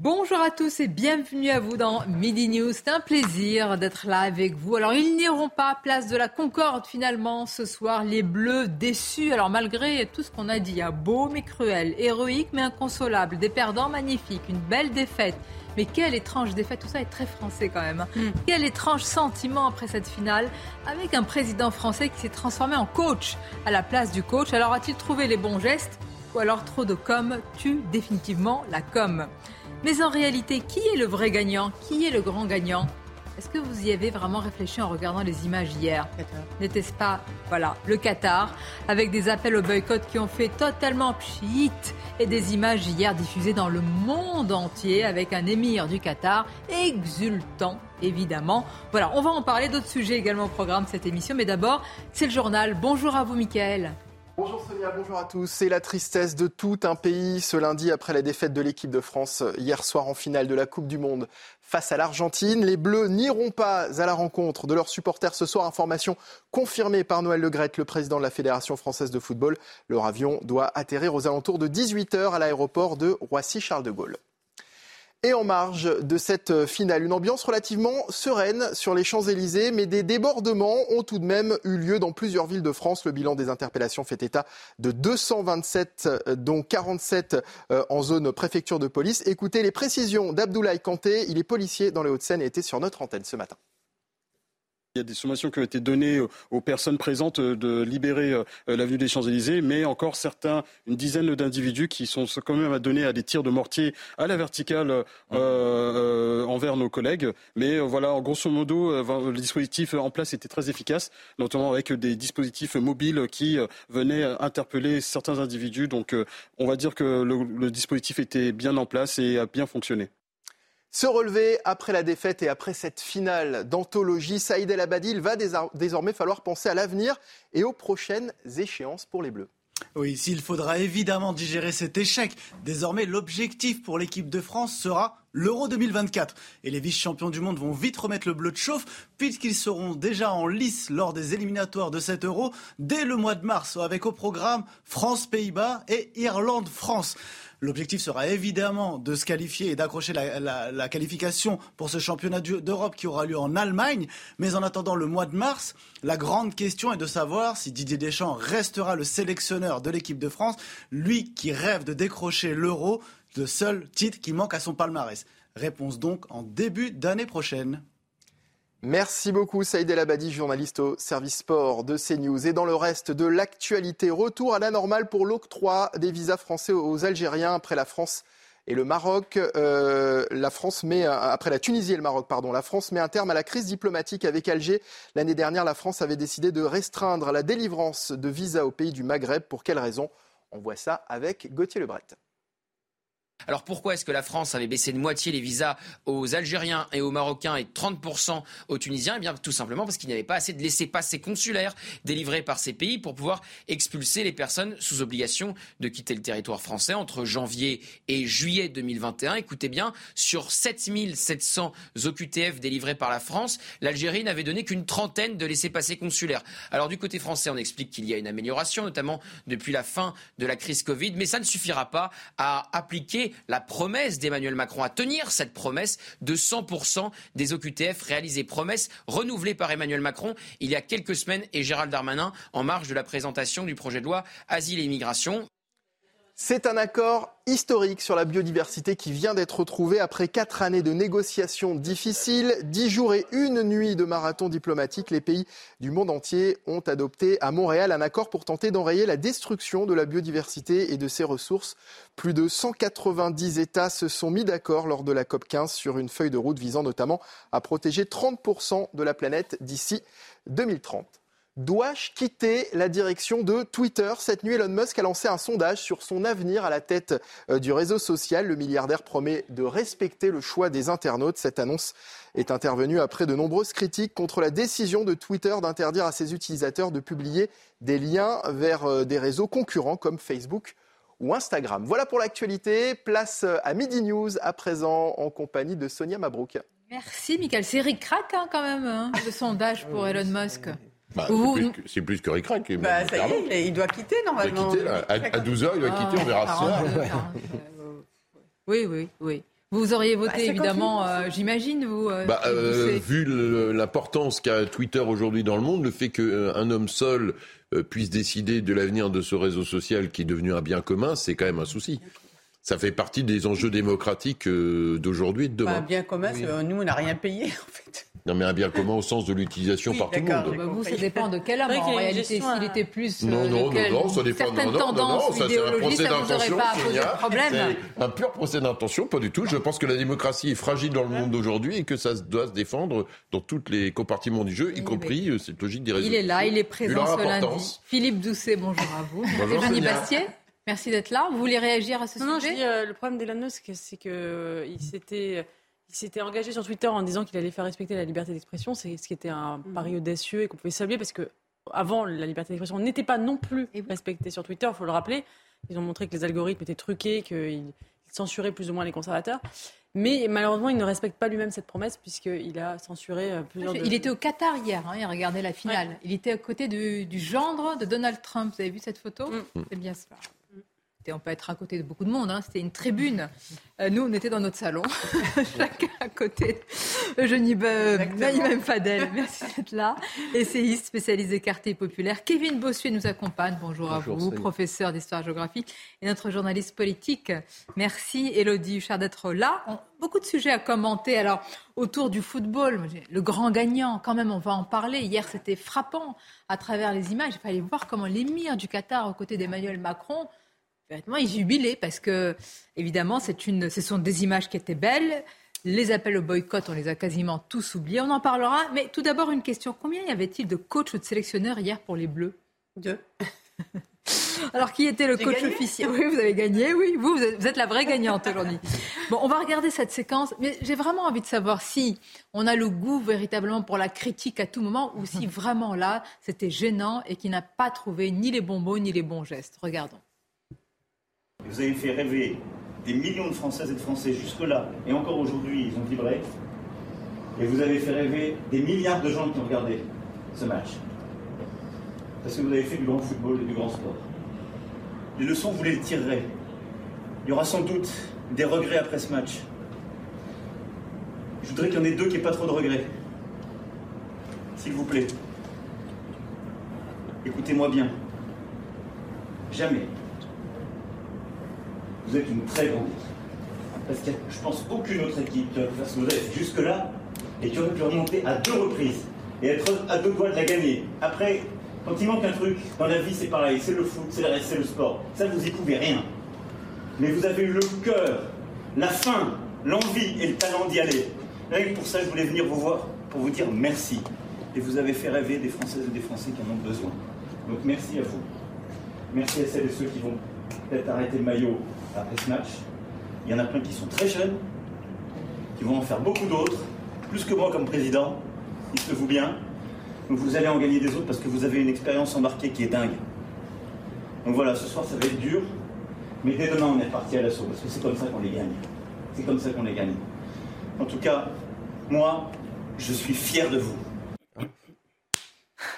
Bonjour à tous et bienvenue à vous dans Midi News. C'est un plaisir d'être là avec vous. Alors, ils n'iront pas place de la Concorde finalement ce soir. Les Bleus déçus. Alors, malgré tout ce qu'on a dit, à beau mais cruel, héroïque mais inconsolable, des perdants magnifiques, une belle défaite. Mais quelle étrange défaite, tout ça est très français quand même. hein. Quel étrange sentiment après cette finale avec un président français qui s'est transformé en coach à la place du coach. Alors a-t-il trouvé les bons gestes ou alors trop de com tue définitivement la com? Mais en réalité, qui est le vrai gagnant? Qui est le grand gagnant? Est-ce que vous y avez vraiment réfléchi en regardant les images hier N'était-ce pas, voilà, le Qatar, avec des appels au boycott qui ont fait totalement pchit et des images hier diffusées dans le monde entier avec un émir du Qatar exultant, évidemment. Voilà, on va en parler d'autres sujets également au programme de cette émission, mais d'abord, c'est le journal. Bonjour à vous, Mickaël. Bonjour Sonia, bonjour à tous. C'est la tristesse de tout un pays ce lundi après la défaite de l'équipe de France hier soir en finale de la Coupe du Monde face à l'Argentine. Les Bleus n'iront pas à la rencontre de leurs supporters ce soir. Information confirmée par Noël Legrette, le président de la Fédération française de football. Leur avion doit atterrir aux alentours de 18h à l'aéroport de Roissy-Charles de Gaulle. Et en marge de cette finale, une ambiance relativement sereine sur les Champs-Élysées, mais des débordements ont tout de même eu lieu dans plusieurs villes de France. Le bilan des interpellations fait état de 227, euh, dont 47 euh, en zone préfecture de police. Écoutez les précisions d'Abdoulaye Kanté, il est policier dans les Hauts-de-Seine et était sur notre antenne ce matin. Il y a des sommations qui ont été données aux personnes présentes de libérer euh, l'avenue des Champs-Élysées, mais encore certains, une dizaine d'individus qui sont quand même à donner à des tirs de mortier à la verticale euh, euh, envers nos collègues. Mais euh, voilà, en grosso modo, euh, le dispositif en place était très efficace, notamment avec des dispositifs mobiles qui euh, venaient interpeller certains individus. Donc euh, on va dire que le, le dispositif était bien en place et a bien fonctionné. Se relever après la défaite et après cette finale d'anthologie, Saïd El Abadi, il va désormais falloir penser à l'avenir et aux prochaines échéances pour les Bleus. Oui, s'il faudra évidemment digérer cet échec, désormais l'objectif pour l'équipe de France sera l'Euro 2024. Et les vice-champions du monde vont vite remettre le bleu de chauffe, puisqu'ils seront déjà en lice lors des éliminatoires de cet Euro dès le mois de mars, avec au programme France-Pays-Bas et Irlande-France. L'objectif sera évidemment de se qualifier et d'accrocher la, qualification pour ce championnat d'Europe qui aura lieu en Allemagne. Mais en attendant le mois de mars, la grande question est de savoir si Didier Deschamps restera le sélectionneur de l'équipe de France, lui qui rêve de décrocher l'Euro, le seul titre qui manque à son palmarès. Réponse donc en début d'année prochaine. Merci beaucoup Saïd El Abadi, journaliste au service sport de CNews. Et dans le reste de l'actualité, retour à la normale pour l'octroi des visas français aux Algériens après la France et le Maroc. Euh, la France met, après la Tunisie et le Maroc, pardon, la France met un terme à la crise diplomatique avec Alger. L'année dernière, la France avait décidé de restreindre la délivrance de visas aux pays du Maghreb. Pour quelles raisons On voit ça avec Gauthier Lebret. Alors pourquoi est-ce que la France avait baissé de moitié les visas aux Algériens et aux Marocains et 30% aux Tunisiens? Eh bien tout simplement parce qu'il n'y avait pas assez de laissés-passer consulaires délivrés par ces pays pour pouvoir expulser les personnes sous obligation de quitter le territoire français entre janvier et juillet 2021. Écoutez bien, sur 7700 OQTF délivrés par la France, l'Algérie n'avait donné qu'une trentaine de laissés-passer consulaires. Alors du côté français, on explique qu'il y a une amélioration, notamment depuis la fin de la crise Covid, mais ça ne suffira pas à appliquer la promesse d'Emmanuel Macron, à tenir cette promesse de 100% des OQTF réalisés. Promesse renouvelée par Emmanuel Macron il y a quelques semaines et Gérald Darmanin en marge de la présentation du projet de loi Asile et Immigration. C'est un accord historique sur la biodiversité qui vient d'être trouvé après quatre années de négociations difficiles, dix jours et une nuit de marathon diplomatique. Les pays du monde entier ont adopté à Montréal un accord pour tenter d'enrayer la destruction de la biodiversité et de ses ressources. Plus de 190 États se sont mis d'accord lors de la COP 15 sur une feuille de route visant notamment à protéger 30% de la planète d'ici 2030. Dois-je quitter la direction de Twitter Cette nuit, Elon Musk a lancé un sondage sur son avenir à la tête euh, du réseau social. Le milliardaire promet de respecter le choix des internautes. Cette annonce est intervenue après de nombreuses critiques contre la décision de Twitter d'interdire à ses utilisateurs de publier des liens vers euh, des réseaux concurrents comme Facebook ou Instagram. Voilà pour l'actualité. Place à Midi News à présent en compagnie de Sonia Mabrouk. Merci, Michael. C'est ric hein, quand même, hein, le sondage pour Elon Musk. Bah, c'est plus, que Ricrac. Bah, ça y est, il doit quitter normalement. Il doit quitter, à, 12h, il va quitter, on verra ça. Oui, oui, oui. Vous auriez voté bah, évidemment, euh, j'imagine, vous. Euh, bah, euh, vu l'importance qu'a Twitter aujourd'hui dans le monde, le fait qu'un homme seul puisse décider de l'avenir de ce réseau social qui est devenu un bien commun, c'est quand même un souci. Ça fait partie des enjeux démocratiques d'aujourd'hui et de demain. Un bien commun, nous, on n'a rien payé, en fait. Non, mais un bien commun au sens de l'utilisation par tout le monde. Bah, vous, ça dépend de quel homme. En réalité, s'il était plus. Non, euh, non, non, non, ça dépend. Certaines non, tendances non, non, ça, un procès d'intention. C'est un pur procès d'intention, pas du tout. Je pense que la démocratie est fragile dans le monde d'aujourd'hui et que ça doit se défendre dans tous les compartiments du jeu, y compris euh, cette logique des réseaux. Il est là, il est présent ce lundi. Philippe Doucet, bonjour à vous. Bonjour, Bastier. Merci d'être là. Vous voulez réagir à ce sujet Non, je dis, euh, le problème d'Elon Musk, c'est qu'il s'était il s'était engagé sur Twitter en disant qu'il allait faire respecter la liberté d'expression, c'est ce qui était un mhm. pari audacieux et qu'on pouvait saluer parce que avant la liberté d'expression n'était pas non plus respectée sur Twitter, il faut le rappeler. Ils ont montré que les algorithmes étaient truqués, qu'ils censuraient plus ou moins les conservateurs. Mais malheureusement, il ne respecte pas lui-même cette promesse puisqu'il a censuré euh, plusieurs. Il était au Qatar hier, hein, il regardait la finale. Il était à côté du, gendre de Donald Trump. Vous avez vu cette photo mm. C'est bien ça on peut être à côté de beaucoup de monde, hein. c'était une tribune. Euh, nous, on était dans notre salon, chacun à côté. Eugénie même Fadel, merci d'être là. Essayiste spécialisé quartier populaire. Kevin Bossuet nous accompagne. Bonjour, à vous, professeur d'histoire-géographie et notre journaliste politique. Merci, Elodie Huchard, d'être là. beaucoup de sujets à commenter. Alors, autour du football, le grand gagnant, quand même, on va en parler. Hier, c'était frappant à travers les images. Il fallait voir comment l'émir du Qatar, aux côtés d'Emmanuel Macron, il jubilait parce que, évidemment, une, ce sont des images qui étaient belles. Les appels au boycott, on les a quasiment tous oubliés. On en parlera. Mais tout d'abord, une question. Combien y avait-il de coachs ou de sélectionneurs hier pour les Bleus? Deux. Alors, qui était le coach officiel? Oui, vous avez gagné, oui. Vous, vous êtes, la vraie gagnante aujourd'hui. Bon, on va regarder cette séquence, mais j'ai vraiment envie de savoir si on a le goût véritablement pour la critique à tout moment ou si vraiment là, c'était gênant et qu'il n'a pas trouvé ni les bons mots ni les bons gestes. Regardons. Vous avez fait rêver des millions de Françaises et de Français jusque-là, et encore aujourd'hui, ils ont vibré. Et vous avez fait rêver des milliards de gens qui ont regardé ce match. Parce que vous avez fait du grand football et du grand sport. Les leçons, vous les tirerez. Il y aura sans doute des regrets après ce match. Je voudrais qu'il y en ait deux qui n'aient pas trop de regrets. S'il vous plaît. Écoutez-moi bien. Jamais vous êtes une très grande équipe. Parce qu'il n'y a, je pense, aucune autre équipe qui faire ce que jusque-là et qui aurait pu remonter à deux reprises et être à deux doigts de la gagner. Après, quand il manque un truc, dans la vie, c'est pareil, c'est le foot, c'est le, c'est le sport. Ça, vous y pouvez rien. Mais vous avez eu le cœur, la faim, l'envie et le talent d'y aller. Et pour ça, je voulais venir vous voir pour vous dire merci. Et vous avez fait rêver des Françaises et des Français qui en ont besoin. Donc merci à vous. Merci à celles et ceux qui vont peut-être arrêter le maillot après ce match. Il y en a plein qui sont très jeunes, qui vont en faire beaucoup d'autres, plus que moi comme président, dites-le-vous bien. Donc vous allez en gagner des autres parce que vous avez une expérience embarquée qui est dingue. Donc voilà, ce soir ça va être dur, mais dès demain on est parti à l'assaut parce que c'est comme ça qu'on les gagne. C'est comme ça qu'on les gagne. En tout cas, moi, je suis fier de vous.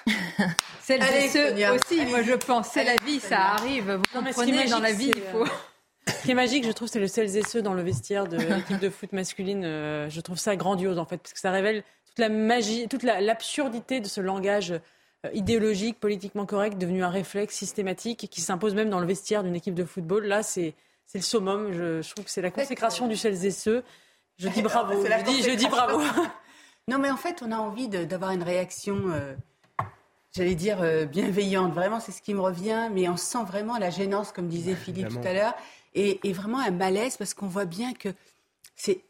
Celles et ceux aussi, moi je pense, c'est la vie, ça arrive. Vous comprenez, dans la vie, il faut... Ce qui est magique, je trouve, c'est le celles et ceux dans le vestiaire de l'équipe de foot masculine. Euh, je trouve ça grandiose, en fait, parce que ça révèle toute la magie, toute l'absurdité de ce langage euh, idéologique, politiquement correct, devenu un réflexe systématique qui s'impose même dans le vestiaire d'une équipe de football. Là, c'est le summum. Je, trouve que c'est la consécration du celles et ceux. Je dis bravo. Je dis, je dis, bravo. Non, mais en fait, on a envie d'avoir une réaction. Euh, j'allais dire bienveillante. Vraiment, c'est ce qui me revient, mais on sent vraiment la gênance, comme disait Philippe tout à l'heure et, vraiment un malaise parce qu'on voit bien que c'est,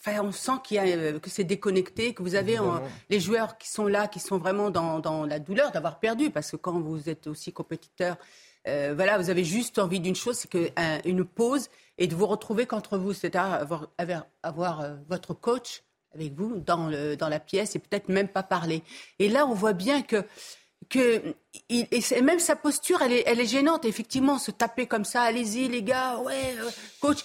Enfin, on sent qu'il y a, euh, que c'est déconnecté, que vous avez euh, les joueurs qui sont là, qui sont vraiment dans, dans la douleur d'avoir perdu, parce que quand vous êtes aussi compétiteur, euh, voilà, vous avez juste envie d'une chose, c'est que, un- une pause et de vous retrouver qu'entre vous, c'est-à-dire avoir, avoir, avoir, euh, votre coach avec vous dans, le, dans la pièce et peut-être même pas parler. Et là, on voit bien que que il- et même sa posture, elle est, elle est gênante. Effectivement, se taper comme ça, allez-y les gars, ouais, euh, coach,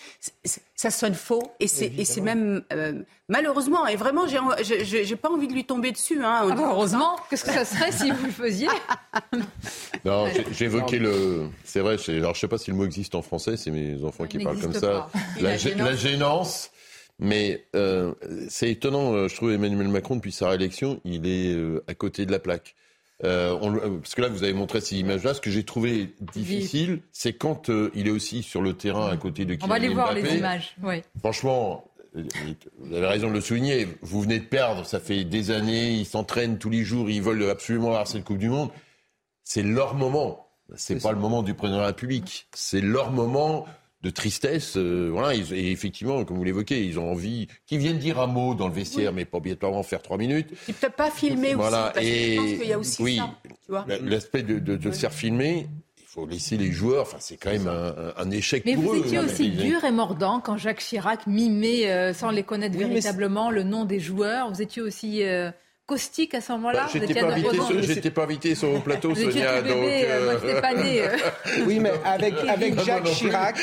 ça sonne faux et c'est et c'est même euh, malheureusement et vraiment j'ai pas envie de lui tomber dessus. Hein, Ah bah, heureusement, qu'est-ce que ça serait si vous le faisiez? Non, évoqué le. C'est vrai, alors je sais pas si le mot existe en français, c'est mes enfants qui parlent comme ça. la La, gê- gênance. Mais euh, c'est étonnant, euh, je trouve Emmanuel Macron, depuis sa réélection, il est euh, à côté de la plaque. Euh, on parce que là, vous avez montré ces images-là. Ce que j'ai trouvé difficile, c'est quand euh, il est aussi sur le terrain à côté de On va aller Kylian voir Mbappé. les images. Oui. Franchement, vous avez raison de le souligner. Vous venez de perdre, ça fait des années. Ils s'entraînent tous les jours. Ils veulent absolument avoir cette Coupe du Monde. C'est leur moment. C'est pas le moment du président de la République. C'est leur moment de tristesse. euh, voilà. Ils- et effectivement, comme vous l'évoquez, ils ont envie qu'ils viennent dire un mot dans le vestiaire, mais pas obligatoirement faire trois minutes. Il peut pas filmer Voilà. aussi parce que et je pense qu'il y a aussi oui, ça. L'aspect de, de, de se faire filmer. Il faut laisser les joueurs. Enfin, c'est quand même un, un échec Mais pour vous eux. étiez hein. aussi Ils- dur et mordant quand Jacques Chirac mimait, euh, sans les connaître Oui, mais véritablement, le nom des joueurs. Vous étiez aussi euh, caustique à ce moment-là Bah, J'étais pas, invité sur- moment j'étais pas invité sur vos plateaux, Sonia. bébé, donc, euh, moi je n'étais pas né. euh. Oui, mais avec, avec Jacques. Chirac,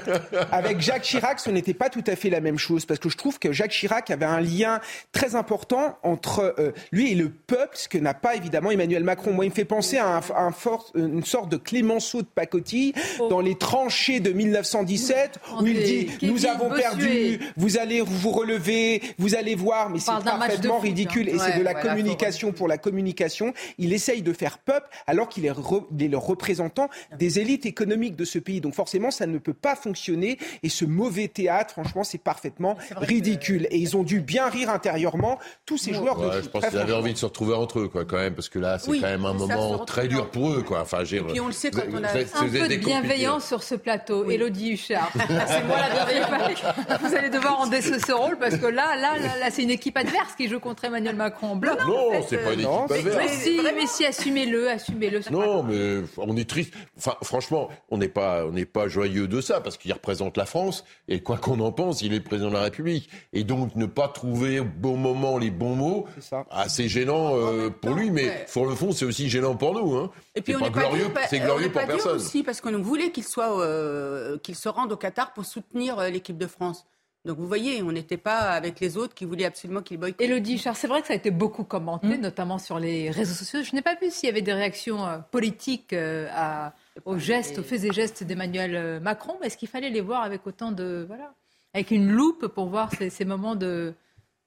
avec Jacques Chirac, ce n'était pas tout à fait la même chose parce que je trouve que Jacques Chirac avait un lien très important entre euh, lui et le peuple, ce que n'a pas évidemment Emmanuel Macron. Moi, il me fait penser à, un, à un fort- une sorte de Clémenceau de pacotille dans les tranchées de 1917 où il dit Kevin nous avons Bossuet. perdu, vous allez vous relever, vous allez voir, mais c'est parfaitement foot, ridicule hein. et c'est Ouais, de la voilà, communication pour la communication. Il essaye de faire peuple alors qu'il est, re- il est le représentant des élites économiques de ce pays. Donc forcément, ça ne peut pas fonctionner. Et ce mauvais théâtre, franchement, c'est parfaitement ridicule. Et ils ont dû bien rire intérieurement, tous ces joueurs de Ouais, foot. je pense qu'ils avaient envie de se retrouver entre eux, quoi, quand même, parce que là, c'est Oui, quand même un moment très dur pour eux, quoi. Enfin, j'ai. puis on le sait quand on a- Un peu de bienveillance sur ce plateau. Élodie Huchard. C'est moi la bienveillance. Vous allez devoir endosser ce rôle parce que là, là, là, là, c'est une équipe adverse qui joue contre Emmanuel Macron en bloc. Non, en fait. c'est pas une non, équipe adverse. Mais si, mais si, assumez-le, assumez-le. Non, mais on est triste. Enfin, franchement, on n'est pas, on n'est pas joyeux de ça parce qu'il représente la France et quoi qu'on en pense, il est président de la République. Et donc ne pas trouver au bon moment les bons mots, C'est ça. ah, gênant euh, pour temps, lui, mais ouais. sur le fond, c'est aussi gênant pour nous. Hein. Et puis C'est on pas n'est pas glorieux, dur, c'est on glorieux pour personne. aussi parce qu'on voulait qu'il soit, euh, qu'il se rende au Qatar pour soutenir euh, l'équipe de France. Donc vous voyez, on n'était pas avec les autres qui voulaient absolument qu'il boycotte. Élodie Huchard, c'est vrai que ça a été beaucoup commenté, notamment sur les réseaux sociaux. Je n'ai pas vu s'il y avait des réactions euh, politiques euh, à- aux gestes, aux faits et gestes d'Emmanuel euh, Macron, mais est-ce qu'il fallait les voir avec autant de. Voilà, avec une loupe pour voir ces, ces moments de,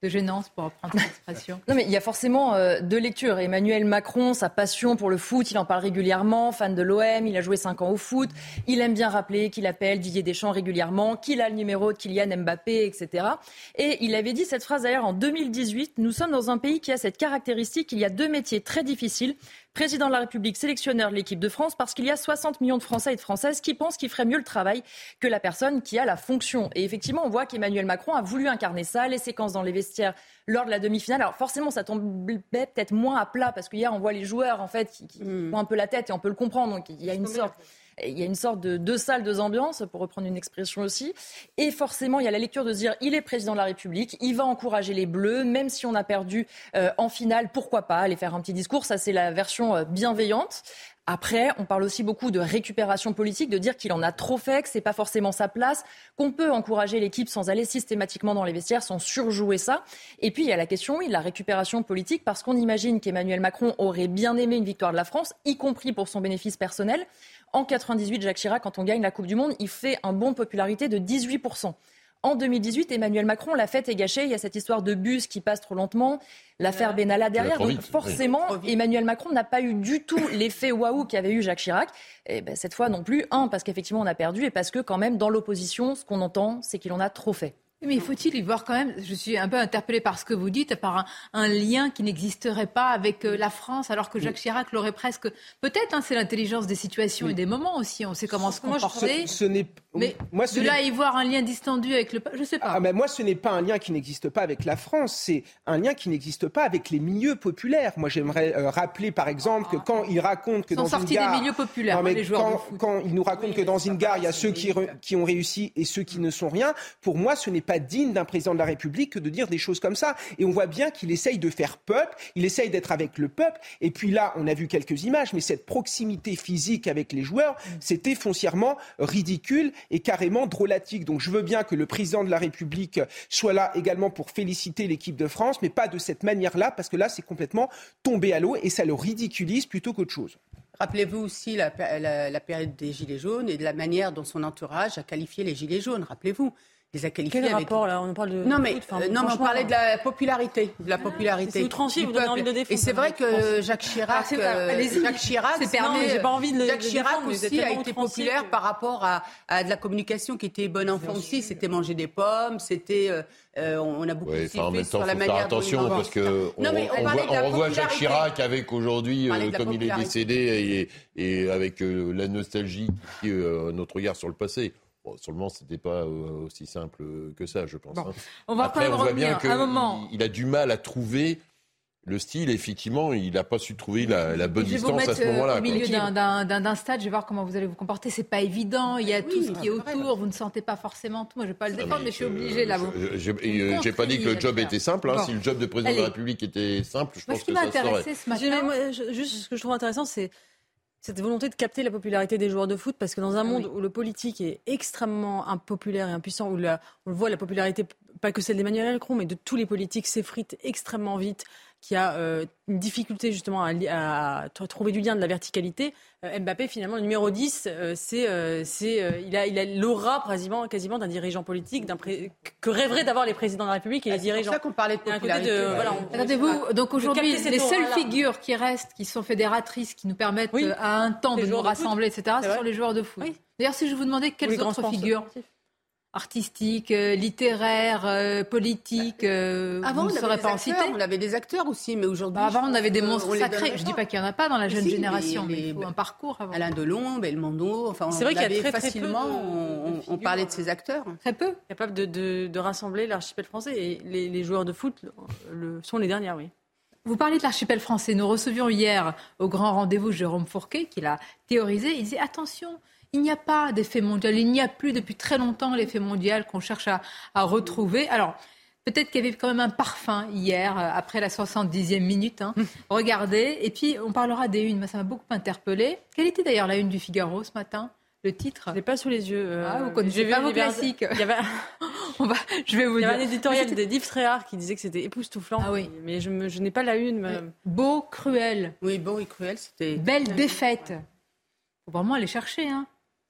de gênance, pour reprendre cette expression Non, mais il y a forcément euh, deux lectures. Emmanuel Macron, sa passion pour le foot, il en parle régulièrement, fan de l'OM, il a joué 5 ans au foot. Il aime bien rappeler qu'il appelle Didier Deschamps régulièrement, qu'il a le numéro de Kylian Mbappé, etc. Et il avait dit cette phrase d'ailleurs en 2018 Nous sommes dans un pays qui a cette caractéristique il y a deux métiers très difficiles. Président de la République, sélectionneur de l'équipe de France, parce qu'il y a 60 millions de Français et de Françaises qui pensent qu'il ferait mieux le travail que la personne qui a la fonction. Et effectivement, on voit qu'Emmanuel Macron a voulu incarner ça, les séquences dans les vestiaires lors de la demi-finale. Alors forcément, ça tombait peut-être moins à plat parce qu'hier, on voit les joueurs en fait qui, qui Mm. font un peu la tête et on peut le comprendre. Donc il y a une sorte, il y a une sorte de deux salles, deux ambiances, pour reprendre une expression aussi. Et forcément, il y a la lecture de dire, il est président de la République, il va encourager les Bleus, même si on a perdu euh, en finale, pourquoi pas aller faire un petit discours. Ça, c'est la version euh, bienveillante. Après, on parle aussi beaucoup de récupération politique, de dire qu'il en a trop fait, que c'est pas forcément sa place, qu'on peut encourager l'équipe sans aller systématiquement dans les vestiaires, sans surjouer ça. Et puis il y a la question, oui, de la récupération politique, parce qu'on imagine qu'Emmanuel Macron aurait bien aimé une victoire de la France, y compris pour son bénéfice personnel. En 98, Jacques Chirac, quand on gagne la Coupe du Monde, il fait un bond de popularité de 18% en 2018, Emmanuel Macron, la fête est gâchée. Il y a cette histoire de bus qui passe trop lentement, l'affaire Benalla derrière. Donc forcément. Emmanuel Macron n'a pas eu du tout l'effet waouh qu'avait eu Jacques Chirac. Et ben, cette fois non plus. Un, parce qu'effectivement on a perdu, et parce que quand même dans l'opposition, ce qu'on entend, c'est qu'il en a trop fait. Mais faut-il y voir quand même, je suis un peu interpellée par ce que vous dites, par un, un lien qui n'existerait pas avec euh, la France, alors que Jacques Chirac l'aurait presque. Peut-être, hein, c'est l'intelligence des situations et des moments aussi. On sait comment se Moi, comporter. ce, ce n'est Mais moi, de là à y voir un lien distendu avec le je sais pas. Ah, mais moi, ce n'est pas un lien qui n'existe pas avec la France, c'est un lien qui n'existe pas avec les milieux populaires. Moi, j'aimerais euh, rappeler, par exemple, que quand il raconte que dans une gare, des milieux populaires, Non, mais hein, les joueurs quand, de foot. quand il nous raconte que dans une gare, il y a ceux qui, qui ont réussi et ceux qui ne sont rien. Pour moi, ce n'est pas digne d'un président de la République que de dire des choses comme ça. Et on voit bien qu'il essaye de faire peuple, il essaye d'être avec le peuple. Et puis là, on a vu quelques images, mais cette proximité physique avec les joueurs, c'était foncièrement ridicule et carrément drôlatique. Donc je veux bien que le président de la République soit là également pour féliciter l'équipe de France, mais pas de cette manière-là, parce que là, c'est complètement tombé à l'eau et ça le ridiculise plutôt qu'autre chose. Rappelez-vous aussi la, la période des Gilets jaunes et de la manière dont son entourage a qualifié les Gilets jaunes. Rappelez-vous. Les a qualifiés Quel avec- rapport là? On parle de. Non mais, enfin, euh, non, mais on parlait de la popularité, de la popularité. c'est outrancier, vous donnez envie de défendre, Et c'est vrai pense. que Jacques Chirac, Ah, euh. Jacques Chirac, C'est permis, pas envie de le- Jacques de le Chirac défendre, aussi a été populaire que- par rapport à, à de la communication qui était bon enfant aussi. C'était manger des pommes, c'était, euh, euh, on a beaucoup Ouais, enfin, en même temps, sur la faut faire manière attention parce que on, Non, mais on on parlait voit, de la on revoit Jacques. Chirac avec aujourd'hui, euh, comme il est décédé et, et avec euh, la nostalgie qui est euh, notre regard sur le passé. Bon, seulement, c'était pas euh, aussi simple que ça, je pense. Bon. hein. On va Après, quand même on voit bien revenir que un moment. il, il a du mal à trouver le style. Effectivement, il n'a pas su trouver la, la bonne distance à ce euh, moment-là. au quoi. milieu d'un- d'un d'un- d'un stade, je vais voir comment vous allez vous comporter. C'est pas évident, il y a tout ce qui est vrai, autour, vous ne sentez pas forcément tout. Moi, je vais pas le Ah, défendre, mais, je suis euh, obligée là. vous- je- J'ai euh, j'ai pas dit que le job était simple. hein. Bon. Si le job de président de la République était simple, je Moi, pense ce qui que m'a ça se saurait. intéressé ce J'ai- matin, moi, je- juste ce que je trouve intéressant, c'est cette volonté de capter la popularité des joueurs de foot, parce que dans un monde où le politique est extrêmement impopulaire et impuissant, où la- on le voit, la popularité, pas que celle d'Emmanuel Macron, mais de tous les politiques s'effrite extrêmement vite, qui a euh, une difficulté justement à, trouver du lien de la verticalité. Euh, Mbappé, finalement, le numéro 10, euh, c'est, euh, c'est, euh, il a, il a l'aura quasiment, quasiment d'un dirigeant politique, d'un pré- que rêveraient d'avoir les présidents de la République et les Ah, C'est pour dirigeants. ça qu'on parlait de de- popularité. voilà, on- Attendez-vous, donc aujourd'hui, les seules figures qui restent, qui sont fédératrices, qui nous permettent Oui. euh, à un temps Les de nous de rassembler, etc., C'est ce sont les joueurs de foot. Oui. D'ailleurs, si je vous demandais quelles autres figures sportifs. Artistiques, euh, littéraires, euh, politiques, euh, Avant, on ne avait, des pas en acteurs, citer on avait des acteurs aussi, mais aujourd'hui. Bah, Avant, on avait des pense monstres sacrés. Je dis pas. qu'il n'y en a pas dans la jeune Si, génération, les- mais il faut les- un parcours avant. Alain Delon, Belmondo, enfin, C'est on vrai qu'il y a avait très, très peu facilement, de- on, on parlait de ces acteurs. Très peu. capable de, de- de rassembler l'archipel français. Et les, les joueurs de foot le, le- sont les dernières, oui. Vous parlez de l'archipel français. Nous recevions hier au grand rendez-vous Jérôme Fourquet qui l'a théorisé. Il disait attention, il n'y a pas d'effet mondial. Il n'y a plus depuis très longtemps l'effet mondial qu'on cherche à, à retrouver. Alors, peut-être qu'il y avait quand même un parfum hier, euh, après la 70e minute. hein. Regardez. Et puis, on parlera des unes. Moi, ça m'a beaucoup interpellé. Quelle était d'ailleurs la une du Figaro ce matin Le titre? Je l'ai pas sous les yeux. euh, Ah, vous connaissez j'ai vu pas vos classiques. Il y avait, On va, je vais vous il y dire. avait un éditorial Mais Tréhard qui disait que c'était époustouflant. Ah oui. Mais je, me- je n'ai pas la une. me- Beau, cruel, Oui, beau et cruel, c'était. belle défaite. faut vraiment aller chercher. Hein.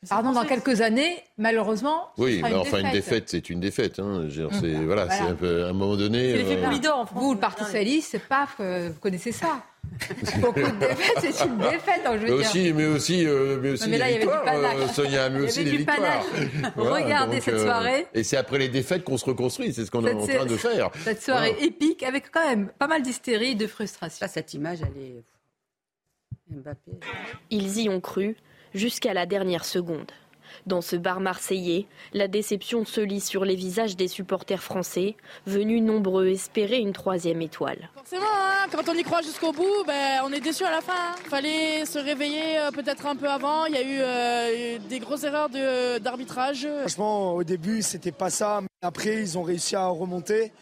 Pardon, dans quelques années, malheureusement, Oui, mais une enfin, une défaite. c'est une défaite. Hein. Dire, c'est- Mmh. voilà, Voilà. c'est un peu, à un moment donné. C'est l'effet euh, Poulidor en France. Vous, le Parti socialiste, c'est paf, euh, vous connaissez ça. Beaucoup de défaites, c'est une défaite, donc je Mais veux dire. aussi, mais aussi, euh, mais aussi Non, mais là, il y avait du panache. euh, Sonia, mais Il y aussi avait les du victoires. panache. Regardez cette soirée. Et c'est après les défaites qu'on se reconstruit, c'est ce qu'on est en train de faire. Cette soirée Voilà. épique avec quand même pas mal d'hystérie et de frustration. Là, cette image, elle est. Mbappé. Ils y ont cru jusqu'à la dernière seconde. Dans ce bar marseillais, la déception se lit sur les visages des supporters français, venus nombreux espérer une troisième étoile. Forcément, hein, quand on y croit jusqu'au bout, ben, on est déçu à la fin. Il fallait se réveiller euh, peut-être un peu avant. Il y a eu euh, des grosses erreurs d'arbitrage. Franchement, au début, c'était pas ça. Mais après, ils ont réussi à remonter.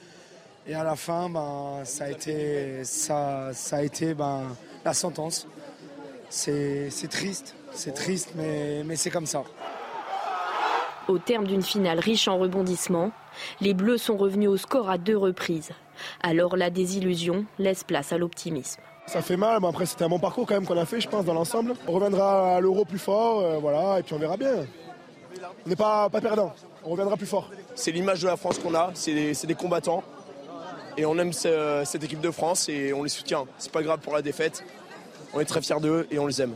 Et à la fin, ben, ça a été, ça, ça a été ben, la sentence. C'est triste, c'est triste, mais, mais c'est comme ça. Au terme d'une finale riche en rebondissements, les Bleus sont revenus au score à deux reprises. Alors la désillusion laisse place à l'optimisme. Ça fait mal, mais après, c'était un bon parcours quand même qu'on a fait, je pense, dans l'ensemble. On reviendra à l'euro plus fort, euh, voilà, et puis on verra bien. On n'est pas, pas perdant, on reviendra plus fort. C'est l'image de la France qu'on a, c'est des, combattants. Et on aime ce- cette équipe de France et on les soutient. C'est pas grave pour la défaite. On est très fiers d'eux et on les aime.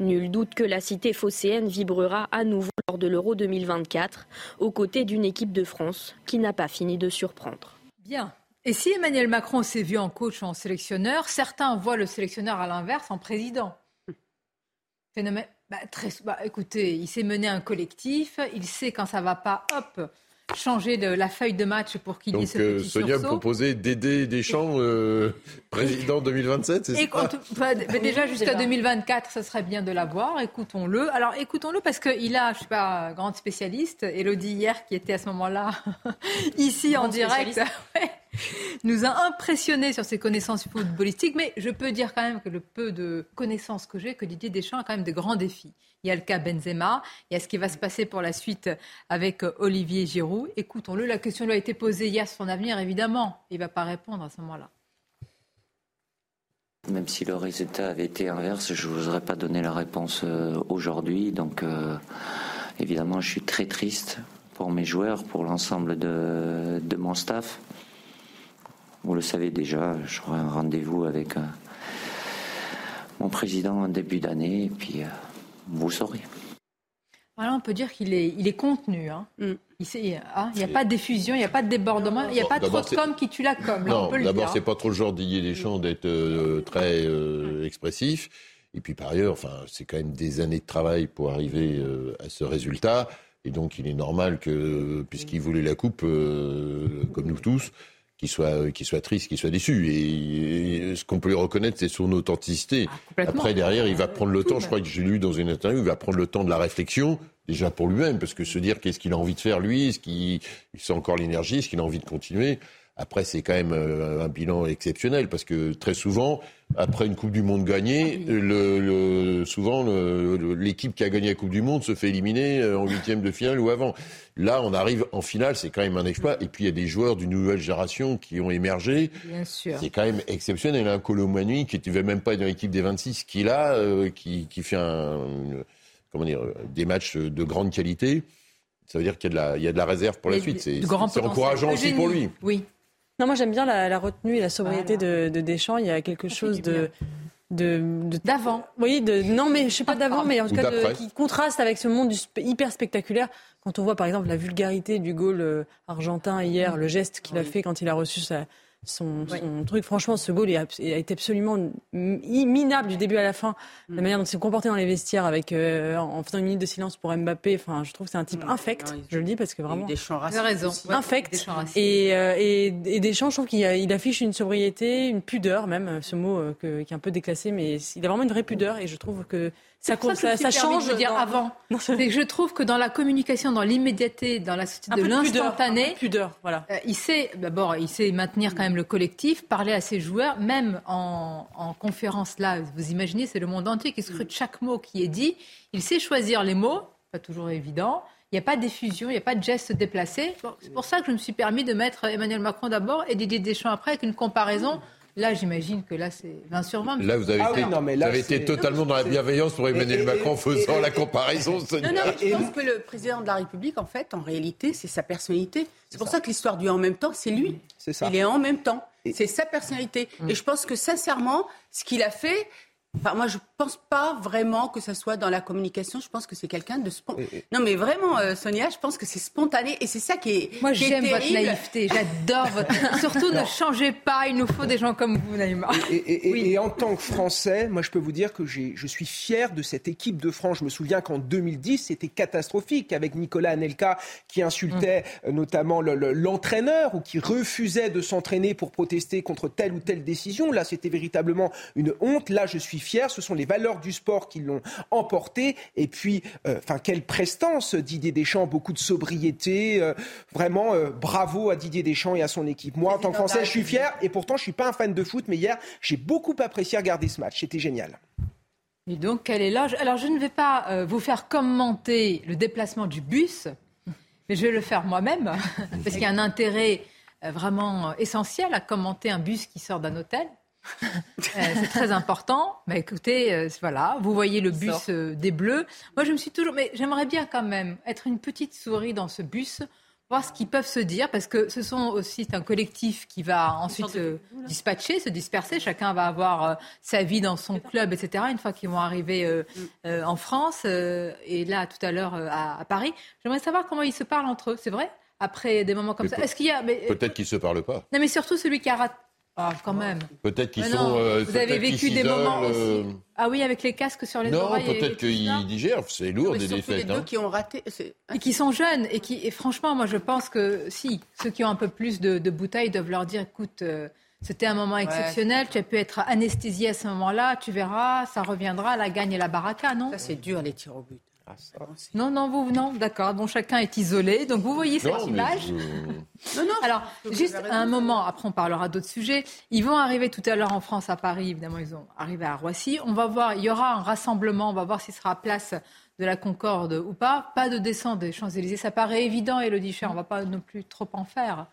Nul doute que la cité phocéenne vibrera à nouveau lors de l'Euro 2024, aux côtés d'une équipe de France qui n'a pas fini de surprendre. Bien. Et si Emmanuel Macron s'est vu en coach ou en sélectionneur, certains voient le sélectionneur à l'inverse en président. Phénomène. bah, très, bah, Écoutez, il s'est mené un collectif, il sait quand ça va pas, hop, changer de la feuille de match pour qu'il y ait ce Donc euh, petit Sonia sursaut. proposait d'aider Deschamps, euh, président 2027, c'est ça? Mais déjà jusqu'à 2024, ça serait bien de l'avoir. Écoutons-le. Alors écoutons-le parce qu'il a, je sais pas, grande spécialiste, Elodie hier qui était à ce moment-là ici en direct, ouais, nous a impressionné sur ses connaissances footballistiques. Mais je peux dire quand même que le peu de connaissances que j'ai, que Didier Deschamps a quand même de grands défis. Il y a le cas Benzema, il y a ce qui va se passer pour la suite avec Olivier Giroud. Écoutons-le. La question lui a été posée hier sur son avenir, évidemment. Il va pas répondre à ce moment-là. Même si le résultat avait été inverse, je n'oserais pas donner la réponse euh, aujourd'hui. Donc, euh, évidemment, je suis très triste pour mes joueurs, pour l'ensemble de mon staff. Vous le savez déjà, j'aurai un rendez-vous avec euh, mon président en début d'année, et puis euh, vous saurez. Voilà, on peut dire qu'il est, il est contenu. hein. Ah, Il n'y a pas d'effusion, il n'y a pas de débordement, il n'y a pas trop de com qui tue la com. Non, d'abord, c'est pas trop le genre Didier Deschamps d'être euh, très euh, expressif. Et puis par ailleurs, enfin, c'est quand même des années de travail pour arriver euh, à ce résultat. Et donc, il est normal que, puisqu'il voulait la coupe, euh, comme nous tous, qu'il soit, qu'il soit triste, qu'il soit déçu. Et, et ce qu'on peut lui reconnaître, c'est son authenticité. complètement. Après, derrière, il va prendre le temps. Je crois que j'ai lu dans une interview, il va prendre le temps de la réflexion. Déjà pour lui-même, parce que se dire qu'est-ce qu'il a envie de faire lui, est-ce qu'il il sent encore l'énergie, est-ce qu'il a envie de continuer. Après, c'est quand même euh, un bilan exceptionnel parce que très souvent, après une Coupe du Monde gagnée, le, le- souvent l'équipe qui a gagné la Coupe du Monde se fait éliminer euh, en huitième de finale ou avant. Là, on arrive en finale, c'est quand même un exploit. Et puis il y a des joueurs d'une nouvelle génération qui ont émergé. Bien sûr. C'est quand même exceptionnel. Un Colomani qui ne devait même pas être dans l'équipe des 26, qui là, euh, qui, qui fait un, une- comment dire, des matchs de grande qualité. Ça veut dire qu'il y a de la, il y a de la réserve pour la suite. C'est encourageant aussi pour lui. Oui. Non, moi j'aime bien la, la retenue et la sobriété de, de Deschamps. Il y a quelque chose de de d'avant. Oui, de non mais je sais pas d'avant, mais en tout Ou cas de- qui contraste avec ce monde du sp- hyper spectaculaire. Quand on voit par exemple la vulgarité du goal euh, argentin hier, le geste qu'il a fait quand il a reçu sa- son, son truc, franchement, ce goal a été absolument mi- minable du début à la fin. La manière dont il s'est comporté dans les vestiaires avec euh, en faisant une minute de silence pour Mbappé. Enfin, je trouve que c'est un type infect. Je le dis parce que vraiment. Deschamps Vous avez raison. Ouais, Infect. Deschamps raciste. Et, euh, et, et Deschamps, je trouve qu'il a- il affiche une sobriété, une pudeur même, euh, ce mot euh, que- qui est un peu déclassé, mais il a vraiment une vraie pudeur et je trouve que ça, C'est ça, ça, ça change. de dire dans- avant. C'est que je trouve que dans la communication, dans l'immédiateté, dans la société Un de l'instantané, pudeur, voilà. euh, il sait d'abord, il sait maintenir quand même le collectif, parler à ses joueurs, même en, en conférence là. Vous imaginez, c'est le monde entier qui scrute chaque mot qui est dit. Il sait choisir les mots, pas toujours évident. Il n'y a pas d'effusion, il n'y a pas de geste déplacé. Bon, c'est pour ça que je me suis permis de mettre Emmanuel Macron d'abord et Didier Deschamps après avec une comparaison. Là, j'imagine que là, c'est 20 sur 20. Là, vous avez, Ah été, oui, non, mais vous là, avez été c'est- totalement dans la bienveillance pour Emmanuel Et- et- Macron en faisant et- la comparaison. Non, non, mais je pense que le président de la République, en fait, en réalité, c'est sa personnalité. C'est pour ça. que l'histoire du en même temps, c'est lui. C'est ça. Il est en même temps. C'est sa personnalité. Et je pense que sincèrement, ce qu'il a fait, enfin, moi, je pense pas vraiment que ça soit dans la communication. Je pense que c'est quelqu'un de spontané. Non, mais vraiment, euh, Sonia, je pense que c'est spontané. Et c'est ça qui est. Moi, j'aime votre terrible. naïveté. J'adore votre. Surtout, ne changez pas. Il nous faut des gens comme vous, Naïma. Et, et- et- et en tant que Français, moi je peux vous dire que je suis fier de cette équipe de France. Je me souviens qu'en 2010, c'était catastrophique avec Nicolas Anelka qui insultait Mm. euh, notamment le- le- l'entraîneur ou qui refusait de s'entraîner pour protester contre telle ou telle décision. Là, c'était véritablement une honte. Là, je suis fier. Ce sont les valeurs du sport qui l'ont emporté. Et puis, euh, enfin, quelle prestance, Didier Deschamps, beaucoup de sobriété. euh, vraiment, euh, bravo à Didier Deschamps et à son équipe. Moi, en tant que Français, je suis fier. Et pourtant, je suis pas un fan de foot, mais hier, j'ai beaucoup apprécié regarder ce match. C'était génial. Et donc, quel éloge. Alors, je ne vais pas euh, vous faire commenter le déplacement du bus, mais je vais le faire moi-même, parce qu'il y a un intérêt euh, vraiment essentiel à commenter un bus qui sort d'un hôtel. Euh, c'est très important. Mais écoutez, euh, voilà, vous voyez le bus euh, des Bleus. Moi, je me suis toujours. Mais j'aimerais bien quand même être une petite souris dans ce bus, voir ce qu'ils peuvent se dire, parce que ce sont aussi c'est un collectif qui va ensuite se dispatcher, se disperser. Chacun va avoir euh, sa vie dans son club, etc. Une fois qu'ils vont arriver euh, euh, en France euh, et là tout à l'heure euh, à, à Paris, j'aimerais savoir comment ils se parlent entre eux. C'est vrai? Après des moments comme Mais ça. Est-ce qu'il y a mais, Peut-être qu'ils ne se parlent pas. non, mais surtout celui qui a raté. Ah, quand même. Peut-être qu'ils sont. non, euh, vous avez vécu des moments s'isolent, euh, aussi. Ah oui, avec les casques sur les Non, oreilles. et- et peut-être qu'ils digèrent. C'est lourd Mais des surtout les défaites. deux hein. qui ont raté. Et qui sont jeunes. Et, qui, et franchement, moi, je pense que si, ceux qui ont un peu plus de, de bouteilles doivent leur dire écoute, euh, c'était un moment exceptionnel, tu as pu être anesthésié à ce moment-là, tu verras, ça reviendra, la gagne et la baraka, non? Ça, c'est dur, les tirs au but. Ah, Non, non, vous, non, d'accord. Bon, chacun est isolé. Donc, vous voyez cette Non, image. je- Non, non. Alors, juste un moment, après on parlera d'autres sujets. Ils vont arriver tout à l'heure en France, à Paris, évidemment, ils ont arrivé à Roissy. On va voir, il y aura un rassemblement, on va voir s'il sera à place de la Concorde ou pas. Pas de descente des Champs-Élysées, ça paraît évident, Elodie Cher, on va pas non plus trop en faire.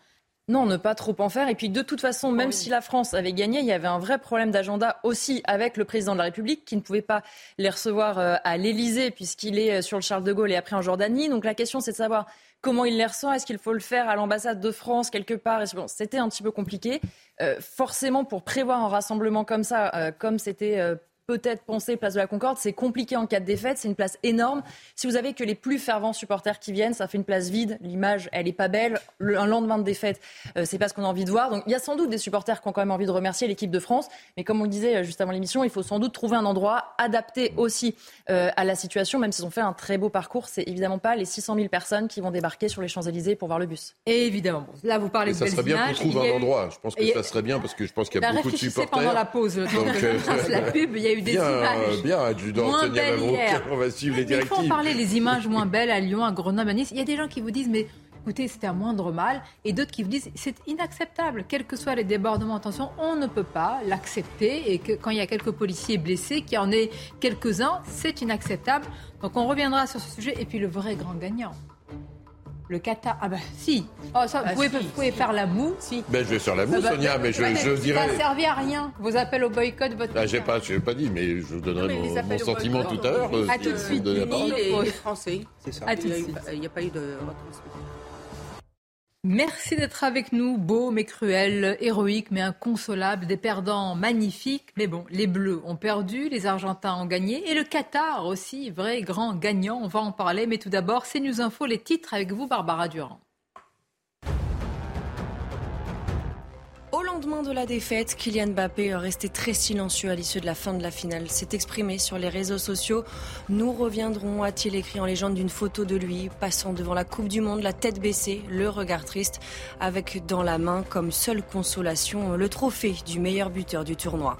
Non, ne pas trop en faire. Et puis de toute façon, même si la France avait gagné, il y avait un vrai problème d'agenda aussi avec le président de la République qui ne pouvait pas les recevoir euh, à l'Élysée puisqu'il est euh, sur le Charles de Gaulle et après en Jordanie. Donc la question c'est de savoir comment il les reçoit. Est-ce qu'il faut le faire à l'ambassade de France quelque part? Bon, C'était un petit peu compliqué. Euh, forcément, pour prévoir un rassemblement comme ça, euh, comme c'était euh, peut-être pensé place de la Concorde, c'est compliqué en cas de défaite. C'est une place énorme. Si vous avez que les plus fervents supporters qui viennent, ça fait une place vide. L'image, elle est pas belle. Le- un lendemain de défaite, euh, c'est pas ce qu'on a envie de voir. Donc il y a sans doute des supporters qui ont quand même envie de remercier l'équipe de France. Mais comme on le disait euh, juste avant l'émission, il faut sans doute trouver un endroit adapté aussi euh, à la situation. Même s'ils ont fait un très beau parcours, c'est évidemment pas les 600 000 personnes qui vont débarquer sur les Champs-Élysées pour voir le bus. Et évidemment, là vous parlez Et de ça serait bien qu'on trouve un eu- endroit. Je pense que ça serait bien parce que je pense qu'il y a Bah, beaucoup de supporters. pendant la pause, le temps Donc, que je euh, fasse la pub, il y a eu des bien, images. bien, adjudant moins belles hier. on va suivre les Mais Il faut en directives. parler, les images moins belles à Lyon, à Grenoble, à Nice. Il y a des gens qui vous disent, mais écoutez, c'était un moindre mal. Et d'autres qui vous disent, c'est inacceptable. Quels que soient les débordements, attention, on ne peut pas l'accepter. Et que quand il y a quelques policiers blessés, qu'il y en ait quelques-uns, c'est inacceptable. Donc on reviendra sur ce sujet. Et puis le vrai grand gagnant. Le Qatar. Ah bah si. Oh, ça, vous, pouvez, vous pouvez faire la moue. Si. Ben, je vais faire la moue, Ah bah, Sonia, mais je, ouais, je Ça dirais. n'a servi à rien. Vos appels au boycott, votre. Ah, j'ai pas, j'ai pas dit, mais je vous donnerai les mon, sentiment boycott, tout à l'heure. À si tout de suite. Les, Français. C'est ça. À Il tout n'y de a, eu- suite. il y a pas eu de retransmission. Merci d'être avec nous, beau mais cruel, héroïque mais inconsolable, des perdants magnifiques. Mais bon, les Bleus ont perdu, les Argentins ont gagné et le Qatar aussi, vrai grand gagnant. On va en parler, mais tout d'abord, c'est News Info, les titres avec vous, Barbara Durand. Lendemain de la défaite, Kylian Mbappé, resté très silencieux à l'issue de la fin de la finale, s'est exprimé sur les réseaux sociaux. Nous reviendrons, a-t-il écrit en légende d'une photo de lui, passant devant la Coupe du Monde, la tête baissée, le regard triste, avec dans la main comme seule consolation le trophée du meilleur buteur du tournoi.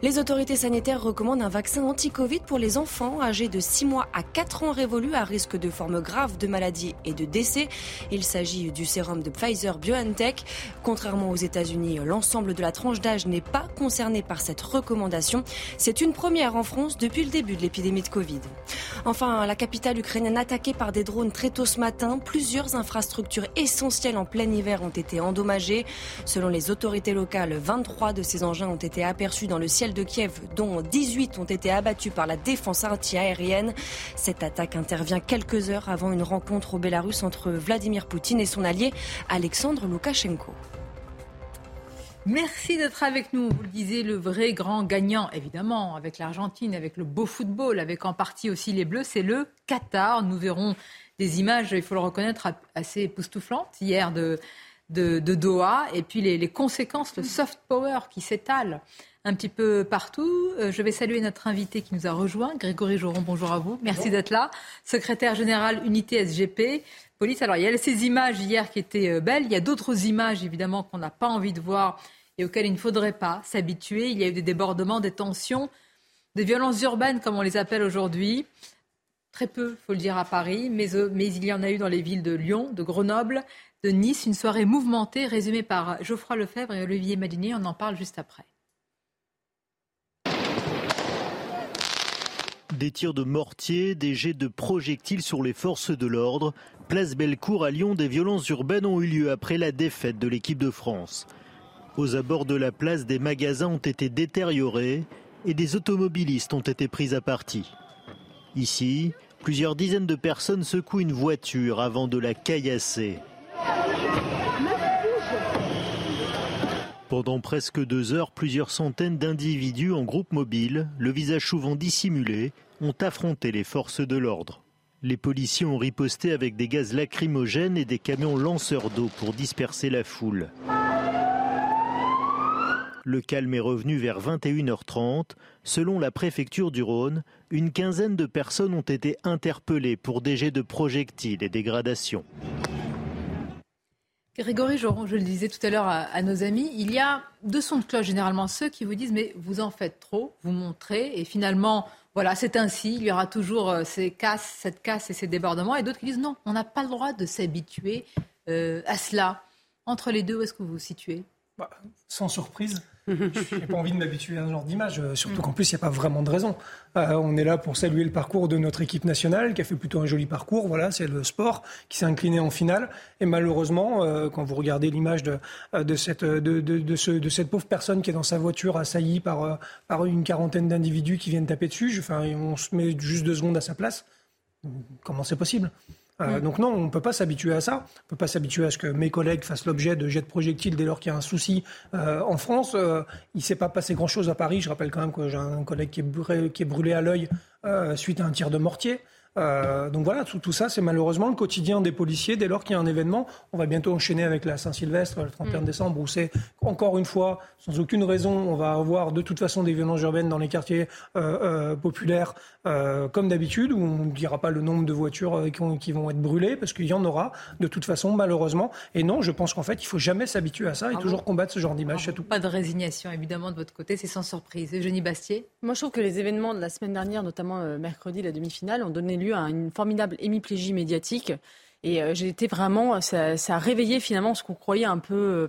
Les autorités sanitaires recommandent un vaccin anti-Covid pour les enfants âgés de 6 mois à 4 ans révolus à risque de formes graves de maladies et de décès. Il s'agit du sérum de Pfizer BioNTech. Contrairement aux États-Unis, l'ensemble de la tranche d'âge n'est pas concerné par cette recommandation. C'est une première en France depuis le début de l'épidémie de Covid. Enfin, la capitale ukrainienne attaquée par des drones très tôt ce matin. Plusieurs infrastructures essentielles en plein hiver ont été endommagées. Selon les autorités locales, 23 de ces engins ont été aperçus dans le ciel de Kiev, dont 18 ont été abattus par la défense anti-aérienne. Cette attaque intervient quelques heures avant une rencontre au Bélarus entre Vladimir Poutine et son allié Alexandre Loukachenko. Merci d'être avec nous. Vous le disiez, le vrai grand gagnant, évidemment, avec l'Argentine, avec le beau football, avec en partie aussi les Bleus, c'est le Qatar. Nous verrons des images, il faut le reconnaître, assez époustouflantes hier de, de, Doha, et puis les, les conséquences, le soft power qui s'étale un petit peu partout. Euh, je vais saluer notre invité qui nous a rejoint, Grégory Joron, bonjour à vous. Merci d'être là. Secrétaire général unité SGP. Police, alors il y a ces images hier qui étaient euh, belles, il y a d'autres images évidemment qu'on n'a pas envie de voir et auxquelles il ne faudrait pas s'habituer. Il y a eu des débordements, des tensions, des violences urbaines comme on les appelle aujourd'hui. Très peu, faut le dire, à Paris, mais, euh, mais il y en a eu dans les villes de Lyon, de Grenoble, de Nice. Une soirée mouvementée résumée par Geoffroy Lefebvre et Olivier Madinier. On en parle juste après. Des tirs de mortier, des jets de projectiles sur les forces de l'ordre. Place Bellecour à Lyon, des violences urbaines ont eu lieu après la défaite de l'équipe de France. Aux abords de la place, des magasins ont été détériorés et des automobilistes ont été pris à partie. Ici, plusieurs dizaines de personnes secouent une voiture avant de la caillasser. Pendant presque deux heures, plusieurs centaines d'individus en groupe mobile, le visage souvent dissimulé, ont affronté les forces de l'ordre. Les policiers ont riposté avec des gaz lacrymogènes et des camions lanceurs d'eau pour disperser la foule. Le calme est revenu vers 21h30. Selon la préfecture du Rhône, une quinzaine de personnes ont été interpellées pour des jets de projectiles et dégradations. Grégory je le disais tout à l'heure à, nos amis, il y a deux sons de cloche généralement ceux qui vous disent mais vous en faites trop, vous montrez et finalement voilà c'est ainsi, il y aura toujours euh, ces cette casse et ces débordements et d'autres qui disent non, on n'a pas le droit de s'habituer euh, à cela. Entre les deux, où est-ce que vous vous situez? Bah, Sans surprise, je n'ai pas envie de m'habituer à un genre d'image, euh, surtout qu'en plus, il n'y a pas vraiment de raison. Euh, on est là pour saluer le parcours de notre équipe nationale, qui a fait plutôt un joli parcours. Voilà, c'est le sport qui s'est incliné en finale. Et malheureusement, euh, quand vous regardez l'image de, de, cette, de, de, ce, de cette pauvre personne qui est dans sa voiture assaillie par, par une quarantaine d'individus qui viennent taper dessus, enfin, on se met juste deux secondes à sa place. Comment c'est possible? Euh, mm. Donc non, on ne peut pas s'habituer à ça. On ne peut pas s'habituer à ce que mes collègues fassent l'objet de jets de projectiles dès lors qu'il y a un souci. Euh, en France, euh, il ne s'est pas passé grand-chose à Paris. Je rappelle quand même que j'ai un collègue qui est brûlé, qui est brûlé à l'œil suite à un tir de mortier. Euh, donc voilà, tout, ça, c'est malheureusement le quotidien des policiers. Dès lors qu'il y a un événement, on va bientôt enchaîner avec la Saint-Sylvestre, le 31 mm. décembre, où c'est encore une fois, sans aucune raison, on va avoir de toute façon des violences urbaines dans les quartiers euh, euh, populaires, comme d'habitude, où on ne dira pas le nombre de voitures qui, vont être brûlées, parce qu'il y en aura de toute façon, malheureusement. Et non, je pense qu'en fait, il faut jamais s'habituer à ça et ah toujours combattre ce genre d'image, c'est tout. Pas de résignation, évidemment, de votre côté, c'est sans surprise. Eugénie Bastier? Moi, je trouve que les événements de la semaine dernière, notamment mercredi, la demi-finale, ont donné lieu à une formidable hémiplégie médiatique. Et euh, j'ai été vraiment, ça, a réveillé finalement ce qu'on croyait un peu euh,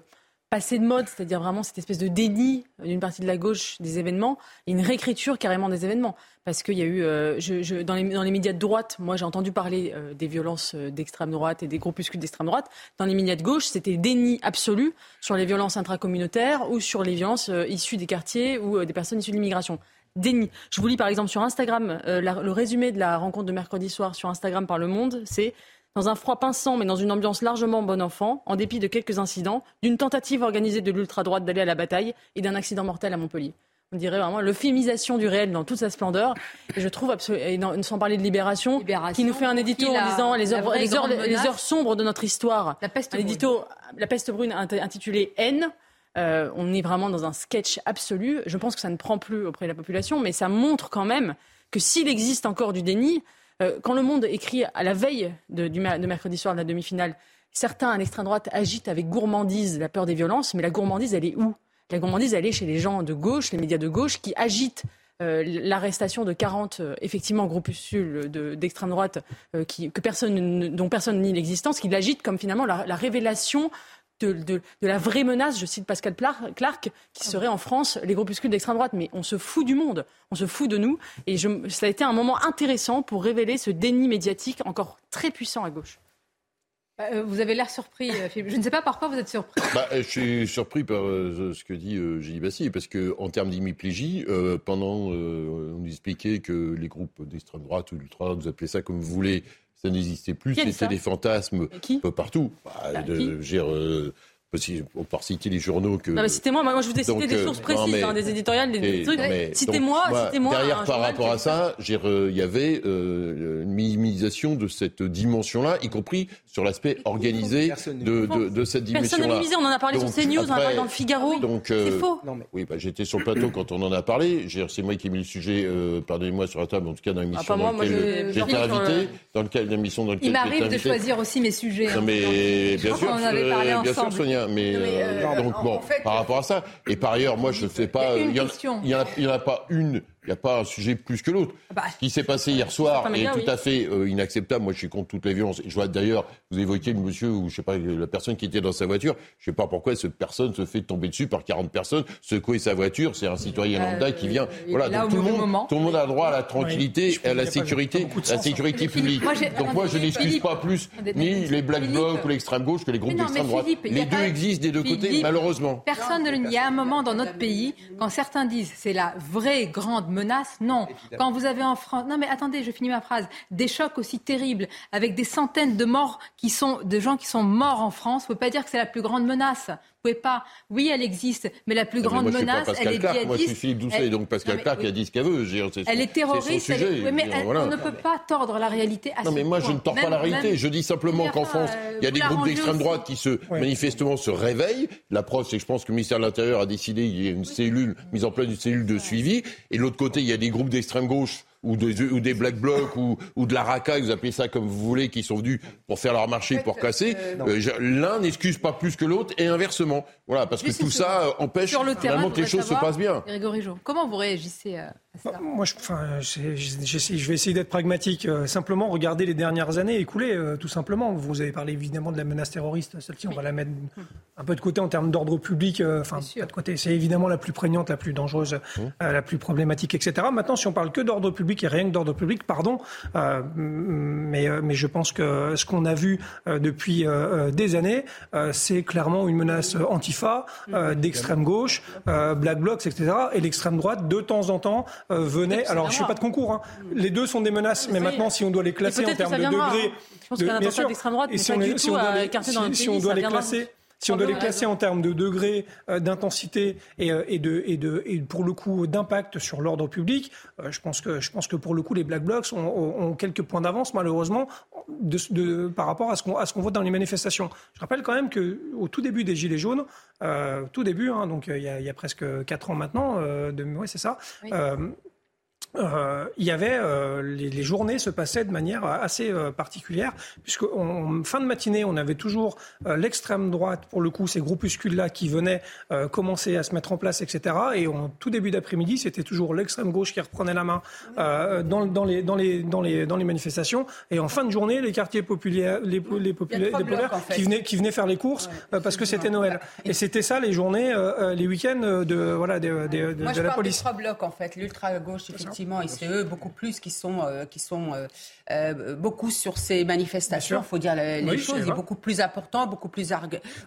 passé de mode, c'est-à-dire vraiment cette espèce de déni d'une partie de la gauche des événements, et une réécriture carrément des événements. Parce qu'il y a eu, euh, je, dans, les, dans, les, médias de droite, moi j'ai entendu parler des violences d'extrême droite et des groupuscules d'extrême droite. Dans les médias de gauche, c'était déni absolu sur les violences intracommunautaires ou sur les violences issues des quartiers ou des personnes issues de l'immigration déni. Je vous lis par exemple sur Instagram, euh, le résumé de la rencontre de mercredi soir sur Instagram par Le Monde, c'est dans un froid pinçant, mais dans une ambiance largement bon enfant, en dépit de quelques incidents, d'une tentative organisée de l'ultra-droite d'aller à la bataille et d'un accident mortel à Montpellier. On dirait vraiment l'euphémisation du réel dans toute sa splendeur. Et je trouve, absolument, sans parler de Libération, qui nous fait un édito en disant les heures, les, heures, les heures, sombres de notre histoire. La peste un édito, La peste brune intitulé Haine. Euh, on est vraiment dans un sketch absolu. Je pense que ça ne prend plus auprès de la population, mais ça montre quand même que s'il existe encore du déni, euh, quand le monde écrit à la veille de, mercredi soir de la demi-finale, certains à l'extrême droite agitent avec gourmandise la peur des violences, mais la gourmandise, elle est où? La gourmandise, elle est chez les gens de gauche, les médias de gauche, qui agitent euh, l'arrestation de 40 effectivement groupuscules d'extrême droite dont personne nie l'existence, qui l'agitent comme finalement la révélation de, la vraie menace, je cite Pascal Clark, qui serait en France les groupuscules d'extrême droite. Mais on se fout du monde, on se fout de nous. Et je, ça a été un moment intéressant pour révéler ce déni médiatique encore très puissant à gauche. Euh, vous avez l'air surpris, euh, Philippe. Je ne sais pas par quoi vous êtes surpris. Bah, je suis surpris par euh, ce que dit Gilles Bassi, parce qu'en termes d'hémiplégie, pendant, on nous expliquait que les groupes d'extrême droite ou d'ultra, vous appelez ça comme vous voulez, ça n'existait plus, c'était des fantasmes partout. Bah, bah, de, on peut citer les journaux que. Non, mais citez-moi, moi je vous ai cité des euh, sources précises, hein, des éditoriales, des, trucs. Citez-moi, citez-moi. Derrière, par rapport à ça, il y avait euh, une minimisation de cette dimension-là, y compris sur l'aspect organisé de, de, de, cette dimension-là. Personne n'a minimisé, on en a parlé sur CNews, on en a parlé dans le Figaro. Donc, euh, c'est faux. Oui, bah, j'étais sur le plateau quand on en a parlé. C'est moi qui ai mis le sujet, euh, pardonnez-moi, sur la table, en tout cas dans l'émission ah, dans laquelle j'étais invité. Dans le cadre l'émission dans laquelle Il m'arrive de choisir aussi mes sujets. Non, mais bien sûr, bien sûr, Sonia, mais donc bon, par rapport à ça. Et par ailleurs, moi, je ne fais pas. Il n'y en, a pas une n'y a pas un sujet plus que l'autre. Ah bah, Ce qui s'est passé hier soir est tout à fait euh, inacceptable. Moi, je suis contre toutes les violences. je vois d'ailleurs, vous évoquez le monsieur ou je sais pas la personne qui était dans sa voiture. Je ne sais pas pourquoi cette personne se fait tomber dessus par 40 personnes, secouer sa voiture. C'est un citoyen euh, lambda qui vient. voilà. Donc tout le monde, tout le monde a droit à la tranquillité, et à la sécurité, la sécurité publique. donc moi, je n'excuse pas plus ni les black blocs ou l'extrême gauche que les groupes d'extrême droite. Les deux existent des deux côtés, malheureusement. Personne ne le nie. Il y a un moment dans notre pays quand certains disent c'est la vraie grande menace, non. Quand vous avez en France, non mais attendez, je finis ma phrase, des chocs aussi terribles avec des centaines de morts qui sont, de gens qui sont morts en France, ne peut pas dire que c'est la plus grande menace. Pouvez pas. Oui, elle existe, mais la plus grande menace, elle est djihadiste. Moi, je suis Philippe Doucet, elle... donc Pascal Clark, a dit ce qu'elle veut. elle est terroriste. elle est... mais on ne peut pas tordre la réalité à Non, mais moi, je ne tords pas la réalité. Je dis simplement qu'en France, euh, il y a des groupes d'extrême droite qui se manifestement se réveillent. La preuve, c'est que je pense que le ministère de l'Intérieur a décidé qu'il y ait une cellule mise en place une cellule de suivi. Et de l'autre côté, il y a des groupes d'extrême gauche ou, de, ou, des black blocs ou, ou, de la racaille, vous appelez ça comme vous voulez, qui sont venus pour faire leur marché, pour casser. Euh, L'un n'excuse pas plus que l'autre et inversement. Voilà, parce que tout ça euh, empêche finalement que les choses se passent bien. Grégory Jo, comment vous réagissez à Moi, je, enfin, je vais essayer d'être pragmatique. Euh, simplement, regardez les dernières années écoulées, euh, tout simplement. Vous avez parlé évidemment de la menace terroriste. Celle-ci, on va la mettre un peu de côté en termes d'ordre public. Euh, enfin, de côté. C'est évidemment la plus prégnante, la plus dangereuse, mmh. la plus problématique, etc. Maintenant, si on parle que d'ordre public et rien que d'ordre public, pardon, mais, mais je pense que ce qu'on a vu depuis des années, c'est clairement une menace antifa, d'extrême gauche, black blocs, etc. Et l'extrême droite, de temps en temps, venait. Alors, je ne fais pas de concours. Hein. Les deux sont des menaces, mais maintenant, si on doit les classer en termes de degrés, je pense qu'un attentat d'extrême droite n'est pas du tout à écarter dans le pays. Si on doit les classer si on doit les classer en termes de degrés euh, d'intensité et, euh, et, de, et, de, et pour le coup d'impact sur l'ordre public, euh, je, pense que, je pense que pour le coup les Black Blocs ont, ont quelques points d'avance malheureusement de, de, par rapport à ce qu'on qu'on voit dans les manifestations. Je rappelle quand même qu'au tout début des Gilets jaunes, euh, tout début, hein, donc il y, a, il y, a, presque quatre ans maintenant, euh, ouais, c'est ça. Oui. Euh, euh, il y avait euh, les, les, journées se passaient de manière assez euh, particulière puisque en fin de matinée on avait toujours euh, l'extrême droite pour le coup ces groupuscules là qui venaient euh, commencer à se mettre en place etc et en tout début d'après-midi c'était toujours l'extrême gauche qui reprenait la main euh, dans, dans, les, dans, les, dans, les, dans les manifestations. Et en fin de journée les quartiers populaires les, les, populaires, les populaires en fait. qui venaient qui venaient faire les courses ouais, parce que c'était Noël. Et c'était ça les journées les week-ends de voilà de, de, de, Moi, de la police. Des trois blocs en fait. L'ultra gauche effectivement et c'est eux beaucoup plus qui sont, euh, qui sont euh, euh, beaucoup sur ces manifestations, il faut dire les, oui, choses, et beaucoup plus importants, beaucoup plus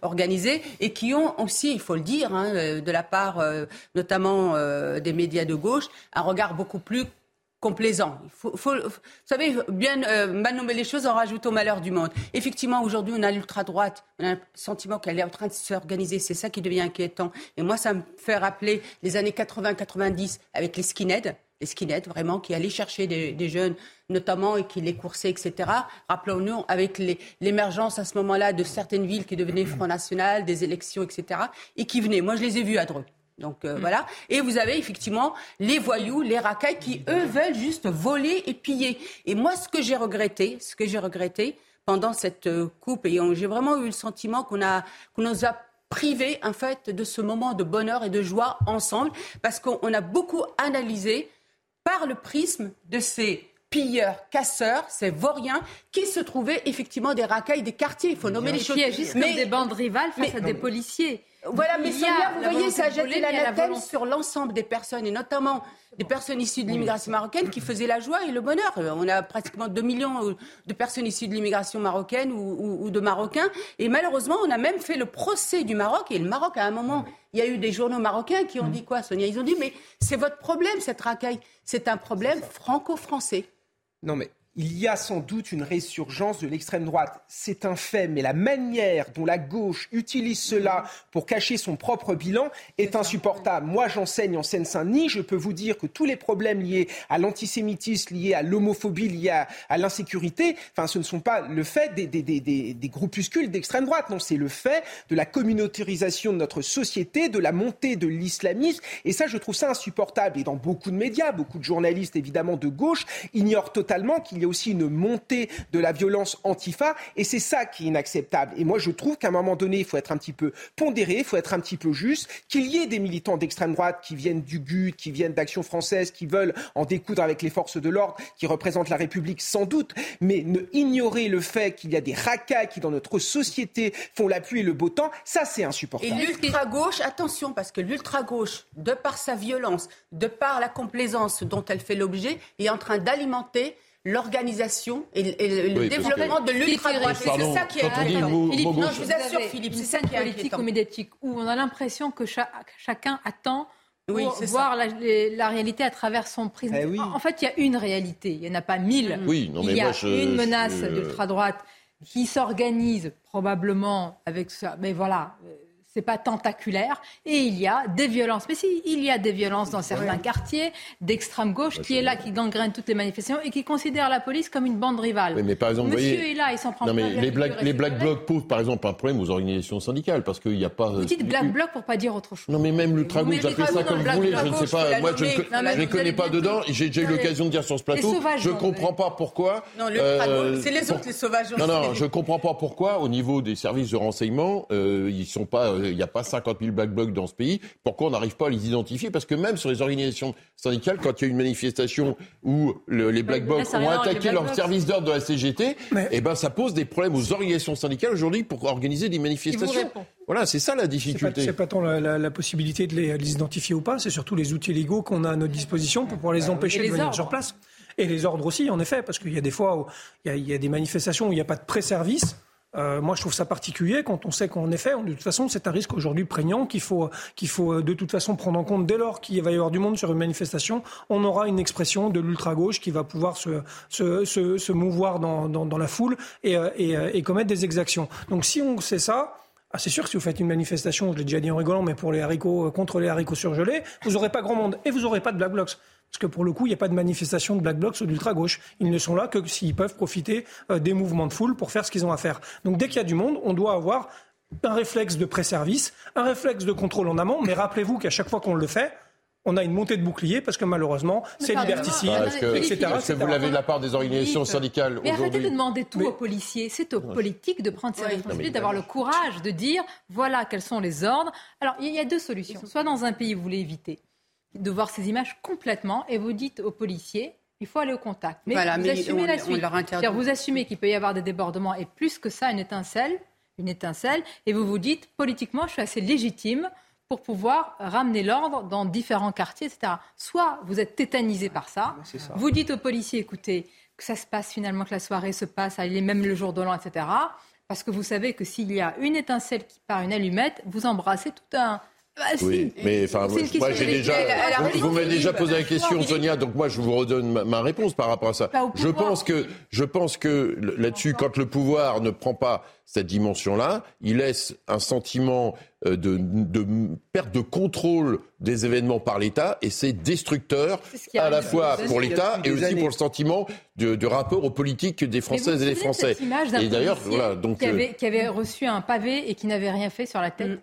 organisés, et qui ont aussi, il faut le dire, hein, de la part euh, notamment des médias de gauche, un regard beaucoup plus complaisant. Il faut, faut, vous savez, bien euh, mal nommer les choses en rajoute au malheur du monde. Effectivement, aujourd'hui, on a l'ultra-droite. On a le sentiment qu'elle est en train de s'organiser. C'est ça qui devient inquiétant. Et moi, ça me fait rappeler les années 80-90 avec les skinheads les skinheads, vraiment, qui allaient chercher des, jeunes, notamment, et qui les coursaient, etc. Rappelons-nous, avec l'émergence à ce moment-là de certaines villes qui devenaient Front National, des élections, etc., et qui venaient. Moi, je les ai vus à Dreux. Donc euh, voilà. Et vous avez effectivement les voyous, les racailles qui, eux, veulent juste voler et piller. Et moi, ce que j'ai regretté, ce que j'ai regretté pendant cette euh, coupe, et j'ai vraiment eu le sentiment qu'on a, nous a privé en fait de ce moment de bonheur et de joie ensemble, parce qu'on a beaucoup analysé par le prisme de ces pilleurs, casseurs, ces vauriens qui se trouvaient effectivement des racailles des quartiers. Il faut nommer les choses. Qui agissent mais, comme des bandes rivales face mais, à des policiers. Voilà, mais Sonia, vous voyez, ça a jeté l'anathème sur l'ensemble des personnes, et notamment des personnes issues de l'immigration marocaine qui faisaient la joie et le bonheur. On a pratiquement 2 millions de personnes issues de l'immigration marocaine ou, ou, ou, de Marocains. Et malheureusement, on a même fait le procès du Maroc. Et le Maroc, à un moment, il y a eu des journaux marocains qui ont dit quoi, Sonia? Ils ont dit, mais c'est votre problème, cette racaille. C'est un problème franco-français. Non, mais il y a sans doute une résurgence de l'extrême droite. C'est un fait, mais la manière dont la gauche utilise cela pour cacher son propre bilan est insupportable. Moi, j'enseigne en Seine-Saint-Denis. Je peux vous dire que tous les problèmes liés à l'antisémitisme, liés à l'homophobie, liés à, l'insécurité, enfin, ce ne sont pas le fait des groupuscules d'extrême droite. Non, c'est le fait de la communautarisation de notre société, de la montée de l'islamisme. Et ça, je trouve ça insupportable. Et dans beaucoup de médias, beaucoup de journalistes, évidemment, de gauche, ignorent totalement qu'il y a aussi une montée de la violence antifa, et c'est ça qui est inacceptable. Et moi, je trouve qu'à un moment donné, il faut être un petit peu pondéré, il faut être un petit peu juste, qu'il y ait des militants d'extrême droite qui viennent du GUT, qui viennent d'Action française, qui veulent en découdre avec les forces de l'ordre, qui représentent la République sans doute, mais ne ignorer le fait qu'il y a des racailles qui, dans notre société, font la pluie et le beau temps, ça, c'est insupportable. Et l'ultra-gauche, attention, parce que l'ultra-gauche, de par sa violence, de par la complaisance dont elle fait l'objet, est en train d'alimenter l'organisation et, et, le oui, développement de l'ultra-droite. C'est ça qui est inquiétant. Philippe, non, je vous assure, Philippe, c'est ça qui est politique ou médiatique où on a l'impression que cha chacun attend pour oui, voir la, la, réalité à travers son prisme. Eh oui. En fait, il y a une réalité, il n'y en a pas mille. Oui, non, il y a moi, je, une menace je... d'ultra-droite qui s'organise probablement avec ça. Mais voilà, c'est pas tentaculaire et il y a des violences. Mais si, il y a des violences dans certains quartiers d'extrême gauche qui est là, qui gangrène toutes les manifestations et qui considère la police comme une bande rivale. Oui, mais par exemple, Monsieur voyez, est là, il s'en prend non, mais les la black, les blocs posent par exemple un problème aux organisations syndicales parce qu'il n'y a pas. Vous dites black bloc pour pas dire autre chose. Non mais même l'ultra gauche, mettez appelez pas ça comme vous le voulez, je ne sais pas, moi je ne ne vous connais pas dedans, j'ai déjà eu l'occasion de dire sur ce Les plateau, sauvages, je non, comprends pas pourquoi. Non, le euh, c'est les autres, les sauvages. Non, non, je comprends pas pourquoi, au niveau des services de renseignement, euh, ils sont pas, euh, il n'y a pas 50 000 black blocs dans ce pays. Pourquoi on n'arrive pas à les identifier? Parce que même sur les organisations syndicales, quand il y a une manifestation où le- les black blocs ont attaqué leur service d'ordre de la CGT, eh ben ça pose des problèmes aux organisations syndicales aujourd'hui pour organiser des manifestations. Voilà, c'est ça la difficulté. c'est pas tant la, la- la possibilité de les, les identifier ou pas, c'est surtout les outils légaux qu'on a à notre disposition pour pouvoir les empêcher Et les de venir ordres. sur place. Et les ordres aussi, en effet, parce qu'il y a des fois où il y a, il y a des manifestations où il n'y a pas de pré-service. Euh, moi, je trouve ça particulier quand on sait qu'en effet, on- de toute façon, c'est un risque aujourd'hui prégnant qu'il faut, qu'il faut euh, de toute façon prendre en compte dès lors qu'il va y avoir du monde sur une manifestation. On aura une expression de l'ultra-gauche qui va pouvoir se, se, se, se mouvoir dans, dans, dans la foule et, euh, et, euh, et commettre des exactions. Donc, si on sait ça, ah, c'est sûr si vous faites une manifestation, je l'ai déjà dit en rigolant, mais pour les haricots, contre les haricots surgelés, vous n'aurez pas grand monde et vous n'aurez pas de black blocs. Parce que pour le coup, il n'y a pas de manifestation de black blocs ou d'ultra-gauche. Ils ne sont là que s'ils peuvent profiter euh, des mouvements de foule pour faire ce qu'ils ont à faire. Donc dès qu'il y a du monde, on doit avoir un réflexe de pré-service, un réflexe de contrôle en amont, mais rappelez-vous qu'à chaque fois qu'on le fait, on a une montée de bouclier parce que malheureusement, c'est liberticide, Ah, que, etc. est-ce que vous l'avez de la part des organisations syndicales Mais arrêtez de demander tout aux policiers. C'est aux politiques de prendre ses responsabilités, d'avoir le courage de dire voilà quels sont les ordres. Alors, il y a deux solutions. Soit dans un pays, vous voulez éviter de voir ces images complètement et vous dites aux policiers il faut aller au contact. Mais Voilà, vous mais assumez on- la suite. leur Vous assumez qu'il peut y avoir des débordements et plus que ça, une étincelle, une étincelle, et vous vous dites politiquement, je suis assez légitime pour pouvoir ramener l'ordre dans différents quartiers, etc. Soit vous êtes tétanisé par ça, ça. vous dites aux policiers, écoutez, que ça se passe finalement, que la soirée se passe, elle est même le jour de l'an, etc. Parce que vous savez que s'il y a une étincelle qui part, une allumette, vous embrassez tout un... Bah, si. Oui, mais enfin, moi j'ai déjà, vous, m'avez déjà posé la question, Non, Sonia, donc moi je vous redonne ma, ma réponse par rapport à ça. Au Je pense que, je pense que là-dessus, quand le pouvoir ne prend pas cette dimension-là, il laisse un sentiment euh, de, de perte de contrôle des événements par l'État et c'est destructeur ce à la fois pour l'État et aussi années. pour le sentiment de, de rapport aux politiques des Françaises et des Français. cette image d'un Et d'ailleurs, policier voilà, donc qui, euh, avait, qui avait reçu un pavé et qui n'avait rien fait sur la tête.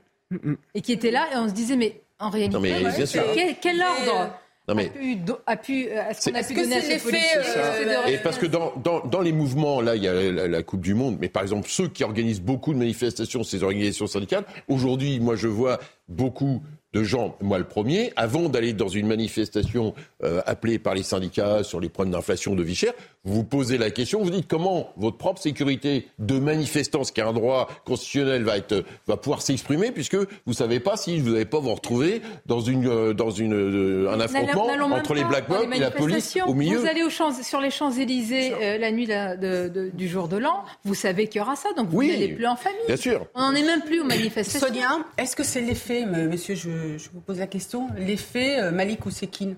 Et qui était là et on se disait, mais en réalité, Non, mais bien sûr. quel, quel ordre non, mais- a pu, a pu, euh, est-ce qu'on a pu donner à c'est ce l'effet, policier euh, Et parce que dans, dans, dans les mouvements, là, il y a la, la- la Coupe du Monde, mais par exemple, ceux qui organisent beaucoup de manifestations, ces organisations syndicales, aujourd'hui, moi, je vois beaucoup de gens, moi le premier, avant d'aller dans une manifestation euh, appelée par les syndicats sur les problèmes d'inflation de vie chère, vous vous posez la question, vous dites comment votre propre sécurité de manifestant, ce qui est un droit constitutionnel, va, être, va pouvoir s'exprimer, puisque vous savez pas si vous n'allez pas vous retrouver dans, une, euh, dans une, euh, un affrontement entre les Black Blocs les et la police manifestations. au milieu. Vous allez aux champs- sur les Champs-Élysées euh, la nuit de- de- de- du jour de l'an, vous savez qu'il y aura ça, donc vous Oui, n'allez plus en famille. bien sûr. On n'en est même plus aux manifestations. Sonia, est-ce que c'est l'effet, monsieur, je, je vous pose la question, l'effet euh, Malik Ousekine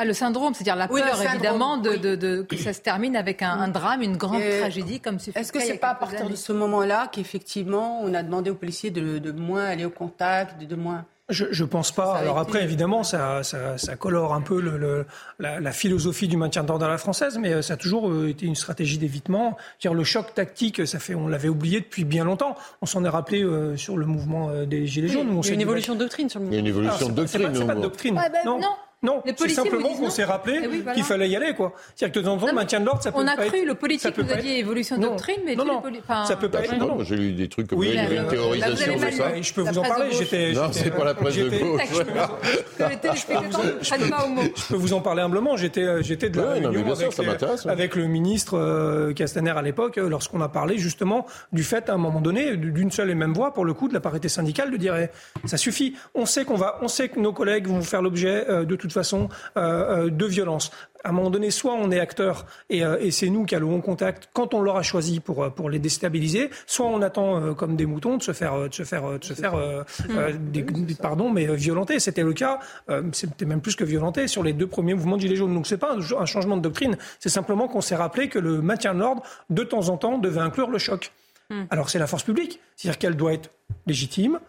Ah, le syndrome, c'est-à-dire la Oui, peur évidemment de, oui. de- de- que ça se termine avec un, un drame, une grande tragédie comme ce Est-ce que c'est a pas à partir de ce moment-là qu'effectivement on a demandé aux policiers de, de moins aller au contact, de, de moins. Je, je pense pas. a Alors été- après, évidemment, ça, ça, ça colore un peu le, le- la, la philosophie du maintien d'ordre à la française, mais euh, ça a toujours euh, été une stratégie d'évitement. Dire le choc tactique, ça fait, on l'avait oublié depuis bien longtemps. On s'en est rappelé euh, sur le mouvement des gilets jaunes. où on Il y a une dit, évolution de doctrine sur le Il y a une mouvement. évolution Alors, de c'est pas- doctrine. C'est pas, de au- doctrine. Ouais, ben, non. non. Non, c'est vous simplement qu'on s'est rappelé Eh oui, voilà. qu'il fallait y aller, quoi. C'est-à-dire que de temps en temps, maintien de l'ordre, ça peut On a pas cru, être- le politique nous pas a dit être- évolution de doctrine, mais non, non, poli- enfin, ça peut pas Bah, être. pas, non. moi, j'ai lu des trucs comme Oui, il y a eu mais, une euh, théorisation là, vous de ça. Je peux vous en parler. J'étais. Non, c'est pas la presse de gauche. Je peux vous en parler humblement. J'étais, euh, j'étais de la Ouais, non, mais réunion bien sûr, avec, ça les- m'intéresse, ouais. avec le ministre euh, Castaner à l'époque, euh, lorsqu'on a parlé justement du fait, à un moment donné, d'une seule et même voix, pour le coup, de la parité syndicale, de dire eh, ça suffit. On sait qu'on va, on sait que nos collègues vont faire l'objet euh, de toute façon euh, euh, de violence. À un moment donné, soit on est acteur et, euh, et c'est nous qui allons en contact quand on l'aura choisi pour pour les déstabiliser, soit on attend euh, comme des moutons de se faire de se faire de se faire euh, euh, des- des- pardon mais violenter. C'était le cas. euh, C'était même plus que violenter sur les deux premiers mouvements de gilets jaunes. Donc c'est pas un, un changement de doctrine. C'est simplement qu'on s'est rappelé que le maintien de l'ordre de temps en temps devait inclure le choc. Hmm. Alors c'est la force publique, c'est-à-dire qu'elle doit être légitime,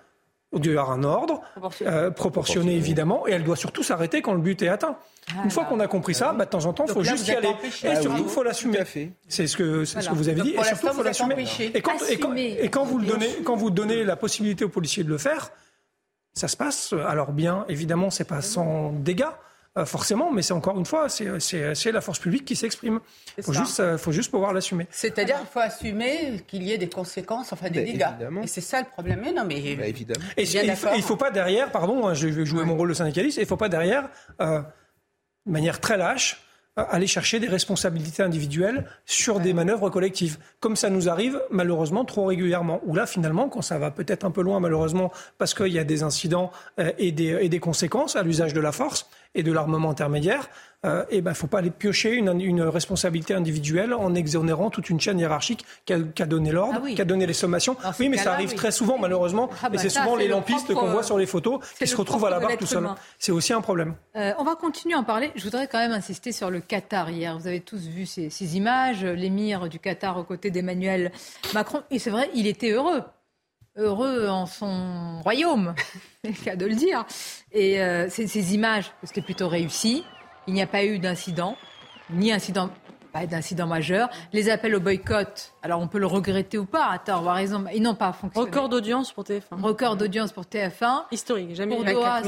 il doit y avoir un ordre, proportionné, proportionné évidemment, et elle doit surtout s'arrêter quand le but est atteint. Ah, Une fois qu'on a compris ça, bah, de temps en temps, il faut juste y aller. Et surtout, il faut l'assumer. C'est ce que, c'est ce que vous avez dit. Et surtout, il faut l'assumer. Et, quand, et, quand, et quand, vous le donnez, quand vous donnez la possibilité aux policiers de le faire, ça se passe. Alors bien, évidemment, c'est pas sans dégâts. Euh, forcément, mais c'est encore une fois, c'est la force publique qui s'exprime. Il faut juste, euh, faut juste pouvoir l'assumer. C'est-à-dire qu'il faut assumer qu'il y ait des conséquences, enfin des dégâts. Et c'est ça le problème. non, mais bah, évidemment. Et il ne faut, pas derrière, pardon, hein, je vais jouer mon rôle de syndicaliste, il ne faut pas derrière, euh, de manière très lâche, aller chercher des responsabilités individuelles sur des manœuvres collectives, comme ça nous arrive malheureusement trop régulièrement. Ou là, finalement, quand ça va peut-être un peu loin, malheureusement, parce qu'il y a des incidents et, des, et des conséquences à l'usage de la force, et de l'armement intermédiaire, euh, et ben, faut pas aller piocher une, une, responsabilité individuelle en exonérant toute une chaîne hiérarchique qui a, donné l'ordre, ah qui a donné les sommations. oui, mais ça arrive très souvent, malheureusement. Ah et c'est souvent les lampistes qu'on voit sur les photos qui se retrouvent à la barre tout seuls. C'est aussi un problème. Euh, on va continuer à en parler. Je voudrais quand même insister sur le Qatar hier. Vous avez tous vu ces, ces images, l'émir du Qatar aux côtés d'Emmanuel Macron. Et c'est vrai, il était heureux heureux en son royaume, c'est le cas de le dire. Et euh, ces, images, c'était plutôt réussi. Il n'y a pas eu d'incident, ni incident pas d'incident majeur. Les appels au boycott, alors on peut le regretter ou pas, à tort raison, ils n'ont pas fonctionné. Record d'audience pour TF1. Record d'audience pour TF1. Historique, jamais pour Doha,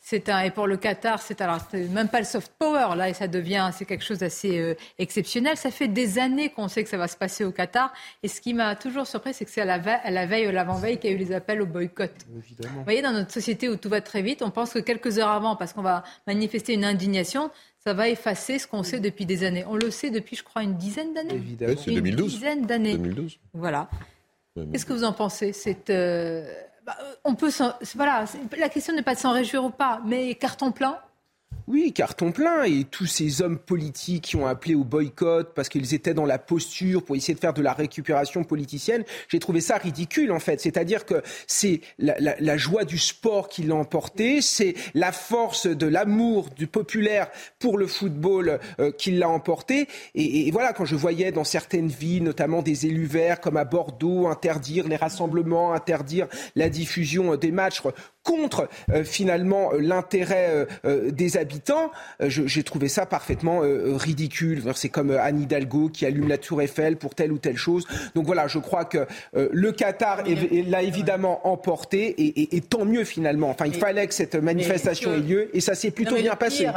c'est un et pour le Qatar, c'est alors même pas le soft power là, et ça devient c'est quelque chose d'assez euh, exceptionnel. Ça fait des années qu'on sait que ça va se passer au Qatar, et ce qui m'a toujours surpris, c'est que c'est à la, veille, à la veille ou l'avant-veille qu'il y a eu les appels au boycott. Évidemment. Vous voyez, dans notre société où tout va très vite, on pense que quelques heures avant, parce qu'on va manifester une indignation, ça va effacer ce qu'on sait depuis des années. On le sait depuis, je crois, une dizaine d'années. Évidemment, c'est 2012. Une dizaine d'années. 2012. Voilà. Qu'est-ce que vous en pensez? C'est euh, bah, on peut voilà, la question n'est pas de s'en réjouir ou pas, mais carton plein. Oui, carton plein. Et tous ces hommes politiques qui ont appelé au boycott parce qu'ils étaient dans la posture pour essayer de faire de la récupération politicienne, j'ai trouvé ça ridicule en fait. C'est-à-dire que c'est la, joie du sport qui l'a emporté, c'est la force de l'amour du populaire pour le football euh, qui l'a emporté. Et, et, voilà, quand je voyais dans certaines villes, notamment des élus verts comme à Bordeaux, interdire les rassemblements, interdire la diffusion des matchs contre euh, finalement euh, l'intérêt euh, des habitants, j'ai trouvé ça parfaitement ridicule. C'est comme Anne Hidalgo qui allume la tour Eiffel pour telle ou telle chose. Donc voilà, je crois que le Qatar l'a évidemment emporté et, tant mieux finalement. Enfin, il fallait que cette manifestation ait lieu et ça s'est plutôt bien passé.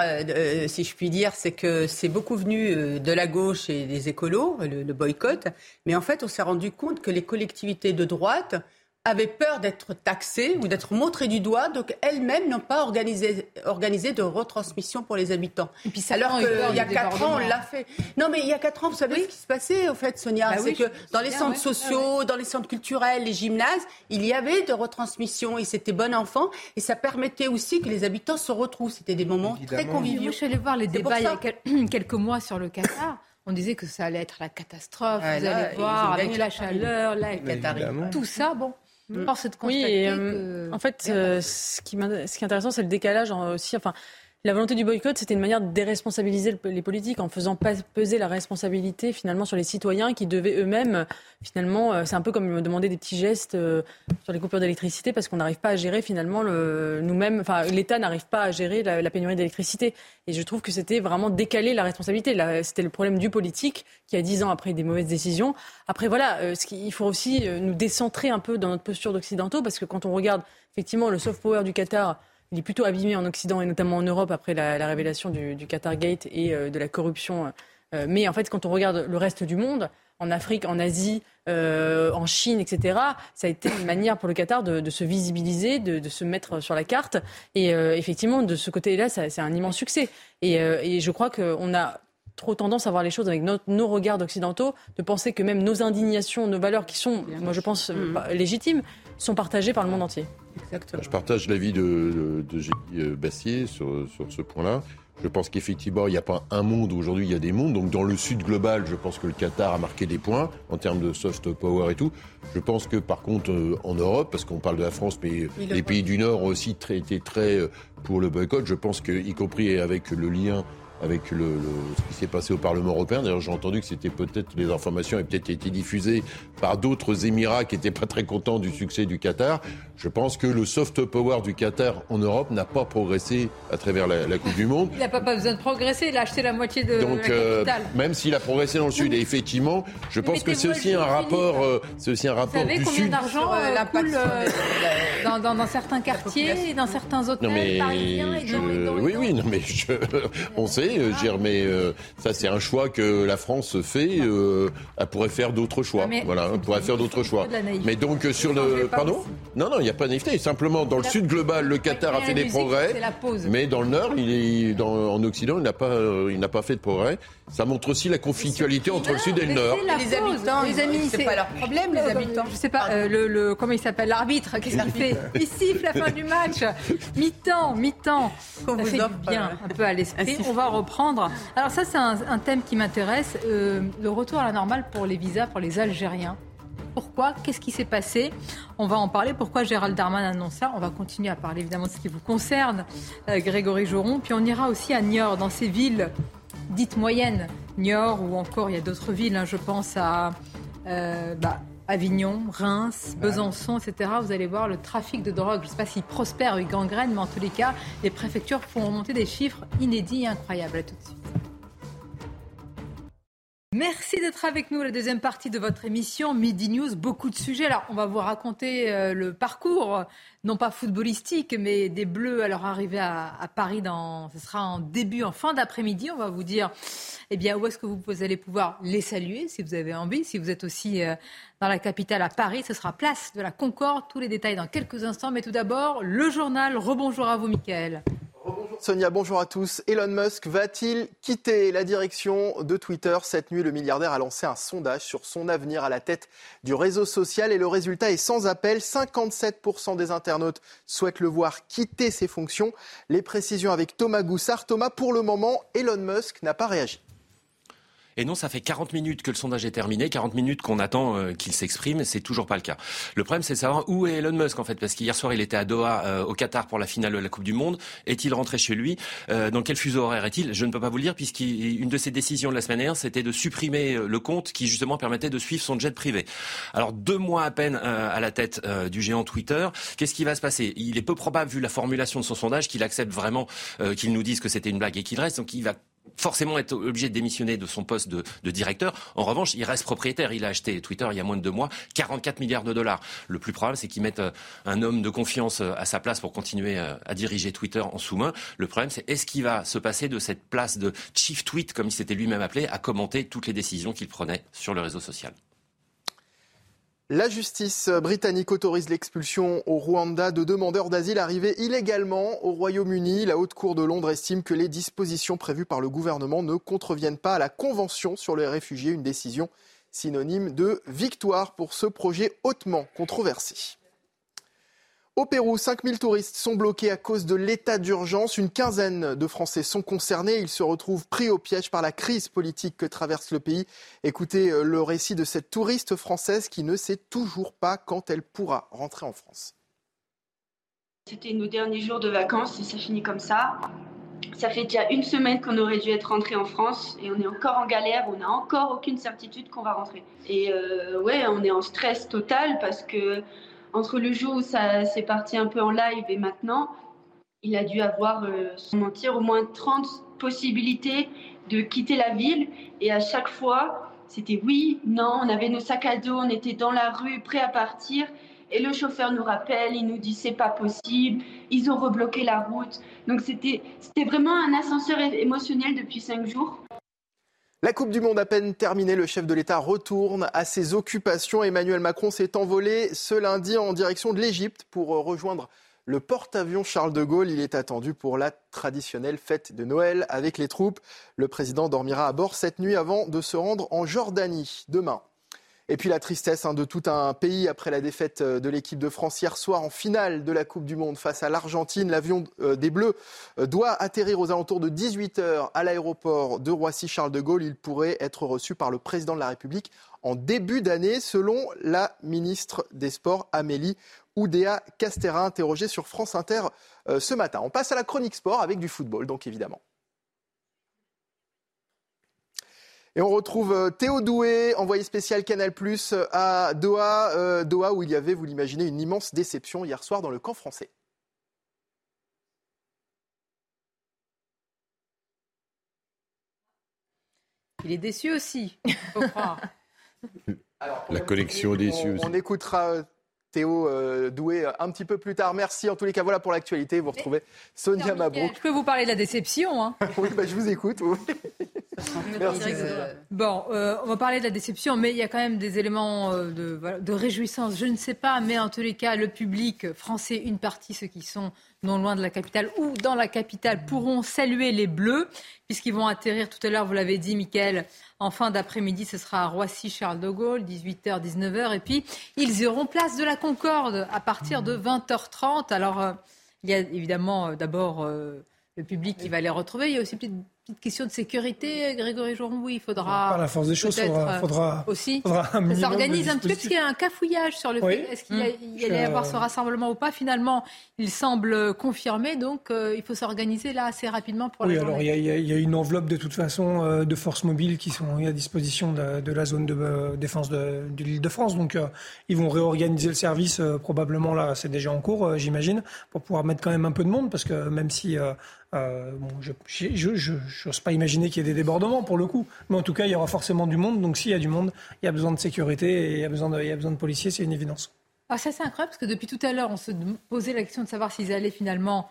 si je puis dire, c'est que c'est beaucoup venu de la gauche et des écolos, le boycott, mais en fait, on s'est rendu compte que les collectivités de droite avaient peur d'être taxées ou d'être montrées du doigt, donc elles-mêmes n'ont pas organisé, organisé de retransmission pour les habitants. Et puis Alors qu'il y a quatre ans, on l'a fait. Non, mais il y a quatre ans, vous savez ce qui se passait, au fait, Sonia bah C'est que dans les centres sociaux, dans les centres culturels, les gymnases, il y avait de retransmission et c'était bon enfant. Et ça permettait aussi que les habitants se retrouvent. C'était des moments très conviviaux. je suis allée voir les débats il y a quelques mois sur le Qatar. On disait que ça allait être la catastrophe. vous allez voir, avec la chaleur, la tout ça, bon. Mm. oui, euh, en fait, euh, ce, qui ce qui est intéressant, c'est le décalage aussi. Enfin, la volonté du boycott, c'était une manière de déresponsabiliser les politiques en faisant peser la responsabilité finalement sur les citoyens qui devaient eux-mêmes, finalement, euh, c'est un peu comme me demander des petits gestes euh, sur les coupures d'électricité parce qu'on n'arrive pas à gérer finalement nous-mêmes, enfin l'État n'arrive pas à gérer la, pénurie d'électricité. Et je trouve que c'était vraiment décaler la responsabilité. C'était le problème du politique qui a dix ans après des mauvaises décisions. Après voilà, euh, ce il faut aussi nous décentrer un peu dans notre posture d'occidentaux parce que quand on regarde effectivement le soft power du Qatar, il est plutôt abîmé en Occident et notamment en Europe après la, révélation du, du, Qatar Gate et euh, de la corruption. Euh, mais en fait, quand on regarde le reste du monde, en Afrique, en Asie, euh, en Chine, etc., ça a été une manière pour le Qatar de, se visibiliser, de, se mettre sur la carte. Et effectivement, de ce côté-là, c'est un immense succès. Et, je crois qu'on a trop tendance à voir les choses avec nos regards occidentaux, de penser que même nos indignations, nos valeurs qui sont, moi je pense, légitimes, sont partagées par le monde entier. Je partage l'avis de, de, euh, Bassier sur, sur ce point-là. Je pense qu'effectivement, il n'y a pas un monde. Aujourd'hui, il y a des mondes. Donc, dans le sud global, je pense que le Qatar a marqué des points en termes de soft power et tout. Je pense que, par contre, euh, en Europe, parce qu'on parle de la France, mais les pays du Nord ont aussi très, été très euh, pour le boycott. Je pense que, y compris avec le lien avec le, ce qui s'est passé au Parlement européen. D'ailleurs, j'ai entendu que c'était peut-être les informations avaient peut-être été diffusées par d'autres Émirats qui n'étaient pas très contents du succès du Qatar. Je pense que le soft power du Qatar en Europe n'a pas progressé à travers la, Coupe du Monde. Il n'a pas, besoin de progresser. Il a acheté la moitié de Donc, la euh, même s'il a progressé dans le Sud, et effectivement, je pense que c'est aussi un rapport, euh, c'est aussi un rapport Vous savez combien d'argent euh, coule dans, dans, dans, certains quartiers, dans certains hôtels mais parisiens et Oui, oui, non, mais on sait euh, mais euh, ça c'est un choix que la France fait. Euh, elle pourrait faire d'autres choix. voilà, elle pourrait faire d'autres choix. Mais donc sur le, pardon Non, non, il n'y a pas de naïveté. Simplement dans le sud global, le Qatar a fait des progrès, mais dans le nord, il est dans, en Occident, il n'a pas, il n'a pas fait de progrès. Ça montre aussi la conflictualité entre le sud et le nord. Les habitants, les amis, c'est pas leur problème, les habitants. Je sais pas, le, le, comment il s'appelle, l'arbitre, qu'est-ce qu'il fait Il siffle la fin du match. Mi-temps, mi-temps. Ça fait du bien un peu à l'esprit. On va reprendre alors ça, c'est un, thème qui m'intéresse, euh, le retour à la normale pour les visas pour les Algériens. Pourquoi? Qu'est-ce qui s'est passé? On va en parler. Pourquoi Gérald Darman annonce ça? On va continuer à parler évidemment de ce qui vous concerne, euh, Grégory Joron. Puis on ira aussi à Niort, dans ces villes dites moyennes. Niort ou encore il y a d'autres villes, hein, je pense à euh, bah, Avignon, Reims, Besançon, etc. Vous allez voir le trafic de drogue. Je ne sais pas s'il prospère ou il gangrène, mais en tous les cas, les préfectures font remonter des chiffres inédits et incroyables. À tout de suite. Merci d'être avec nous, la deuxième partie de votre émission Midi News. Beaucoup de sujets. Alors, on va vous raconter euh, le parcours, non pas footballistique, mais des Bleus à leur arrivée à, Paris. Dans, ce sera en début, en fin d'après-midi. On va vous dire, eh bien, où est-ce que vous allez pouvoir les saluer, si vous avez envie. Si vous êtes aussi euh, dans la capitale à Paris, ce sera place de la Concorde. Tous les détails dans quelques instants. Mais tout d'abord, le journal. Rebonjour à vous, Michael. Sonia, bonjour à tous. Elon Musk va-t-il quitter la direction de Twitter Cette nuit, le milliardaire a lancé un sondage sur son avenir à la tête du réseau social et le résultat est sans appel. 57% des internautes souhaitent le voir quitter ses fonctions. Les précisions avec Thomas Goussard. Thomas, pour le moment, Elon Musk n'a pas réagi. Et non, ça fait 40 minutes que le sondage est terminé, 40 minutes qu'on attend euh, qu'il s'exprime, c'est toujours pas le cas. Le problème, c'est de savoir où est Elon Musk en fait, parce qu'hier soir, il était à Doha, euh, au Qatar, pour la finale de la Coupe du Monde. Est-il rentré chez lui? Euh, Dans quel fuseau horaire est-il? Je ne peux pas vous le dire, puisqu'une de ses décisions de la semaine dernière, c'était de supprimer le compte qui justement permettait de suivre son jet privé. Alors deux mois à peine à la tête du géant Twitter, qu'est-ce qui va se passer? Il est peu probable, vu la formulation de son sondage, qu'il accepte vraiment qu'il nous dise que c'était une blague et qu'il reste. Donc il va forcément être obligé de démissionner de son poste de, directeur. En revanche, il reste propriétaire. Il a acheté Twitter il y a moins de deux mois, 44 milliards de dollars. Le plus probable, c'est qu'il mette euh, un homme de confiance euh, à sa place pour continuer euh, à diriger Twitter en sous-main. Le problème, c'est est-ce qu'il va se passer de cette place de chief tweet, comme il s'était lui-même appelé, à commenter toutes les décisions qu'il prenait sur le réseau social? La justice britannique autorise l'expulsion au Rwanda de demandeurs d'asile arrivés illégalement au Royaume-Uni. La Haute Cour de Londres estime que les dispositions prévues par le gouvernement ne contreviennent pas à la Convention sur les réfugiés, une décision synonyme de victoire pour ce projet hautement controversé. Au Pérou, 5000 touristes sont bloqués à cause de l'état d'urgence. Une quinzaine de Français sont concernés. Ils se retrouvent pris au piège par la crise politique que traverse le pays. Écoutez euh, le récit de cette touriste française qui ne sait toujours pas quand elle pourra rentrer en France. C'était nos derniers jours de vacances et ça finit comme ça. Ça fait déjà une semaine qu'on aurait dû être rentré en France et on est encore en galère, on n'a encore aucune certitude qu'on va rentrer. Et euh, ouais, on est en stress total parce que entre le jour où ça s'est parti un peu en live et maintenant, il a dû avoir, euh, sans mentir, au moins 30 possibilités de quitter la ville. Et à chaque fois, c'était oui, non, on avait nos sacs à dos, on était dans la rue, prêts à partir. Et le chauffeur nous rappelle, il nous dit c'est pas possible, ils ont rebloqué la route. Donc c'était vraiment un ascenseur émotionnel depuis cinq jours. La Coupe du Monde à peine terminée, le chef de l'État retourne à ses occupations. Emmanuel Macron s'est envolé ce lundi en direction de l'Égypte pour rejoindre le porte-avions Charles de Gaulle. Il est attendu pour la traditionnelle fête de Noël avec les troupes. Le président dormira à bord cette nuit avant de se rendre en Jordanie demain. Et puis la tristesse hein, de tout un pays après la défaite euh, de l'équipe de France hier soir en finale de la Coupe du Monde face à l'Argentine. L'avion euh, des Bleus euh, doit atterrir aux alentours de 18h à l'aéroport de Roissy-Charles de Gaulle. Il pourrait être reçu par le président de la République en début d'année, selon la ministre des Sports, Amélie Oudéa Castera, interrogée sur France Inter ce matin. On passe à la chronique sport avec du football, donc évidemment. Et on retrouve euh, Théo Doué, envoyé spécial Canal Plus à Doha, euh, Doha où il y avait, vous l'imaginez, une immense déception hier soir dans le camp français. Il est déçu aussi, faut croire. La connexion déçue On, aussi. on écoutera euh, Théo euh, Doué euh, un petit peu plus tard. Merci en tous les cas. Voilà pour l'actualité. Vous retrouvez Sonia Mabrouk. Je peux vous parler de la déception. Hein. oui, bah, je vous écoute. oui. Merci. Bon, euh, on va parler de la déception, mais il y a quand même des éléments euh, de réjouissance. Je ne sais pas, mais en tous les cas, le public français, une partie, ceux qui sont non loin de la capitale ou dans la capitale, pourront saluer les Bleus, puisqu'ils vont atterrir tout à l'heure, vous l'avez dit, Mickaël, en fin d'après-midi, ce sera à Roissy-Charles de Gaulle, 18h, 19h, et puis ils iront place de la Concorde à partir de 20h30. Alors, euh, il y a évidemment euh, d'abord euh, le public qui va les retrouver, il y a aussi petite, question de sécurité, Grégory Joron, oui, il faudra... Par la force des choses, faudra, euh, faudra, aussi. faudra un Ça s'organise un petit peu parce qu'il y a un cafouillage sur le Oui. fait est-ce qu'il Mmh. il y allait avoir ce rassemblement ou pas. Finalement, il semble confirmé, donc euh, il faut s'organiser là assez rapidement pour Oui, la alors il y, a- il y a- il y a une enveloppe de toute façon euh, de forces mobiles qui sont à disposition de, de la zone de euh, défense de, de l'île de France. Donc ils vont réorganiser le service probablement là, c'est déjà en cours, j'imagine, pour pouvoir mettre quand même un peu de monde parce que même si euh, je j'ose pas imaginer qu'il y ait des débordements pour le coup, mais en tout cas il y aura forcément du monde. Donc s'il y a du monde, il y a besoin de sécurité et il y a besoin de, policiers, c'est une évidence. Ah, ça c'est incroyable parce que depuis tout à l'heure, on se posait la question de savoir s'ils allaient finalement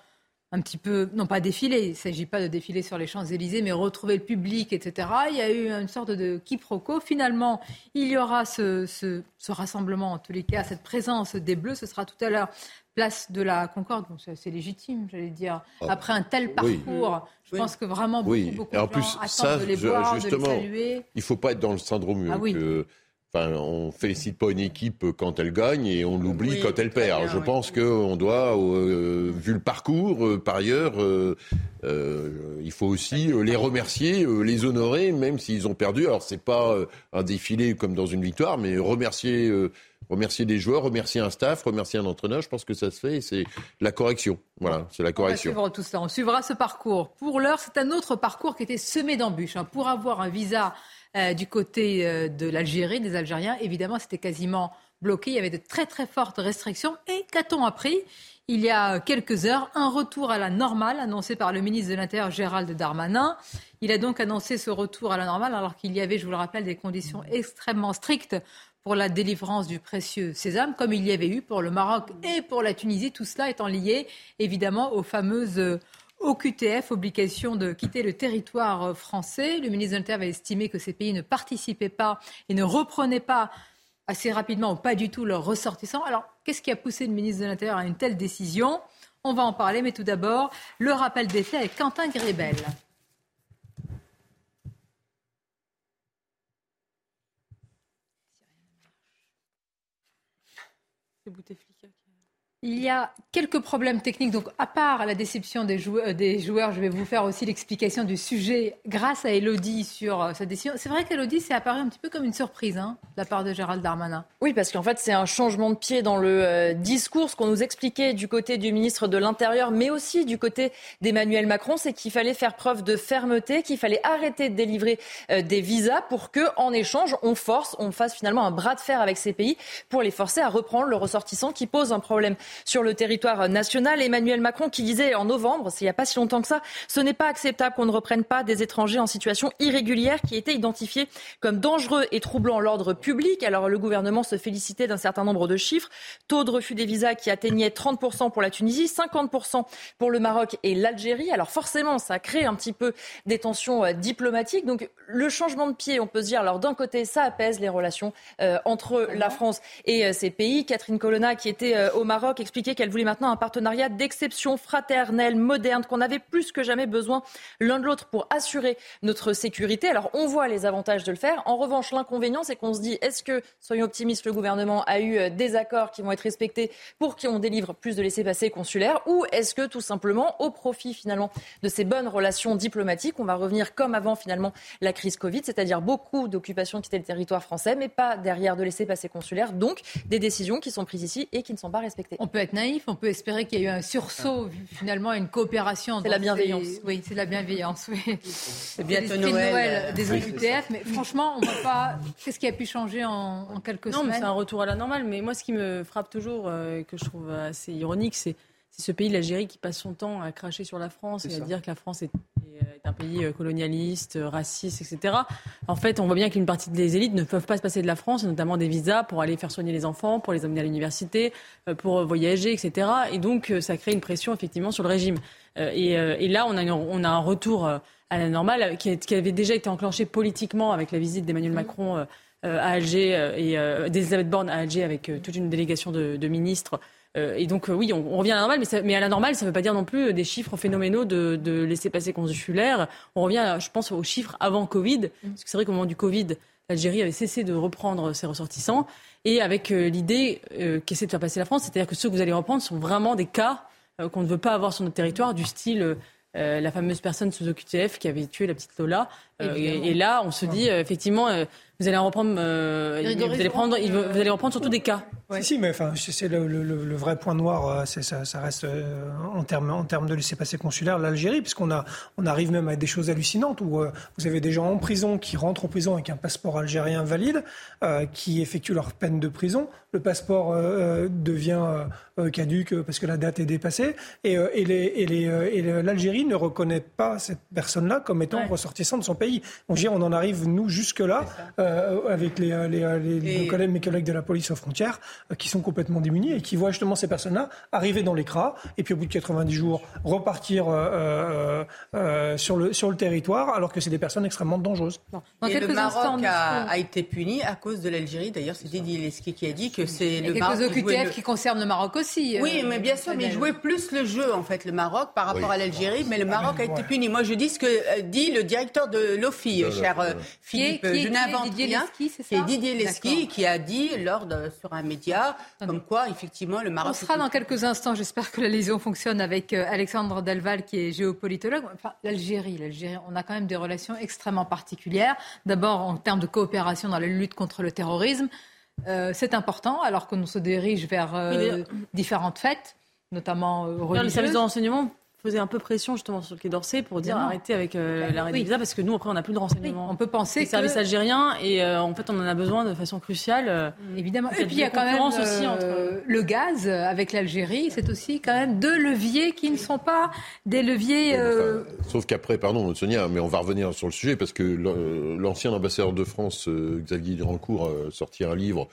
un petit peu, non pas défiler, il ne s'agit pas de défiler sur les Champs-Élysées, mais retrouver le public, etc. Il y a eu une sorte de quiproquo. Finalement, il y aura ce rassemblement, en tous les cas, cette présence des Bleus, ce sera tout à l'heure place de la Concorde. Bon, c'est assez légitime, j'allais dire. Ah, Après un tel oui. parcours, je Oui. pense que vraiment beaucoup, Oui, beaucoup et en de plus, gens attendent de les je- voir, de justement, les saluer. il faut pas être dans le syndrome Ah que. Enfin, on félicite pas une équipe quand elle gagne et on l'oublie Oui, quand elle perd. bien, Je oui. pense qu'on doit, euh, vu le parcours, euh, par ailleurs, euh, il faut aussi les remercier, les honorer, même s'ils ont perdu. Alors c'est pas un défilé comme dans une victoire, mais remercier, remercier des joueurs, remercier un staff, remercier un entraîneur. Je pense que ça se fait. et C'est la correction. Voilà, c'est la On va correction. suivre tout ça. On suivra ce parcours. Pour l'heure, c'est un autre parcours qui était semé d'embûches. hein. Pour avoir un visa euh, du côté euh, de l'Algérie, des Algériens, évidemment, c'était quasiment bloqué. Il y avait de très très fortes restrictions. Et qu'a-t-on appris? Il y a quelques heures, un retour à la normale annoncé par le ministre de l'Intérieur Gérald Darmanin. Il a donc annoncé ce retour à la normale alors qu'il y avait, je vous le rappelle, des conditions extrêmement strictes pour la délivrance du précieux sésame, comme il y avait eu pour le Maroc et pour la Tunisie, tout cela étant lié évidemment aux fameuses euh, OQTF, obligation de quitter le territoire euh, français. Le ministre de l'Intérieur avait estimé que ces pays ne participaient pas et ne reprenaient pas assez rapidement ou pas du tout leurs ressortissants. Alors, qu'est-ce qui a poussé le ministre de l'Intérieur à une telle décision? On va en parler, mais tout d'abord, le rappel des faits avec Quentin Grébel. Bouteflika. Il y a quelques problèmes techniques. Donc, à part la déception des joueurs, des joueurs je vais vous faire aussi l'explication du sujet grâce à Elodie sur euh, sa décision. C'est vrai qu'Elodie, c'est apparu un petit peu comme une surprise hein, de la part de Gérald Darmanin. Oui, parce qu'en fait, c'est un changement de pied dans le euh, discours. Ce qu'on nous expliquait du côté du ministre de l'Intérieur, mais aussi du côté d'Emmanuel Macron, c'est qu'il fallait faire preuve de fermeté, qu'il fallait arrêter de délivrer euh, des visas pour que, en échange, on force, on fasse finalement un bras de fer avec ces pays pour les forcer à reprendre le ressortissant qui pose un problème sur le territoire national. Emmanuel Macron qui disait en novembre, c'est il n'y a pas si longtemps que ça, ce n'est pas acceptable qu'on ne reprenne pas des étrangers en situation irrégulière qui étaient identifiés comme dangereux et troublant l'ordre public. Alors le gouvernement se félicitait d'un certain nombre de chiffres. Taux de refus des visas qui atteignait 30% pour la Tunisie, 50% pour le Maroc et l'Algérie. Alors forcément, ça crée un petit peu des tensions euh, diplomatiques. Donc le changement de pied, on peut se dire, alors d'un côté, ça apaise les relations euh, entre la France et euh, ces pays. Catherine Colonna, qui était euh, au Maroc, expliquait qu'elle voulait maintenant un partenariat d'exception fraternelle, moderne, qu'on avait plus que jamais besoin l'un de l'autre pour assurer notre sécurité. Alors on voit les avantages de le faire. En revanche, l'inconvénient, c'est qu'on se dit, est-ce que, soyons optimistes, le gouvernement a eu euh, des accords qui vont être respectés pour qu'on délivre plus de laissés-passer consulaires ou est-ce que tout simplement, au profit finalement de ces bonnes relations diplomatiques, on va revenir comme avant finalement la crise Covid, c'est-à-dire beaucoup d'occupations qui étaient le territoire français, mais pas derrière de laissés-passer consulaires, donc des décisions qui sont prises ici et qui ne sont pas respectées. On peut être naïf, on peut espérer qu'il y ait eu un sursaut, finalement, une coopération. C'est la bienveillance. Oui, c'est la bienveillance, oui. C'est bientôt Noël, Noël. des OQTF, mais franchement, on ne voit pas. Qu'est-ce qui a pu changer en, en quelques non, semaines mais c'est un retour à la normale. Mais moi, ce qui me frappe toujours, euh, que je trouve assez ironique, c'est c'est ce pays, l'Algérie, qui passe son temps à cracher sur la France et à dire que la France est, est un pays euh, colonialiste, euh, raciste, etc. En fait, on voit bien qu'une partie des élites ne peuvent pas se passer de la France, notamment des visas pour aller faire soigner les enfants, pour les emmener à l'université, euh, pour voyager, etc. Et donc, ça crée une pression effectivement sur le régime. Et, et là, on a, une, on a un retour à la normale qui, qui, avait déjà été enclenché politiquement avec la visite d'Emmanuel Macron à Alger et d'Elisabeth Borne à Alger avec toute une délégation de, de ministres et donc, euh, oui, on, on, revient à la normale, mais, ça, mais, à la normale, ça ne veut pas dire non plus des chiffres phénoménaux de, de laisser passer consulaire. On revient, je pense, aux chiffres avant Covid, mm. parce que c'est vrai qu'au moment du Covid, l'Algérie avait cessé de reprendre ses ressortissants, et avec euh, l'idée euh, qu'essaie de faire passer la France, c'est-à-dire que ceux que vous allez reprendre sont vraiment des cas euh, qu'on ne veut pas avoir sur notre territoire, du style euh, la fameuse personne sous OQTF qui avait tué la petite Lola. Euh, et, et, là, on se dit euh, effectivement, vous allez en reprendre, vous allez prendre, vous allez reprendre surtout des cas. Ouais. Si, si, mais enfin, c'est le, le, le, vrai point noir, ça, ça, reste en termes en termes de laisser-passer consulaire l'Algérie, puisqu'on a, on arrive même à des choses hallucinantes où vous avez des gens en prison qui rentrent en prison avec un passeport algérien valide, qui effectuent leur peine de prison. Le passeport devient caduque parce que la date est dépassée, et, et, les, et, les, et l'Algérie ne reconnaît pas cette personne-là comme étant ouais. ressortissant de son pays. On, dire, on en arrive, nous, jusque-là, euh, avec les, les, les, mes collègues de la police aux frontières, euh, qui sont complètement démunis et qui voient justement ces personnes-là arriver dans l'écras et puis au bout de 90 jours repartir euh, sur, le, sur le territoire, alors que c'est des personnes extrêmement dangereuses. Bon. et le Maroc a, a, été puni à cause de l'Algérie. D'ailleurs, c'est Didier Leski qui a dit que c'est le Maroc. quelques OQTF le... qui concernent le Maroc aussi. Oui, mais bien sûr, mais jouait plus le jeu, en fait, le Maroc, par rapport oui. à l'Algérie. Mais le Maroc a été puni. Moi, je dis ce que dit le directeur de l'OFI, cher euh, Philippe. Qui est, qui je n'invente rien. C'est Didier Leski qui a dit lors de, sur un média, comme quoi, effectivement, le Maroc. On sera dans quelques instants. J'espère que la liaison fonctionne avec euh, Alexandre Delval, qui est géopolitologue. Enfin, l'Algérie, l'Algérie, on a quand même des relations extrêmement particulières. D'abord, en termes de coopération dans la lutte contre le terrorisme. Euh, c'est important, alors que nous se dirige vers euh, différentes fêtes, notamment religieuses. Les services de renseignement faisait un peu pression justement sur le Quai d'Orsay pour dire arrêtez avec euh, l'arrêt oui. des visas parce que nous après on n'a plus de renseignements. Oui, on peut penser les services algériens et euh, en fait on en a besoin de façon cruciale. Euh, Évidemment. Et puis il y a quand même aussi entre le gaz avec l'Algérie, c'est aussi quand même deux leviers qui ne sont pas des leviers. Enfin, sauf qu'après, pardon Sonia, mais on va revenir sur le sujet parce que l'ancien ambassadeur de France Xavier Rancourt a sorti un livre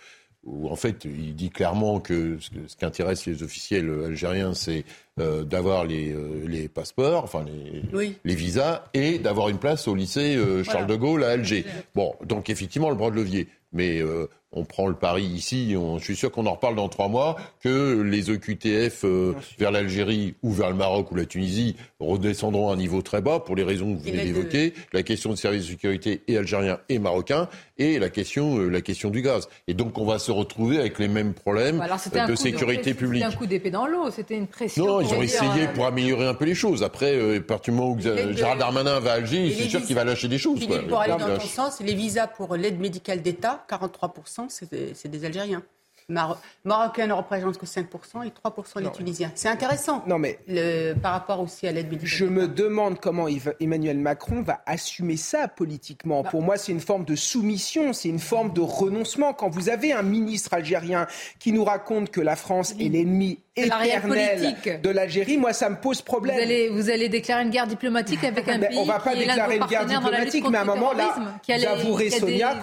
où en fait il dit clairement que ce qui intéresse les officiels algériens, c'est euh, d'avoir les, euh, les, passeports, enfin les, oui. les visas, et d'avoir une place au lycée euh, Charles voilà. de Gaulle à Alger. Bon, donc effectivement le bras de levier. Mais euh, on prend le pari ici, on, je suis sûr qu'on en reparle dans trois mois, que les EQTF euh, vers l'Algérie ou vers le Maroc ou la Tunisie redescendront à un niveau très bas pour les raisons que vous venez d'évoquer, la question de services de sécurité et algériens et marocains, et la question, euh, la question du gaz. Et donc on va se retrouver avec les mêmes problèmes Alors, de sécurité de, publique. C'était un coup d'épée dans l'eau, c'était une pression. Non, ils ont essayé pour améliorer un peu les choses. Après, euh, à partir du moment où Gérald Darmanin va à Alger, c'est sûr qu'il va lâcher des choses. Quoi. Pour aller dans ton sens, les visas pour l'aide médicale d'État, 43%, c'est des Algériens. Mar Marocains ne représentent que 5% et 3% les Tunisiens. C'est intéressant non, mais le, par rapport aussi à l'aide médicale. Je me demande comment Emmanuel Macron va assumer ça politiquement. Bah. Pour moi, c'est une forme de soumission, c'est une forme de renoncement. Quand vous avez un ministre algérien qui nous raconte que la France est l'ennemi éternel de l'Algérie, moi, ça me pose problème. Vous allez, vous allez déclarer une guerre diplomatique avec un pays On va pas déclarer une guerre diplomatique, mais à un moment, là, j'avouerai, Sonia, a,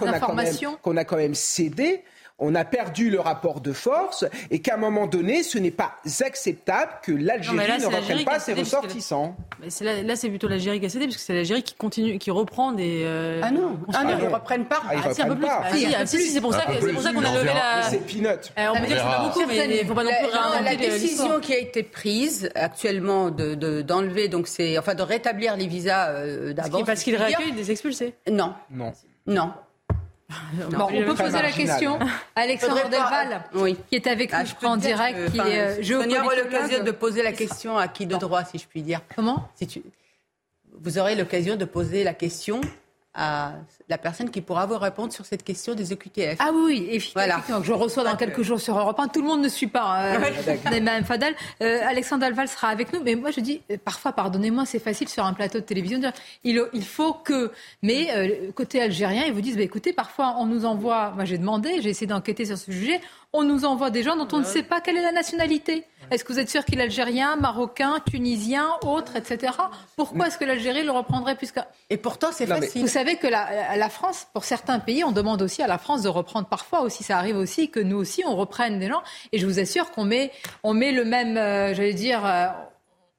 qu'on a quand même cédé on a perdu le rapport de force et qu'à un moment donné, ce n'est pas acceptable que l'Algérie ne reprenne pas ses ressortissants. Là, là c'est plutôt l'Algérie qui a cédé, parce que c'est l'Algérie qui continue, qui reprend des. Euh, ah non, ah non, ils ne reprennent pas. Ah, ah, si, un peu plus. Ah, si, ah, si, si c'est pour ça, qu'on a levé la. C'est peanut. Euh, on peut dire que c'est pas beaucoup, mais il ne faut pas non plus réinventer La décision qui a été prise actuellement d'enlever, donc c'est, enfin, de rétablir les visas d'avant. Parce qu'ils réaccueillent des expulsés. Non. Non. Non. Bon, on peut poser la question à Alexandre Delval, oui. qui est avec nous ah, en direct, que, qui est euh, géopolitologue. aura l'occasion de poser la question à qui de droit, si je puis dire. Comment? Si tu... Vous aurez l'occasion de poser la question à la personne qui pourra vous répondre sur cette question des EQTF. Ah oui, effectivement, que je reçois dans quelques jours sur Europe 1. Tout le monde ne suit pas euh, Fadel. Euh, Alexandre Alval sera avec nous, mais moi je dis, euh, parfois, pardonnez-moi, c'est facile sur un plateau de télévision de dire, il, il faut que... Mais euh, côté algérien, ils vous disent, bah, écoutez, parfois on nous envoie, moi j'ai demandé, j'ai essayé d'enquêter sur ce sujet, on nous envoie des gens dont on ne sait pas quelle est la nationalité. Est-ce que vous êtes sûr qu'il est algérien, marocain, tunisien, autre, etc. Pourquoi est-ce que l'Algérie le reprendrait plus Et pourtant, c'est facile. Vous savez que la, la, France, pour certains pays, on demande aussi à la France de reprendre parfois aussi. Ça arrive aussi que nous aussi, on reprenne des gens. Et je vous assure qu'on met, on met le même, euh, j'allais dire. Euh,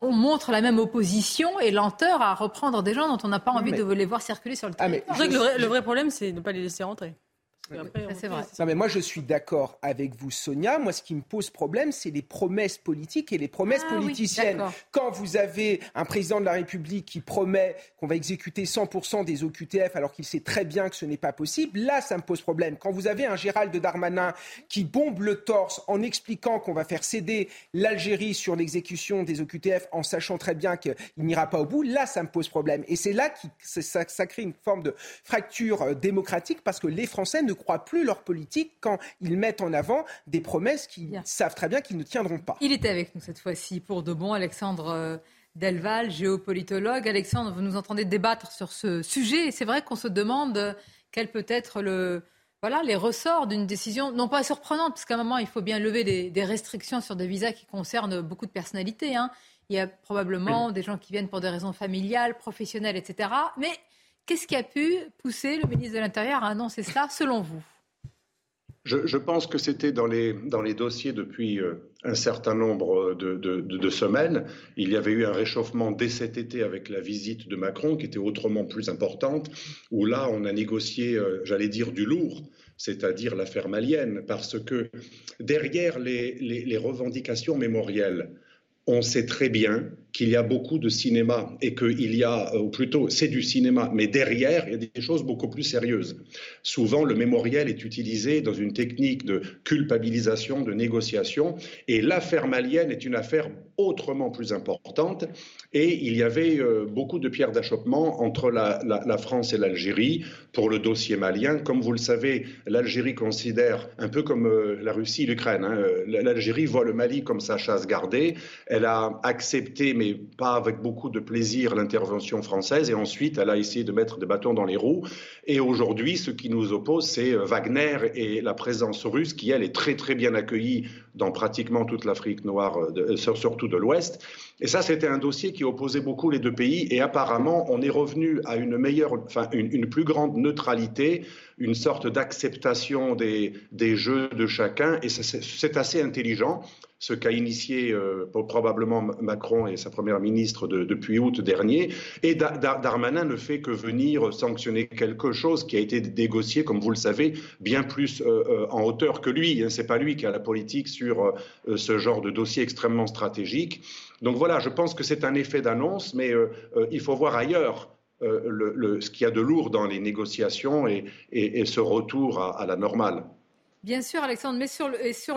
on montre la même opposition et lenteur à reprendre des gens dont on n'a pas envie de les voir circuler sur le ah, territoire. le, vrai, le vrai problème, c'est de ne pas les laisser rentrer c'est vrai. Non, mais moi, je suis d'accord avec vous, Sonia. Moi, ce qui me pose problème, c'est les promesses politiques et les promesses ah politiciennes. Quand vous avez un président de la République qui promet qu'on va exécuter 100% des OQTF alors qu'il sait très bien que ce n'est pas possible, là, ça me pose problème. Quand vous avez un Gérald Darmanin qui bombe le torse en expliquant qu'on va faire céder l'Algérie sur l'exécution des OQTF en sachant très bien qu'il n'ira pas au bout, là, ça me pose problème. Et c'est là que ça, ça crée une forme de fracture euh, démocratique parce que les Français ne croient plus leur politique quand ils mettent en avant des promesses qu'ils savent très bien qu'ils ne tiendront pas. Il était avec nous cette fois-ci pour de bon, Alexandre. Euh, Delval, géopolitologue. Alexandre, vous nous entendez débattre sur ce sujet et c'est vrai qu'on se demande quel peut être le, voilà, les ressorts d'une décision, non pas surprenante, parce qu'à un moment, il faut bien lever des, restrictions sur des visas qui concernent beaucoup de personnalités. Hein. Il y a probablement des gens qui viennent pour des raisons familiales, professionnelles, etc. Mais Qu'est-ce qui a pu pousser le ministre de l'Intérieur à annoncer cela, selon vous? Je, pense que c'était dans les, dans les dossiers depuis euh, un certain nombre de, semaines. Il y avait eu un réchauffement dès cet été avec la visite de Macron, qui était autrement plus importante, où là, on a négocié, euh, j'allais dire, du lourd c'est-à-dire l'affaire malienne, parce que derrière les revendications mémorielles, on sait très bien qu'il y a beaucoup de cinéma et qu'il y a, ou plutôt c'est du cinéma, mais derrière, il y a des choses beaucoup plus sérieuses. Souvent, le mémoriel est utilisé dans une technique de culpabilisation, de négociation, et l'affaire malienne est une affaire autrement plus importante, et il y avait euh, beaucoup de pierres d'achoppement entre la, France et l'Algérie pour le dossier malien. Comme vous le savez, l'Algérie considère, un peu comme euh, la Russie, l'Ukraine, hein, euh, l'Algérie voit le Mali comme sa chasse gardée, elle a accepté, pas avec beaucoup de plaisir, l'intervention française. Et ensuite, elle a essayé de mettre des bâtons dans les roues. Et aujourd'hui, ce qui nous oppose, c'est euh, Wagner et la présence russe, qui, elle, est très, très bien accueillie dans pratiquement toute l'Afrique noire, euh, surtout de l'Ouest. Et ça, c'était un dossier qui opposait beaucoup les deux pays. Et apparemment, on est revenu à une meilleure, enfin, une, plus grande neutralité, une sorte d'acceptation des, des jeux de chacun. Et c'est assez intelligent ce qu'a initié euh, probablement Macron et sa première ministre depuis août dernier. Et Darmanin ne fait que venir sanctionner quelque chose qui a été négocié, comme vous le savez, bien plus euh, euh, en hauteur que lui. Hein. C'est pas lui qui a la politique sur ce genre de dossier extrêmement stratégique. Donc voilà, je pense que c'est un effet d'annonce, mais il faut voir ailleurs. Le, ce qu'il y a de lourd dans les négociations et, ce retour à, la normale. Bien sûr, Alexandre, mais sur,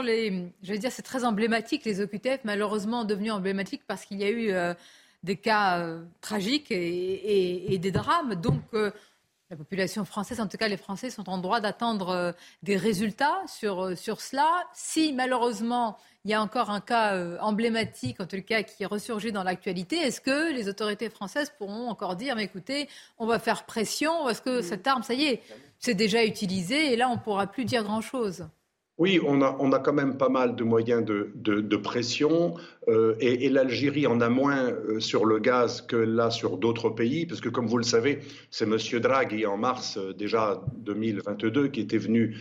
les. Je veux dire, c'est très emblématique, les OQTF, malheureusement devenus emblématiques parce qu'il y a eu euh, des cas euh, tragiques et, des drames. Donc, euh, la population française, en tout cas les Français, sont en droit d'attendre des résultats sur, sur cela. Si, malheureusement, il y a encore un cas emblématique, en tout cas, qui ressurgit dans l'actualité, est-ce que les autorités françaises pourront encore dire, mais écoutez, on va faire pression, est-ce que cette arme, ça y est, c'est déjà utilisé et là, on ne pourra plus dire grand-chose? Oui, on a, on a quand même pas mal de moyens de, de, pression euh, et, l'Algérie en a moins euh, sur le gaz que là sur d'autres pays, parce que comme vous le savez, c'est M. Draghi en mars euh, déjà 2022 qui était venu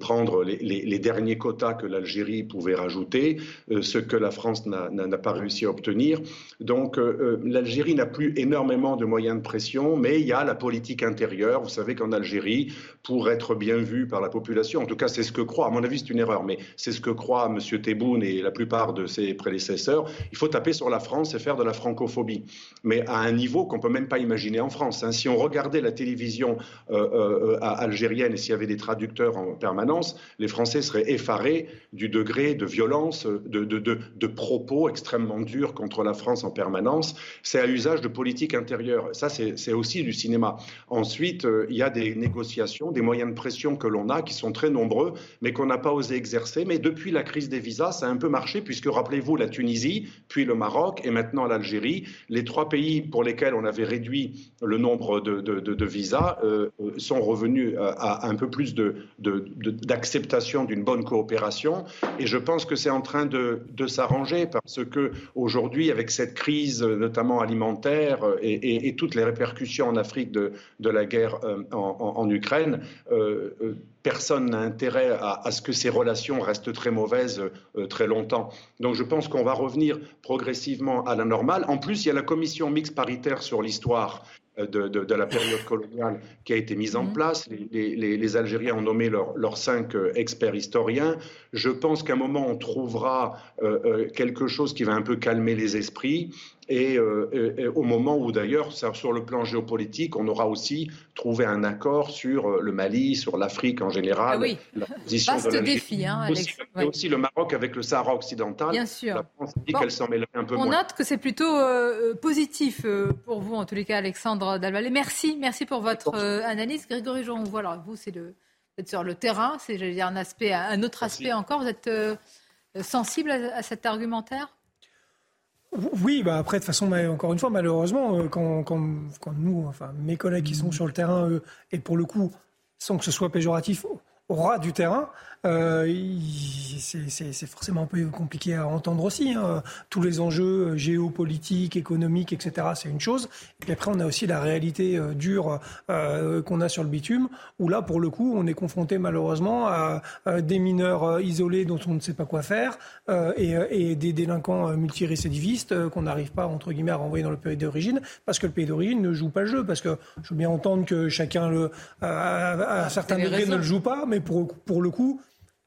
prendre les, derniers quotas que l'Algérie pouvait rajouter, ce que la France n'a pas réussi à obtenir. Donc l'Algérie n'a plus énormément de moyens de pression, mais il y a la politique intérieure. Vous savez qu'en Algérie, pour être bien vu par la population, en tout cas c'est ce que croit, à mon avis c'est une erreur, mais c'est ce que croit M. Tebboune et la plupart de ses prédécesseurs, il faut taper sur la France et faire de la francophobie, mais à un niveau qu'on peut même pas imaginer en France. Hein. Si on regardait la télévision euh, algérienne et s'il y avait des traducteurs en permanence, les Français seraient effarés du degré de violence, de, de, de propos extrêmement durs contre la France en permanence. C'est à usage de politique intérieure. Ça, c'est aussi du cinéma. Ensuite, euh, il y a des négociations, des moyens de pression que l'on a qui sont très nombreux, mais qu'on n'a pas osé exercer. Mais depuis la crise des visas, ça a un peu marché, puisque rappelez-vous, la Tunisie, puis le Maroc et maintenant l'Algérie, les trois pays pour lesquels on avait réduit le nombre de, visas, euh, sont revenus à, un peu plus d'acceptation d'une bonne coopération. Et je pense que c'est en train de, s'arranger parce que aujourd'hui, avec cette crise, notamment alimentaire, et, toutes les répercussions en Afrique de, la guerre euh, en, Ukraine, euh, euh, personne n'a intérêt à, ce que ces relations restent très mauvaises très longtemps. Donc je pense qu'on va revenir progressivement à la normale. En plus, il y a la commission mixte paritaire sur l'histoire de, de, la période coloniale qui a été mise en mhm. place. Les, les, les Algériens ont nommé leurs cinq experts historiens. Je pense qu'à un moment, on trouvera quelque chose qui va un peu calmer les esprits. Euh, et, au moment où d'ailleurs, sur le plan géopolitique, on aura aussi trouvé un accord sur euh, le Mali, sur l'Afrique en général. Ah oui, la position vaste défi, hein, Alex. Aussi, aussi, le Maroc avec le Sahara occidental. Bien sûr. La France dit qu'elle s'en mêlerait un peu on moins. On note que c'est plutôt euh, positif pour vous, en tous les cas, Alexandre Dalvalet. Merci, merci pour votre analyse. Grégory Jean, voilà, vous, c'est le, vous êtes sur le terrain, c'est, dire, un aspect, un autre aspect encore. Vous êtes sensible à cet argumentaire? Oui, bah après, de façon, encore une fois, malheureusement, euh, quand, quand, quand nous, enfin, mes collègues qui sont sur le terrain, eux, et pour le coup, sans que ce soit péjoratif, au ras du terrain, euh, c'est forcément un peu compliqué à entendre aussi. Hein. Tous les enjeux euh, géopolitiques, économiques, etc., c'est une chose. Et puis après, on a aussi la réalité euh, dure euh, qu'on a sur le bitume, où là, pour le coup, on est confronté malheureusement à, des mineurs isolés dont on ne sait pas quoi faire et, et, des délinquants multirécidivistes qu'on n'arrive pas, entre guillemets, à renvoyer dans le pays d'origine, parce que le pays d'origine ne joue pas le jeu. Parce que je veux bien entendre que chacun, le, à, à certains degrés, ne le joue pas, mais pour, pour le coup,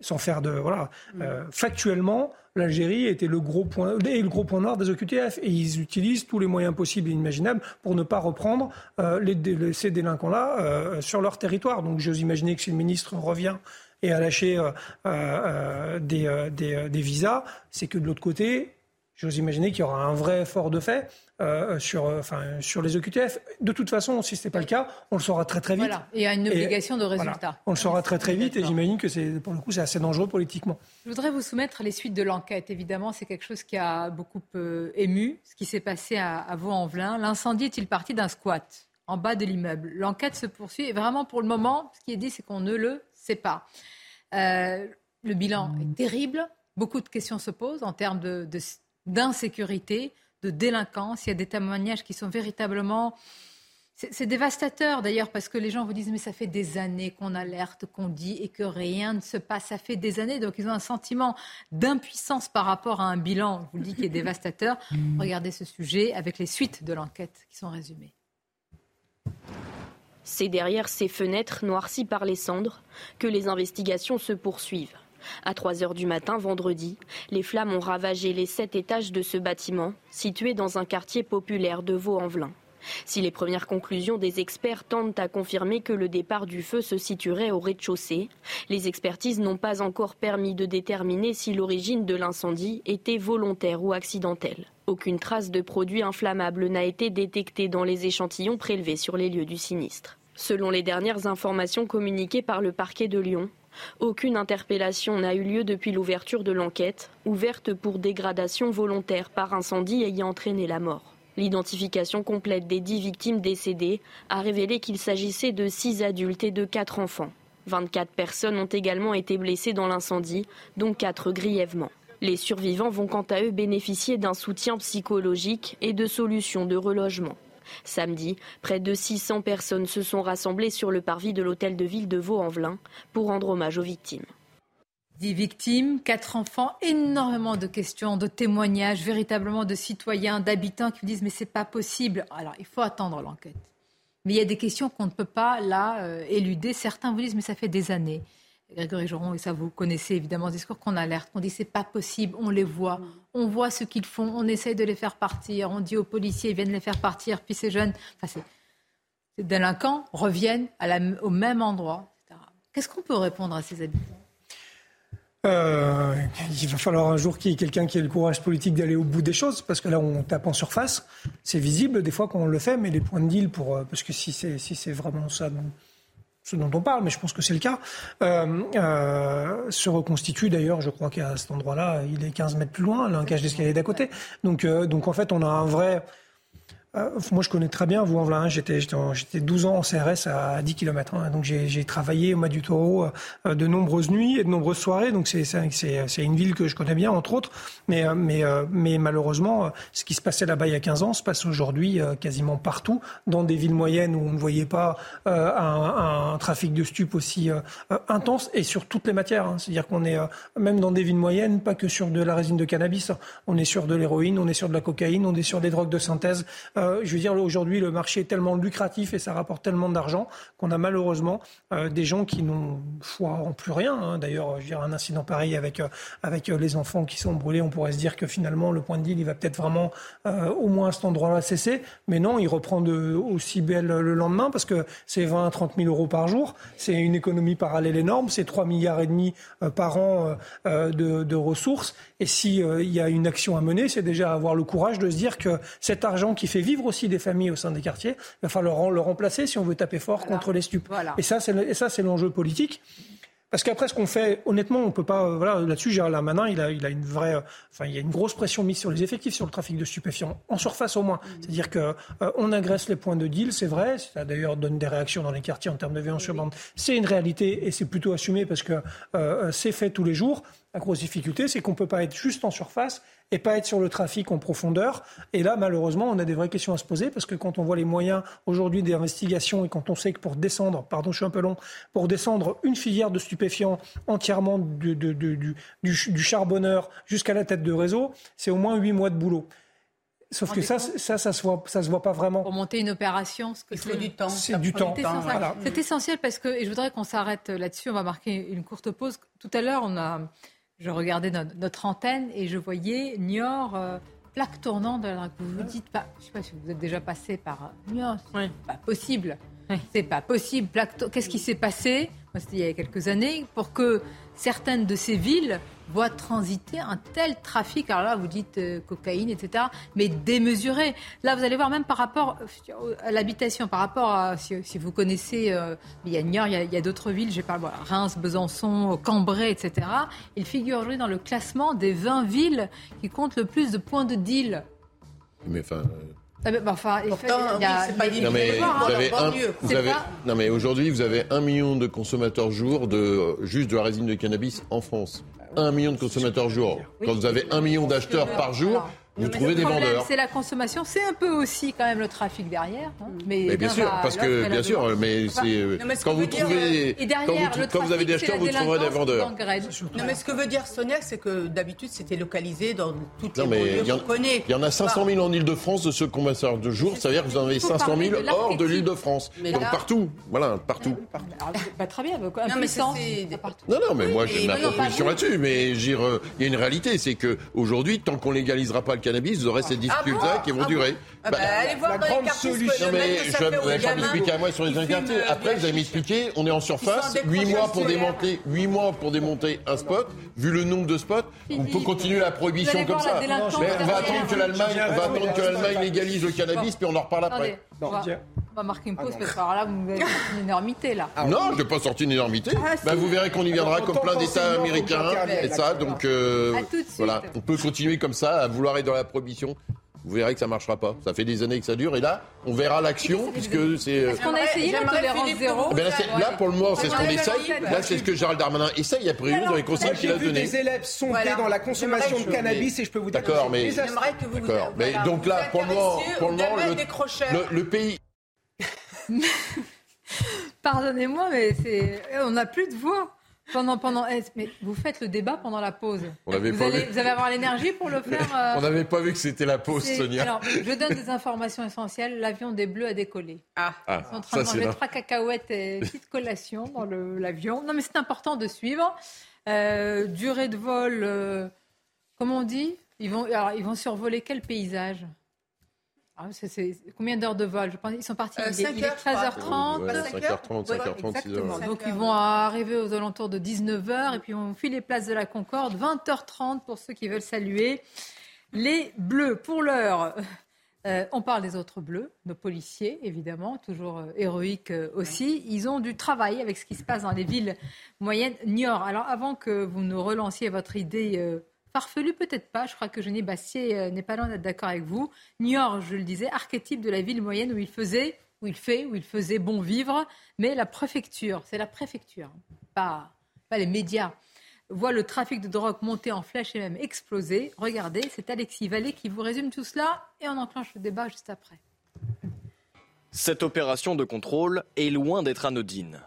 sans faire de voilà. Mm. Euh, factuellement, l'Algérie était le gros point et le gros point noir des OQTF et ils utilisent tous les moyens possibles et imaginables pour ne pas reprendre euh, les, ces délinquants-là euh, sur leur territoire. Donc, j'ose imaginer que si le ministre revient et a lâché des, des, des visas, c'est que de l'autre côté, j'ose imaginer qu'il y aura un vrai effort de fait. Euh, sur, euh, enfin, sur les OQTF. De toute façon, si ce n'est pas le cas, on le saura très très vite. Voilà. il y a une obligation de résultat. On le saura très très vite et j'imagine que c'est, pour le coup, c'est assez dangereux politiquement. Je voudrais vous soumettre les suites de l'enquête. Évidemment, c'est quelque chose qui a beaucoup euh, ému, ce qui s'est passé à, à Vaux-en-Velin. L'incendie est-il parti d'un squat en bas de l'immeuble? L'enquête se poursuit et vraiment pour le moment, ce qui est dit, c'est qu'on ne le sait pas. le bilan est terrible. Beaucoup de questions se posent en termes de, d'insécurité de délinquance. Il y a des témoignages qui sont véritablement... C'est dévastateur d'ailleurs parce que les gens vous disent mais ça fait des années qu'on alerte, qu'on dit et que rien ne se passe. Ça fait des années donc ils ont un sentiment d'impuissance par rapport à un bilan, je vous le dis, qui est dévastateur. Regardez ce sujet avec les suites de l'enquête qui sont résumées. C'est derrière ces fenêtres noircies par les cendres que les investigations se poursuivent. À 3 heures du matin, vendredi, les flammes ont ravagé les sept étages de ce bâtiment, situé dans un quartier populaire de Vaux-en-Velin. Si les premières conclusions des experts tendent à confirmer que le départ du feu se situerait au rez-de-chaussée, les expertises n'ont pas encore permis de déterminer si l'origine de l'incendie était volontaire ou accidentelle. Aucune trace de produit inflammable n'a été détectée dans les échantillons prélevés sur les lieux du sinistre. Selon les dernières informations communiquées par le parquet de Lyon, aucune interpellation n'a eu lieu depuis l'ouverture de l'enquête, ouverte pour dégradation volontaire par incendie ayant entraîné la mort. L'identification complète des dix victimes décédées a révélé qu'il s'agissait de six adultes et de quatre enfants. 24 personnes ont également été blessées dans l'incendie, dont quatre grièvement. Les survivants vont quant à eux bénéficier d'un soutien psychologique et de solutions de relogement. Samedi, près de 600 personnes se sont rassemblées sur le parvis de l'hôtel de ville de Vaux-en-Velin pour rendre hommage aux victimes. Dix victimes, quatre enfants, énormément de questions, de témoignages, véritablement de citoyens, d'habitants qui disent mais c'est pas possible. Alors il faut attendre l'enquête. Mais il y a des questions qu'on ne peut pas là euh, éluder. Certains vous disent mais ça fait des années Grégory Joron, et ça vous connaissez évidemment, discours qu'on alerte, on dit c'est pas possible, on les voit, on voit ce qu'ils font, on essaye de les faire partir, on dit aux policiers, ils viennent les faire partir, puis ces jeunes, enfin, ces délinquants reviennent à la, au même endroit. Qu'est-ce qu'on peut répondre à ces habitants? Euh, il va falloir un jour qu'il y ait quelqu'un qui ait le courage politique d'aller au bout des choses, parce que là, on tape en surface. C'est visible des fois qu'on le fait, mais les points de deal, pour, euh, parce que si c'est si c'est vraiment ça ce dont on parle, mais je pense que c'est le cas, euh, euh, se reconstitue d'ailleurs, je crois qu'à cet endroit-là, il est 15 mètres plus loin, là, un cage d'escalier d'à côté. Donc, euh, donc en fait, on a un vrai euh, moi, je connais très bien Vouan-Velin. Hein. J'étais, j'étais 12 ans en CRS à 10 km. Hein. Donc, j'ai travaillé au Mas du Taureau euh, de nombreuses nuits et de nombreuses soirées. Donc, c'est une ville que je connais bien, entre autres. Mais, euh, mais, mais malheureusement, ce qui se passait là-bas il y a 15 ans se passe aujourd'hui quasiment partout, dans des villes moyennes où on ne voyait pas un, trafic de stupes aussi intense et sur toutes les matières. Hein. C'est-à-dire qu'on est même dans des villes moyennes, pas que sur de la résine de cannabis. On est sur de l'héroïne, on est sur de la cocaïne, on est sur des drogues de synthèse. Je veux dire, aujourd'hui, le marché est tellement lucratif et ça rapporte tellement d'argent qu'on a malheureusement euh, des gens qui n'ont foi en plus rien. Hein. D'ailleurs, je un incident pareil avec, euh, avec les enfants qui sont brûlés, on pourrait se dire que finalement, le point de deal, il va peut-être vraiment au moins à cet endroit-là cesser. Mais non, il reprend de, aussi belle le lendemain parce que c'est 20 30 000 euros par jour. C'est une économie parallèle énorme. C'est 3 milliards et demi par an de, de ressources. Et s'il il y a une action à mener, c'est déjà avoir le courage de se dire que cet argent qui fait vivre aussi des familles au sein des quartiers. Il va falloir le remplacer si on veut taper fort contre les stupes. Et ça, c'est l'enjeu politique. Parce qu'après, ce qu'on fait, honnêtement, on peut pas. Euh, voilà, là-dessus, Gérald Darmanin, il a, il a une vraie. Euh, enfin, il y a une grosse pression mise sur les effectifs sur le trafic de stupéfiants, en surface au moins. Mm. C'est-à-dire que euh, on agresse les points de deal, c'est vrai. Ça d'ailleurs donne des réactions dans les quartiers en termes de violence bande. C'est une réalité et c'est plutôt assumé parce que c'est fait tous les jours. La grosse difficulté, c'est qu'on ne peut pas être juste en surface et pas être sur le trafic en profondeur. Et là, malheureusement, on a des vraies questions à se poser parce que quand on voit les moyens aujourd'hui d'investigation et quand on sait que pour descendre, pardon, je suis un peu long, pour descendre une filière de stupéfiants entièrement du, du, charbonneur jusqu'à la tête de réseau, c'est au moins huit mois de boulot. Sauf que ça, ça, ça se voit, ça se voit pas vraiment. Pour monter une opération, ce que du temps. C'est du temps. C'est essentiel parce que, et je voudrais qu'on s'arrête là-dessus. On va marquer une courte pause. Tout à l'heure, on a je regardais notre, antenne et je voyais Niort, euh, plaque tournante de la Vous vous dites pas, je sais pas si vous êtes déjà passé par Niort, c'est pas possible. C'est pas possible. Qu'est-ce qui s'est passé? C'était il y a quelques années. Pour que certaines de ces villes voit transiter un tel trafic. Alors là, vous dites euh, cocaïne, etc., mais démesuré. Là, vous allez voir, même par rapport euh, à l'habitation, par rapport à, si, vous connaissez, euh, il y a Niort, il y a, d'autres villes, j'ai pas voilà, Reims, Besançon, Cambrai, etc., il figure dans le classement des 20 villes qui comptent le plus de points de deal. Mais enfin. Enfin, non mais vous avez, un, vous avez non mais aujourd'hui vous avez un million de consommateurs jour de juste de la résine de cannabis en France. Un million de consommateurs jour. Quand vous avez un million d'acheteurs par jour, vous trouvez des vendeurs. C'est la consommation, c'est un peu aussi quand même le trafic derrière. Hein. Mais, bien sûr, parce que bien sûr, mais c'est quand vous trouvez, quand vous, avez des acheteurs, vous trouverez des vendeurs. Non, mais ce que veut dire Sonia, c'est que d'habitude c'était localisé dans toutes les banlieues qu'on connaît. Il y en a 500 000 en Ile-de-France de ceux consommateurs de jour, ça veut dire que vous en avez 500 000 hors de l'Île-de-France. Donc partout, voilà, partout. Pas très bien, quoi. Non, non, non, mais moi j'ai ma proposition là-dessus, mais il y a une réalité, c'est que aujourd'hui, tant qu'on légalisera pas le cannabis, vous aurez ces difficultés ah qui vont ah durer. Ah bah, allez voir la dans grande solution. mais je vais pas m'expliquer à moi sur les quartiers. Après, vous allez m'expliquer, on est en surface, 8 mois pour démonter, 8 mois pour démonter un spot. Vu le nombre de spots, on peut continuer la prohibition comme ça. Mais on va attendre que l'Allemagne, on va attendre que l'Allemagne légalise le cannabis, puis on en reparle après. On va marquer une pause parce que là, vous avez une énormité là. Non, je n'ai pas sorti une énormité. Bah, vous verrez qu'on y viendra comme plein d'États américains et ça. Donc euh, voilà, on peut continuer comme ça à vouloir être dans la prohibition vous verrez que ça ne marchera pas. Ça fait des années que ça dure. Et là, on verra l'action, puisque c'est. Est-ce qu'on a essayé la tolérance zéro ben là, pour le moment, c'est ce qu'on essaye. Là, c'est ce que Gérald Darmanin essaye, a priori, dans les consignes qu'il a données. des élèves sont dans la consommation de cannabis, et je peux vous dire D'accord, mais. D'accord. Mais donc là, pour le moment, pour le, moment le, le pays. Pardonnez-moi, mais c'est, on n'a plus de voix. Pendant, pendant, eh, mais vous faites le débat pendant la pause. On avait vous, pas allez, vu. vous allez avoir l'énergie pour le faire. euh, On n'avait pas vu que c'était la pause, Sonia. Alors, je donne des informations essentielles. L'avion des Bleus a décollé. Ah, Ah, Ils sont en train ça, de manger trois cacahuètes et une petite collation dans le- l'avion. Non, mais c'est important de suivre. Euh, durée de vol, euh, comment on dit? Ils vont, alors, ils vont survoler quel paysage? Ah, Combien d'heures de vol? Je pense ils sont partis. Euh, il est, cinq il est heures, je crois. 13h30. Ouais, 5h30, 5h30, 6h. Exactement. Donc ils vont arriver aux alentours de 19h et puis on file les places de la Concorde, 20h30 pour ceux qui veulent saluer les Bleus. Pour l'heure, euh, on parle des autres Bleus, nos policiers évidemment, toujours euh, héroïques euh, aussi. Ils ont du travail avec ce qui se passe dans les villes moyennes. Niort, alors avant que vous nous relanciez votre idée farfelue, peut-être pas, je crois que Genis Bastier euh, n'est pas loin d'être d'accord avec vous. Niort, je le disais, archétype de la ville moyenne où il faisait où il fait, où il faisait bon vivre, mais la préfecture, c'est la préfecture, pas, pas les médias, voit le trafic de drogue monter en flèche et même exploser. Regardez, c'est Alexis Vallée qui vous résume tout cela et on enclenche le débat juste après. Cette opération de contrôle est loin d'être anodine.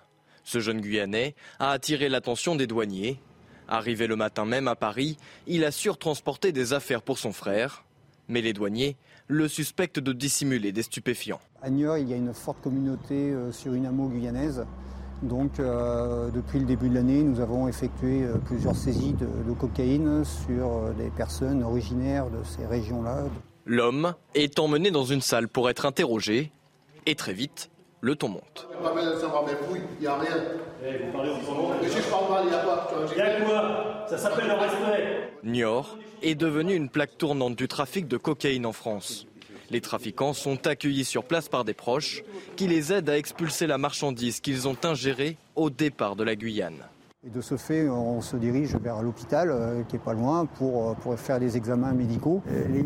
Ce jeune Guyanais a attiré l'attention des douaniers. Arrivé le matin même à Paris, il assure transporter des affaires pour son frère. Mais les douaniers le suspectent de dissimuler des stupéfiants. À Niort, il y a une forte communauté euh, surinamo guyanaise. Donc, euh, depuis le début de l'année, nous avons effectué euh, plusieurs saisies de, de cocaïne sur des personnes originaires de ces régions-là. L'homme est emmené dans une salle pour être interrogé. Et très vite, le ton monte. Il n'y a rien. vous parlez autrement Mais si je parle mal, il n'y a pas. Il y a quoi Ça s'appelle le respect. Niort est devenu une plaque tournante du trafic de cocaïne en France. Les trafiquants sont accueillis sur place par des proches qui les aident à expulser la marchandise qu'ils ont ingérée au départ de la Guyane. Et de ce fait, on se dirige vers l'hôpital, euh, qui est pas loin, pour, euh, pour faire des examens médicaux.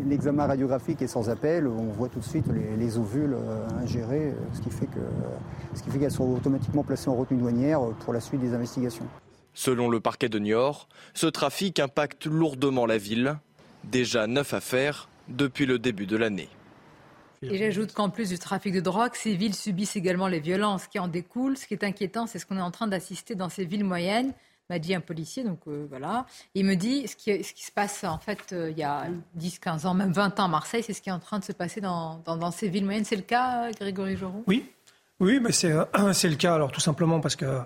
L'examen radiographique est sans appel. On voit tout de suite les, les ovules euh, ingérés, euh, ce qui fait que- ce qui fait qu'elles sont automatiquement placées en retenue douanière pour la suite des investigations. Selon le parquet de Niort, ce trafic impacte lourdement la ville. Déjà neuf affaires depuis le début de l'année. Et j'ajoute qu'en plus du trafic de drogue, ces villes subissent également les violences qui en découlent. Ce qui est inquiétant, c'est ce qu'on est en train d'assister dans ces villes moyennes. M'a dit un policier, donc euh, voilà. Il me dit ce qui, ce qui se passe en fait euh, il y a 10, 15 ans, même 20 ans à Marseille, c'est ce qui est en train de se passer dans, dans, dans ces villes moyennes. C'est le cas, euh, Grégory Joron? Oui, oui, mais c'est le cas. Alors tout simplement parce que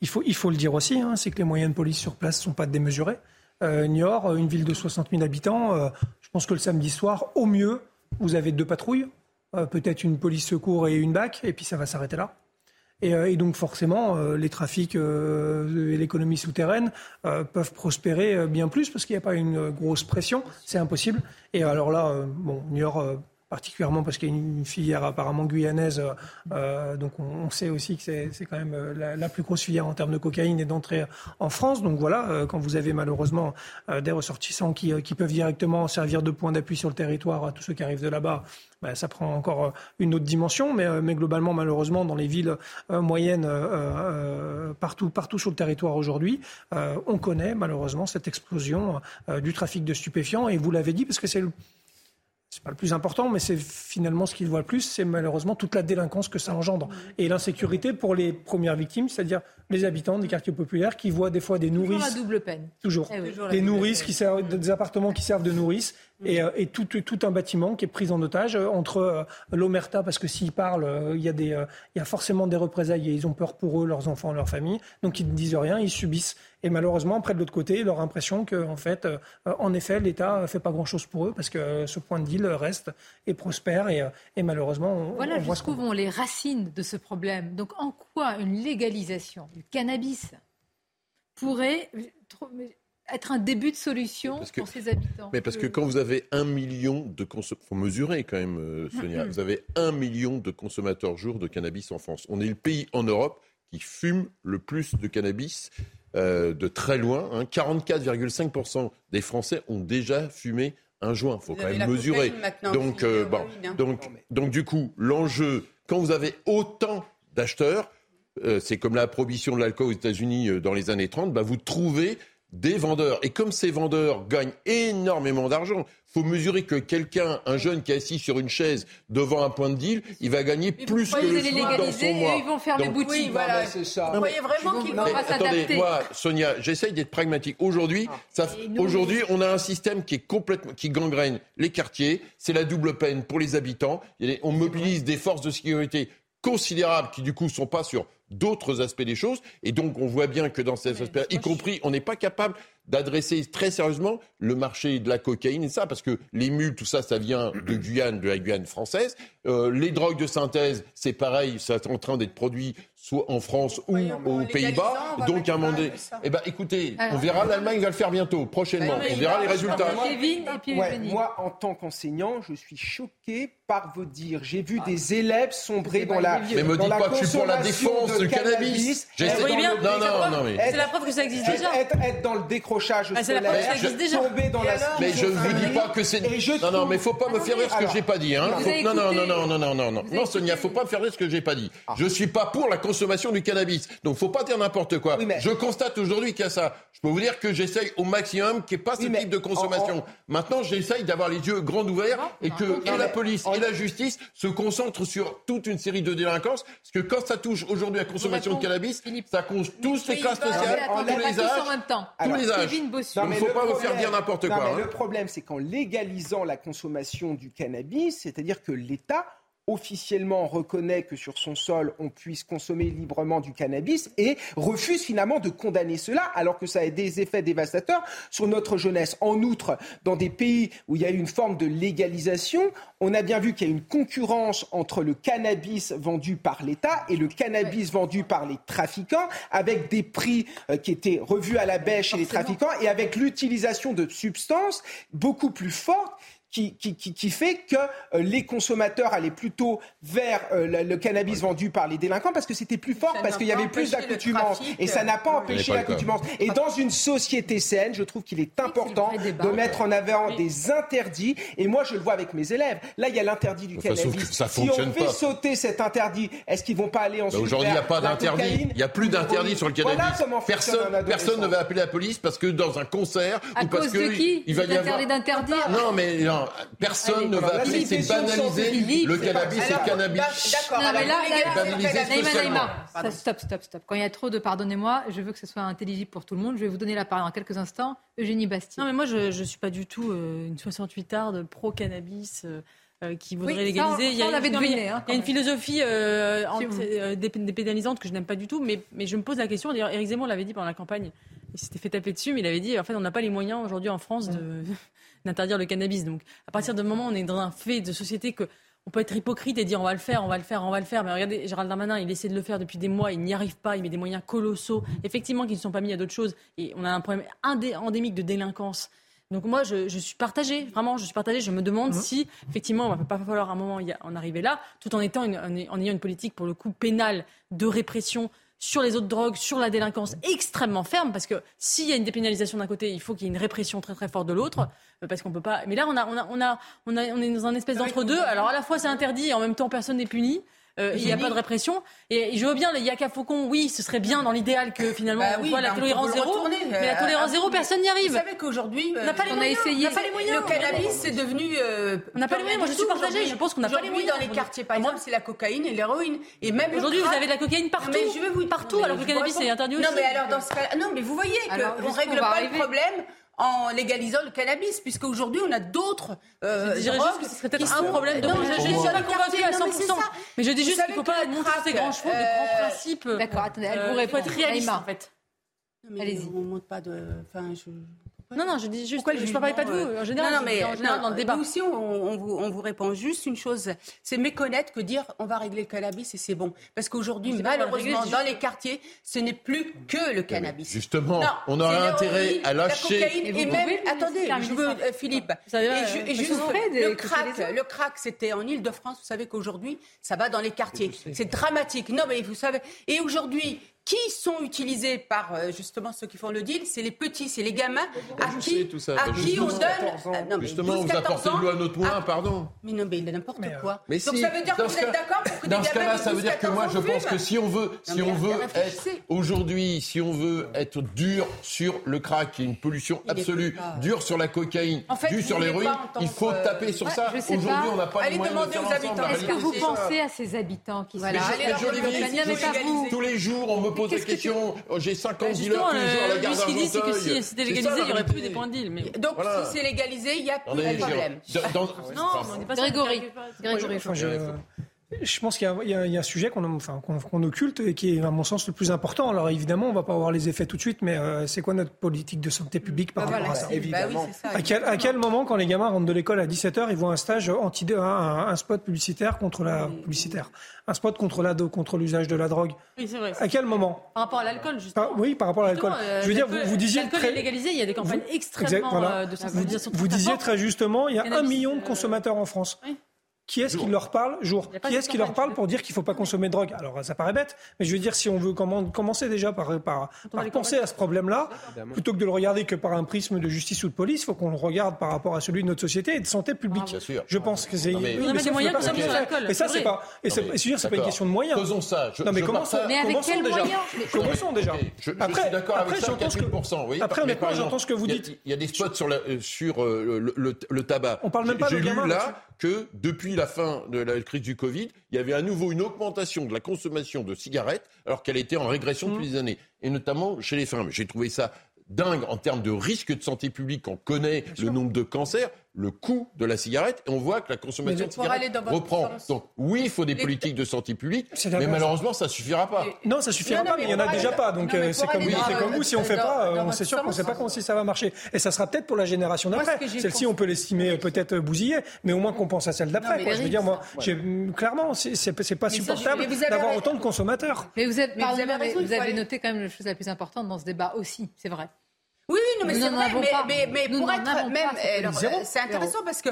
il faut il faut le dire aussi, hein, c'est que les moyens de police sur place sont pas démesurés. Niort, une ville de 60 000 habitants, je pense que le samedi soir, au mieux, vous avez deux patrouilles, euh, peut-être une police secours et une BAC, et puis ça va s'arrêter là. Et, euh, et donc forcément, euh, les trafics et l'économie souterraine peuvent prospérer bien plus parce qu'il n'y a pas une grosse pression, c'est impossible. Et alors là, bon, Niort, euh, particulièrement parce qu'il y a une filière apparemment guyanaise, euh, euh, donc on, sait aussi que c'est quand même euh, la, plus grosse filière en termes de cocaïne et d'entrée en France. Donc voilà, quand vous avez malheureusement des ressortissants qui, qui peuvent directement servir de point d'appui sur le territoire à tous ceux qui arrivent de là-bas, ben, ça prend encore une autre dimension, mais, mais globalement, malheureusement, dans les villes moyennes, partout, partout sur le territoire aujourd'hui, on connaît malheureusement cette explosion du trafic de stupéfiants. Et vous l'avez dit, parce que c'est c'est pas le plus important, mais c'est finalement ce qu'il voit le plus, c'est malheureusement toute la délinquance que ça engendre. Et l'insécurité pour les premières victimes, c'est-à-dire les habitants des quartiers populaires qui voient des fois des Toujours nourrices. la double peine. Toujours. Eh oui. Toujours Des double nourrices peine. qui servent, des appartements qui servent de nourrices et, euh, et tout, tout un bâtiment qui est pris en otage euh, entre euh, l'Omerta, parce que s'ils parlent, il y, a des, il y a forcément des représailles et ils ont peur pour eux, leurs enfants, leur famille. Donc ils ne disent rien, ils subissent. Et malheureusement, après de l'autre côté, leur impression que, en fait, en effet, l'État ne fait pas grand-chose pour eux parce que ce point de deal reste et prospère. Et, et malheureusement, on, Voilà on jusqu'où vont les racines de ce problème. Donc en quoi une légalisation du cannabis pourrait être un début de solution que- pour ces habitants Mais parce que quand vous avez un million de consommateurs, faut mesurer quand même, euh, Sonia, vous avez un million de consommateurs jour de cannabis en France. On est le pays en Europe qui fume le plus de cannabis euh, de très loin. hein. 44,5% des Français ont déjà fumé un joint. Il faut Vous quand même mesurer. Donc, euh, bon, hein. donc, donc du coup, l'enjeu, quand vous avez autant d'acheteurs, euh, c'est comme la prohibition de l'alcool aux États-Unis euh, dans les années 30, bah, vous trouvez des vendeurs. Et comme ces vendeurs gagnent énormément d'argent, faut mesurer que quelqu'un, un jeune qui est assis sur une chaise devant un point de deal, il va gagner plus que le SMIC dans légaliser son mois. et ils vont faire les Donc, boutiques. Oui, voilà, c'est ça. Vous croyez vraiment qu'ils vont attendez, s'adapter. moi, Sonia, j'essaye d'être pragmatique. Aujourd'hui, Ah. ça, aujourd'hui, on a un système qui est complètement, qui gangrène les quartiers. C'est la double peine pour les habitants. Des- On mobilise des forces de sécurité considérables qui, du coup, sont pas sur d'autres aspects des choses. Et donc, on voit bien que dans ces aspects, y compris, on n'est pas capable d'adresser très sérieusement le marché de la cocaïne et ça, parce que les mules, tout ça, ça vient de Guyane, de la Guyane française. Euh, les drogues de synthèse, c'est pareil, c'est en train d'être produit soit en France ou aux Pays-Bas. Donc, un ça. eh ben, écoutez, Alors. on verra, l'Allemagne va le faire bientôt, prochainement. Oui, on verra bah, les résultats. Kevin et puis Ouais, Eugénie. moi, en tant qu'enseignant, je suis choqué par vos dires. J'ai vu des élèves sombrer dans la. Mais me la pas que je suis pour la consommation défense de du cannabis. Voyez dans bien, Non, c'est la non, preuve- non, mais- C'est la preuve que ça existe déjà. Être, être dans le décrochage Ah, c'est la preuve que ça scolaire, existe déjà. tomber dans la Mais je ne vous dis pas que c'est. Non, non, mais faut pas me faire dire ce que j'ai pas dit. Hein. Non, non, non, non, non, non, non, non. Sonia, faut pas me faire dire ce que j'ai pas dit. Je suis pas pour la consommation du cannabis. Donc, faut pas dire n'importe quoi. Oui, mais- Je constate aujourd'hui qu'il y a ça. Je peux vous dire que j'essaye au maximum qu'il n'y ait pas ce Oui, type de consommation. en- Maintenant, j'essaye d'avoir les yeux grands ouverts et que non, et la police et la justice se concentrent sur toute une série de délinquances. Parce que quand ça touche aujourd'hui la consommation de cannabis, Philippe. ça touche tous les classes sociales, tous les en âges. même temps. Tous les âges. Mais le faut pas problème- faire dire n'importe quoi, hein. Le problème, c'est qu'en légalisant la consommation du cannabis, c'est-à-dire que l'État officiellement reconnaît que sur son sol on puisse consommer librement du cannabis et refuse finalement de condamner cela alors que ça a des effets dévastateurs sur notre jeunesse. En outre, dans des pays où il y a eu une forme de légalisation, on a bien vu qu'il y a une concurrence entre le cannabis vendu par l'État et le cannabis vendu par les trafiquants avec des prix euh, qui étaient revus à la baisse chez les trafiquants et avec l'utilisation de substances beaucoup plus fortes qui, qui, qui, qui fait que euh, les consommateurs allaient plutôt vers euh, le, le cannabis vendu par les délinquants parce que c'était plus fort, Ça parce qu'il y avait plus d'accoutumance. Et ça n'a pas empêché l'accoutumance. Et dans une société saine, je trouve qu'il est important de mettre en avant des interdits. Et moi, je le vois avec mes élèves. Là, il y a l'interdit du Enfin, sauf cannabis. que ça si on fonctionne fait pas. sauter cet interdit, est-ce qu'ils vont pas aller Bah, ensuite Aujourd'hui, il n'y a pas d'interdit. Il n'y a plus d'interdit sur le Voilà cannabis. comment fonctionne personne, personne ne va appeler la police parce que dans un concert À ou parce cause que de qui il va y avoir. d'interdire Non, mais non, personne Allez, ne va appeler. c'est une C'est santé. le C'est pas- cannabis et Alors, le cannabis. D'accord. Non, mais là. Naïma, stop, stop, stop. Quand il y a trop de, pardonnez-moi, je veux que ce soit intelligible pour tout le monde. Je vais vous donner la parole dans quelques instants. Eugénie Bastien. Non, mais moi, je ne suis pas du tout euh, une 68 arde pro-cannabis. euh, euh, qui voudrait Oui, légaliser. on- il y a, ça, on l'avait non, mais il y a- deviné, hein, il y a une philosophie euh, anti- euh, dépénalisante que je n'aime pas du tout, mais, mais je me pose la question. D'ailleurs, Éric Zemmour l'avait dit pendant la campagne. Il s'était fait taper dessus, mais il avait dit en fait, on n'a pas les moyens aujourd'hui en France de- d'interdire le cannabis. Donc, à partir du moment où on est dans un fait de société que on peut être hypocrite et dire on va le faire, on va le faire, on va le faire. Mais regardez, Gérald Darmanin, il essaie de le faire depuis des mois, il n'y arrive pas, il met des moyens colossaux, effectivement, qui ne sont pas mis à d'autres choses. Et on a un problème endémique de délinquance. Donc moi, je, je suis partagée, vraiment, je suis partagée. Je me demande si, effectivement, il va pas falloir à un moment y en arriver là, tout en, étant une- en ayant une politique, pour le coup, pénale, de répression sur les autres drogues, sur la délinquance extrêmement ferme, parce que s'il y a une dépénalisation d'un côté, il faut qu'il y ait une répression très très forte de l'autre, euh, parce qu'on peut pas. Mais là, on a, on a, on a, on a, on est dans un espèce d'entre-deux. Alors à la fois c'est interdit et en même temps personne n'est puni. Euh, il n'y a pas de répression. Et je veux bien les Yaka Faucon, oui, ce serait bien dans l'idéal que finalement Bah on oui, voit la bah, tolérance zéro. retourner, Mais la euh, tolérance zéro, personne n'y arrive. Vous savez qu'aujourd'hui, On n'a pas les euh, moyens. On a essayé. On n'a pas les moyens. Le cannabis, c'est devenu. euh, On n'a pas les moyens. Moi, je suis partagée. Aujourd'hui, Je pense qu'on n'a pas les moyens. dans les quartiers, par exemple, c'est la cocaïne et l'héroïne. Et même Aujourd'hui, vous avez de la cocaïne partout. Mais je vais vous Partout, alors que le cannabis est interdit Non, aussi. mais alors dans ce cas, non, mais vous voyez qu'on règle pas le problème en légalisant le cannabis, puisque aujourd'hui on a d'autres euh, Je dirais drogues juste que ce serait peut-être un problème de Non, je dans suis pas convaincue à non, mais c'est 100%. ça. Mais je dis juste qu'il ne faut pas montrer ces grands chevaux de euh, grands principes. D'accord, attendez, elle Euh, vous Il faut répond. être réaliste en fait. Allez-y. On monte pas de. Enfin, je. Non, non, je dis juste. Pourquoi je ne parlais pas de vous. En général, non, non, je mais en général non, dans le débat. Nous aussi, on, on vous, on vous répond juste une chose c'est méconnaître que dire on va régler le cannabis et c'est bon. Parce qu'aujourd'hui, régler, malheureusement, dans les quartiers, ce n'est plus que le cannabis. Justement, Non, on aurait intérêt à lâcher. La cocaïne Et même, attendez, je veux, ça. euh, Philippe, savez, et, euh, et juste, le crack, le crack, c'était en Ile-de-France. Vous savez qu'aujourd'hui, ça va dans les quartiers. C'est dramatique. Non, mais vous savez, et aujourd'hui, qui sont utilisés par euh, justement ceux qui font le deal, c'est les petits, c'est les gamins à Je qui, sais tout ça. à Bah, qui on donne. Ah, non, mais Justement, on 12, vous 14 apportez de l'eau à notre moulin, ah, pardon. Mais non, mais n'importe quoi. Mais Donc si, ça veut dire que dans vous ce êtes d'accord pour que Dans des ce cas-là, ça veut 12, dire que 14 moi, je pense que si on veut, si on veut être aujourd'hui, si on veut être dur sur le crack, qui est une pollution Il est absolue, dur sur la cocaïne, En fait, dur sur voulez l'héroïne, il faut euh, taper sur ça. Aujourd'hui, on n'a pas les moyens de demander faire aux ensemble. Est-ce que vous pensez à ces habitants qui Voilà, sont vous. Tous les jours, on me pose la Qu'est-ce que tu- question. Oh, J'ai 50 Bah, dealers tous les jours à la euh, gare ce qu'il dit, c'est que si c'était légalisé, la il n'y aurait plus des points de deal. Mais... Donc Voilà. si c'est légalisé, il n'y a plus de problème. dans- Non, on n'est pas Grégory, que- Grégory, je, pense qu'il y a- y, y un sujet qu'on enfin, occulte et qui est, à mon sens, le plus important. Alors évidemment, on va pas avoir les effets tout de suite, mais euh, c'est quoi notre politique de santé publique par Bah rapport voilà, à ça évidemment. bah oui, ça, à quel, à quel moment, quand les gamins rentrent de l'école à 17h, ils voient un stage anti un, un, spot publicitaire contre la publicitaire, un spot contre la contre l'usage de la drogue? Oui, c'est vrai. À quel moment? Par rapport à l'alcool, justement. Par- Oui, par rapport à l'alcool. Euh, Je veux dire, vous, disiez L'alcool très- est légalisé, il y a des campagnes Vous- extrêmement exact, voilà. euh, de vous, sensibilisation. vous disiez très justement, il y a un million de consommateurs en France. Qui est-ce qui leur parle jour Qui est-ce qui leur parle pour dire qu'il ne faut pas consommer de drogue Alors ça paraît bête, mais je veux dire, si on veut commen- commencer déjà par, par, par penser à ce problème-là, plutôt que de le regarder que par un prisme de justice ou de police, il faut qu'on le regarde par rapport à celui de notre société et de santé publique. Bien sûr. Je pense que c'est. Mais- Oui, mais ça, des moyens de l'alcool, Et ça, c'est pas. Et c'est dire, c'est pas une question de moyens. Faisons ça. Je, Non, mais je commençons, partage- Mais avec quels déjà. moyens Commençons déjà. Ok, Je, Après- suis d'accord avec après, ça, j'entends ce que- 4000%. Oui, après, mais honnêtement, par exemple, j'entends ce que vous dites. Il y a des spots sur, euh, sur euh, le, tabac. On parle même pas de J'ai lu là que depuis la fin de la crise du Covid, il y avait à nouveau une augmentation de la consommation de cigarettes alors qu'elle était en régression Mmh. depuis des années. Et notamment chez les femmes. J'ai trouvé ça dingue en termes de risque de santé publique. On connaît le nombre de cancers, le coût de la cigarette, et on voit que la consommation de cigarettes reprend. sens. Donc oui, il faut des Les- politiques de santé publique, mais malheureusement, ça suffira pas. Non, ça suffira Non, non, pas, mais mais il y en a déjà pas. Donc euh, c'est comme, c'est comme vous, si on fait dans- pas, dans euh, votre c'est sûr qu'on sens. sait pas comment si ça va marcher. Et ça sera peut-être pour la génération d'après. Celle-ci, on peut l'estimer euh, peut-être bousillée, mais au moins qu'on pense à celle d'après. Je veux dire, moi, ça- j'ai- clairement, c'est pas supportable d'avoir autant de consommateurs. Mais vous avez noté quand même la chose la plus importante dans ce débat aussi, c'est vrai. Oui, non, mais c'est vrai, mais, pas. mais, mais Nous pour être même, c'est zéro. euh, c'est intéressant parce que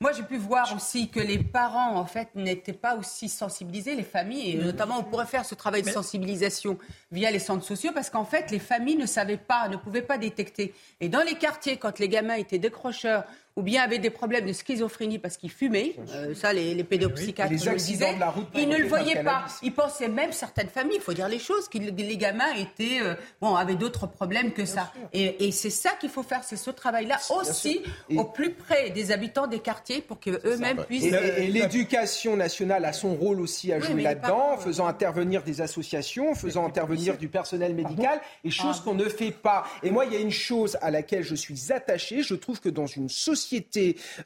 moi j'ai pu voir aussi que les parents en fait n'étaient pas aussi sensibilisés, les familles, et notamment on pourrait faire ce travail de sensibilisation via les centres sociaux parce qu'en fait les familles ne savaient pas, ne pouvaient pas détecter. Et dans les quartiers, quand les gamins étaient décrocheurs ou bien avaient des problèmes de schizophrénie parce qu'ils fumaient, euh, ça les, les pédopsychiatres Et les le de la route ils ne le voyaient pas. cannabis. Ils pensaient même certaines familles, il faut dire les choses, que les gamins étaient euh, bon avaient d'autres problèmes que ça. Et, et c'est ça qu'il faut faire, c'est ce travail-là aussi Et- au plus près des habitants des quartiers pour que eux-mêmes puissent. Et, euh, l'éducation nationale a son rôle aussi à Oui, jouer là-dedans, en faisant intervenir des associations, faisant intervenir du personnel médical, et chose qu'on ne fait pas. Et moi, il y a une chose à laquelle je suis attaché. Je trouve que dans une société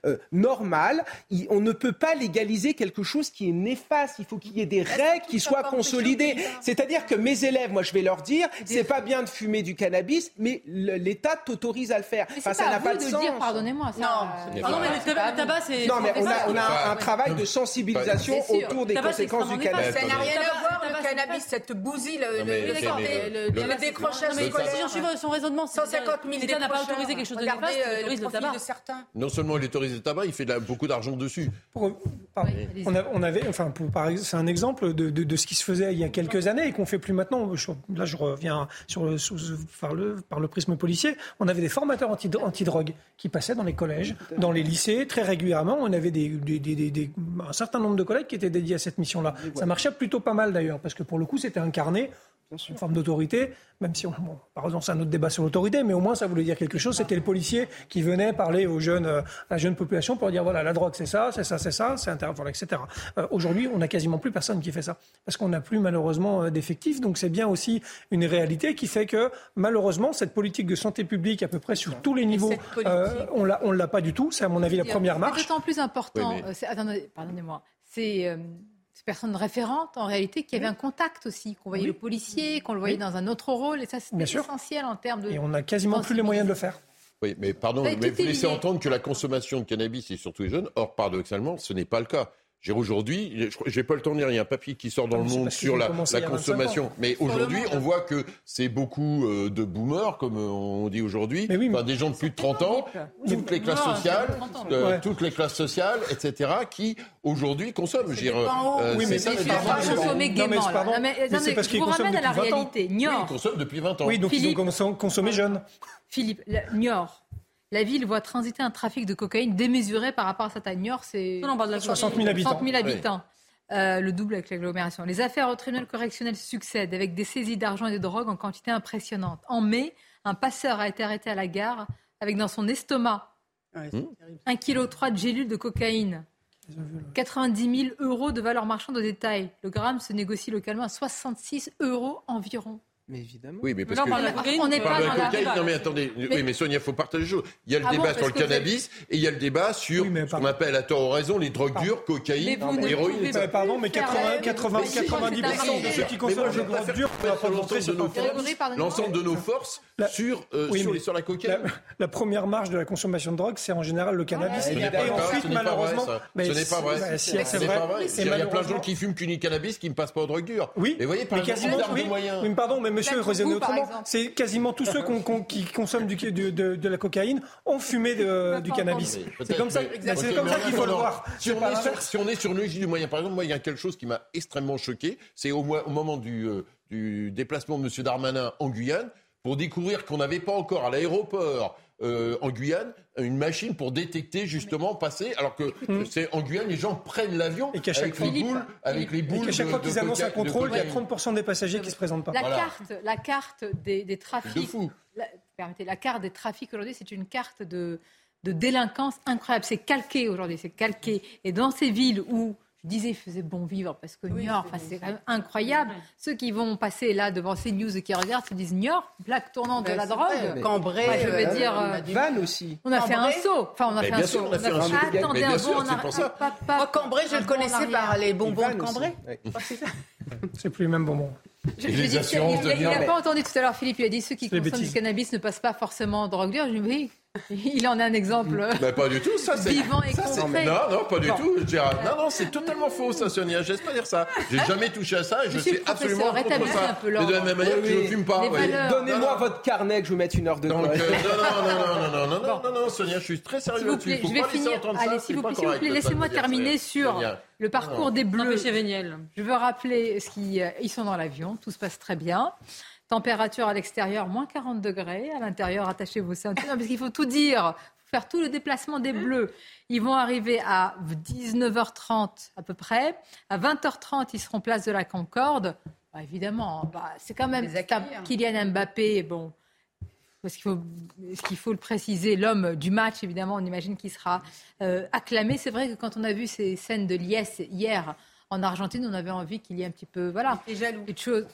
euh, normale, il- on ne peut pas légaliser quelque chose qui est néfaste. Il faut qu'il y ait des règles qui soient consolidées. C'est-à-dire que mes élèves, moi, je vais leur dire, c'est pas bien de fumer du cannabis, mais l'État t'autorise à le faire. Enfin, ça n'a pas de sens. dire, pardonnez-moi. ça, Non, euh, Pardon, mais le tabac, c'est. Non, mais on a, on a un, travail de sensibilisation autour des conséquences du cannabis. ça n'a rien à voir le cannabis, cette bousille, le, Non, décrochage Non, mais scolaire. si j'en suis son raisonnement, c'est 150 000 l'État n'a pas autorisé quelque chose de néfaste, il euh, autorise le tabac. de certains. Non seulement il autorise le tabac, il fait de la- beaucoup d'argent dessus. Pour- pardon. allez-y. on, a- on avait, enfin, c'est un exemple de, de- de ce qui se faisait il y a quelques années et qu'on fait plus maintenant. Je- là, je reviens sur le, sur- par, le, par le prisme policier. On avait des formateurs anti- anti-drogue qui passaient dans les collèges, dans les lycées, très régulièrement. On avait des, des- des- des- des- un certain nombre de collègues qui étaient dédiés à cette mission-là. Ça marchait plutôt pas mal d'ailleurs, parce que pour le coup, c'était incarné une forme d'autorité, même si, on, bon, par exemple, c'est un autre débat sur l'autorité, mais au moins ça voulait dire quelque chose. C'était le policier qui venait parler aux jeunes, euh, à la jeune population pour dire voilà, la drogue c'est ça, c'est ça, c'est ça, c'est inter... voilà, etc. Euh, Aujourd'hui, on n'a quasiment plus personne qui fait ça, parce qu'on n'a plus malheureusement euh, d'effectifs. Donc c'est bien aussi une réalité qui fait que malheureusement cette politique de santé publique à peu près sur tous les niveaux, euh, on l'a, on l'a pas du tout. C'est à mon avis la première C'est marche. d'autant plus important. Oui, mais- euh, c'est- attendez, pardonnez-moi. C'est euh, ces personnes référentes, en réalité, qui avaient un contact aussi, qu'on voyait Oui. le policier, qu'on le voyait dans un autre rôle, et ça, sûr. essentiel en termes de. Et on n'a quasiment plus les moyens de le faire. Oui, mais pardon, a mais vous laissez lié. entendre que la consommation de cannabis est surtout les jeunes. Or, paradoxalement, ce n'est pas le cas. Aujourd'hui, j'ai pas le temps de lire, il y a un papier qui sort dans le monde sur la, la consommation. Mais aujourd'hui, on voit que c'est beaucoup euh, de boomers, comme euh, on dit aujourd'hui, enfin, des gens de plus de 30 ans, toutes les classes sociales, euh, toutes les classes sociales, etc., qui aujourd'hui consomment. Je oui, mais c'est pas consommer gaiement. C'est parce qu'ils consomment à la réalité. Ils consomment depuis 20 ans. Oui, donc ils ont consommé jeunes. Philippe, Niort, la ville voit transiter un trafic de cocaïne démesuré par rapport à sa taille. Niort, c'est 60 000 habitants. 000 habitants. Euh, le double avec l'agglomération. Les affaires au tribunal correctionnel succèdent avec des saisies d'argent et de drogue en quantité impressionnante. En mai, un passeur a été arrêté à la gare avec dans son estomac 1,3 kg de gélules de cocaïne. 90 000 euros de valeur marchande au détail. Le gramme se négocie localement à 66 euros environ. Mais évidemment. Oui, mais parce que. on n'est pas dans la Non, mais attendez. Oui, mais Sonia, il faut partager les choses. Il y a le ah débat sur le cannabis et il y a le débat sur ce qu'on appelle à tort ou raison les drogues dures, cocaïne, héroïne. Pardon, mais 80, 80, 90% de ceux qui consomment des drogues dures l'ensemble de nos forces sur sur la cocaïne. La première marge de la consommation de drogue, c'est en général le cannabis. Et ensuite, malheureusement. Ce n'est pas vrai. Ce n'est pas vrai. Il y a plein de gens qui fument qu'une cannabis qui ne passent pas aux drogues dures. Oui. Mais voyez, par exemple, Oui, pardon, mais monsieur raisonnez autrement. C'est quasiment tous ceux qui consomment de, la cocaïne ont fumé du cannabis. C'est comme ça, qu'il faut le voir. Si on, est sur, le du moyen, par exemple, moi, il y a quelque chose qui m'a extrêmement choqué. C'est au, moment du, euh, du déplacement de M. Darmanin en Guyane, pour découvrir qu'on n'avait pas encore à l'aéroport euh, en Guyane une machine pour détecter justement passer. Alors que c'est en Guyane les gens prennent l'avion avec, chaque les boules avec les boules et qu'à chaque fois qu'ils annoncent un contrôle il y a 30% des passagers qui se présentent pas. La carte la carte des, des trafics la, permettez, la carte des trafics aujourd'hui c'est une carte de de délinquance incroyable. C'est calqué aujourd'hui c'est calqué. Et dans ces villes où je disais, il faisait bon vivre parce que Niort, enfin, c'est quand même incroyable. Ceux qui vont passer là devant ces news et qui regardent se disent Niort, plaque tournante de la drogue. Cambrai, je veux dire. Euh, Vannes aussi. On a fait un saut. Enfin, on a fait un saut. On a fait un saut. Attendez un bon, on a. Moi, Cambrai, je le connaissais par les bonbons de Cambrai. C'est plus les mêmes bonbons. Je, je il n'a pas entendu tout à l'heure, Philippe, il a dit ceux qui consomment du cannabis ne passent pas forcément drogue dure. Je dis oui, il en a un exemple Mais pas du tout, ça c'est vivant et concret. Non, non, pas du tout. non, non, c'est totalement faux, ça, Sonia. J'ose pas dire ça. J'ai jamais touché à ça et je suis absolument contre ça. Mais de la même manière que je ne fume pas. Donnez-moi votre carnet que je vous mette une heure de Donc, non, non, non, non, non, non, non, non, Sonia, je suis très sérieux là-dessus. Je vais finir. Allez, s'il vous plaît, laissez-moi terminer sur le parcours des Bleus. Je veux rappeler ce qu'ils sont dans l'avion, tout se passe très bien. Température à l'extérieur, moins 40 degrés. À l'intérieur, attachez vos ceintures. parce qu'il faut tout dire. faire tout le déplacement des Bleus. Ils vont arriver à 19h30 à peu près. À 20h30, ils seront place de la Concorde. Bah, évidemment, bah, c'est quand même Kylian Mbappé. Bon, parce qu'il faut, qu'il faut le préciser, l'homme du match, évidemment, on imagine qu'il sera euh, acclamé. C'est vrai que quand on a vu ces scènes de liesse hier, en Argentine, on avait envie qu'il y ait un petit peu, voilà, on était jaloux.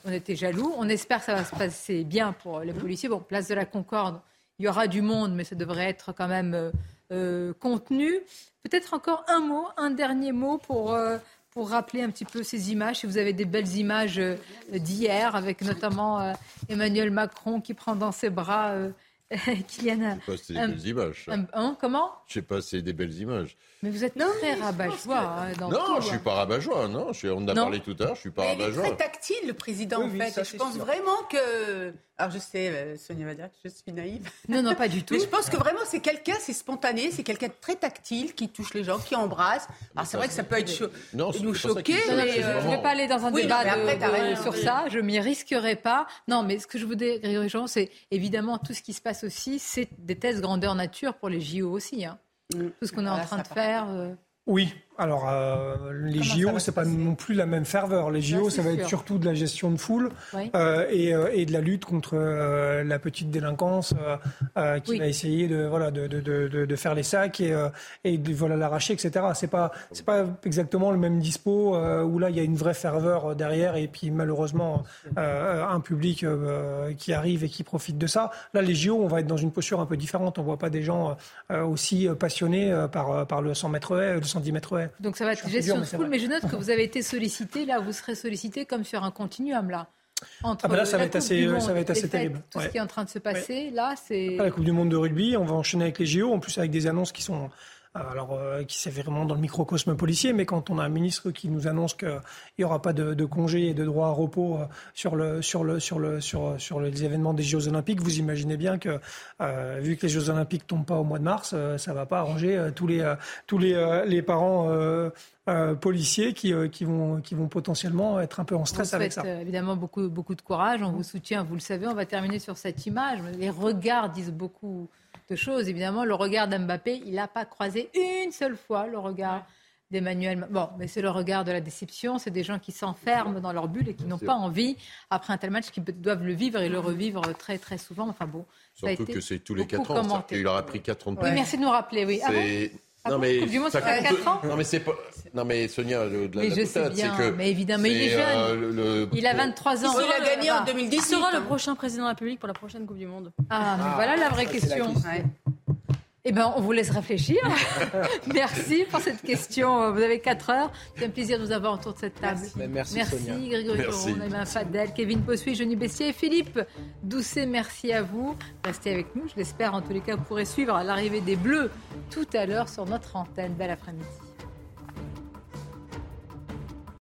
on était jaloux. On espère que ça va se passer bien pour les policiers. Bon, place de la Concorde, il y aura du monde, mais ça devrait être quand même euh, euh, contenu. Peut-être encore un mot, un dernier mot pour euh, pour rappeler un petit peu ces images. Si vous avez des belles images d'hier, avec notamment Emmanuel Macron qui prend dans ses bras Kylian. Je sais pas, c'est des belles images. Hein, comment? Je sais pas, c'est des belles images. Mais vous êtes très rabat-joie. Hein, non, je ne suis pas rabat-joie. Non, on en a parlé tout à l'heure. Je suis pas rabat-joie. Il est très tactile, le président, en fait. je pense vraiment que. Alors, je sais, euh, Sonia va dire que je suis naïve. Non, non, pas du tout. Mais je pense que vraiment, c'est quelqu'un, c'est spontané, c'est quelqu'un de très tactile, qui touche les gens, qui embrasse. Alors, c'est vrai que ça peut être nous choquer. Mais euh, Je ne vais pas aller dans un débat sur ça. Je m'y risquerai pas. Non, mais ce que je voudrais dire, c'est évidemment tout ce qui se passe aussi, c'est des tests grandeur nature pour les JO aussi. Hein. Tout ce qu'on est en train de faire. Euh. Oui, alors, euh, les JO, c'est pas non plus la même ferveur. Les JO, ça va être surtout de la gestion de foule euh, et, euh, et, de la lutte contre euh, la petite délinquance qui va essayer de voilà de, de, de, de faire les sacs et, et de voilà l'arracher, etc. C'est pas c'est pas exactement le même dispo où là il y a une vraie ferveur derrière et puis malheureusement un public qui arrive et qui profite de ça. Là, les JO, on va être dans une posture un peu différente. On voit pas des gens aussi passionnés par par le 100 mètres le 110 mètres donc ça va être gestion de foule, mais je note que vous avez été sollicité, là vous serez sollicité comme sur un continuum là. Entre ah bah là, ça va, être assez, ça va être assez terrible. Tout ce qui est en train de se passer, là, c'est. la Coupe du Monde de rugby, on va enchaîner avec les JO, en plus avec des annonces qui sont alors euh, qui c'est vraiment dans le microcosme policier, mais quand on a un ministre qui nous annonce qu'il n'y aura pas de, de congé et de droit à repos euh, sur, le, sur, le, sur, le, sur, sur les événements des Jeux Olympiques, vous imaginez bien que, euh, vu que les Jeux Olympiques tombent pas au mois de mars, ça ne va pas arranger tous les, tous les, les parents. policiers qui, qui, vont, qui vont potentiellement être un peu en stress avec ça. évidemment beaucoup, beaucoup de courage, on vous soutient, vous le savez. On va terminer sur cette image. Les regards disent beaucoup de choses. Évidemment, le regard d'Mbappé, il n'a pas croisé une seule fois le regard d'Emmanuel. Bon, mais c'est le regard de la déception. C'est des gens qui s'enferment dans leur bulle et qui n'ont pas envie, après un tel match, qui doivent le vivre et le revivre très, très souvent. Enfin bon. Surtout que c'est tous les 4 ans. Il aura pris 4 ans de plus. Oui, merci de nous rappeler. Oui. Ah ah non, mais ça 4 ans non, mais c'est pas. Non, mais Sonia, de la, mais je sais bien, que mais évidemment, il est jeune. Euh, il a 23 ans. Il a gagné en 2010. Il sera le prochain président de la République pour la prochaine Coupe du Monde. Ah, mais voilà la vraie question. Eh bien, on vous laisse réfléchir. merci pour cette question. Vous avez 4 heures. C'est un plaisir de vous avoir autour de cette table. Merci, merci, merci Grégory Toron, Fadel, Kevin Possuy, Johnny Bessier Philippe Doucet. Merci à vous. Restez avec nous. Je l'espère. En tous les cas, vous pourrez suivre l'arrivée des Bleus tout à l'heure sur notre antenne. Belle après-midi.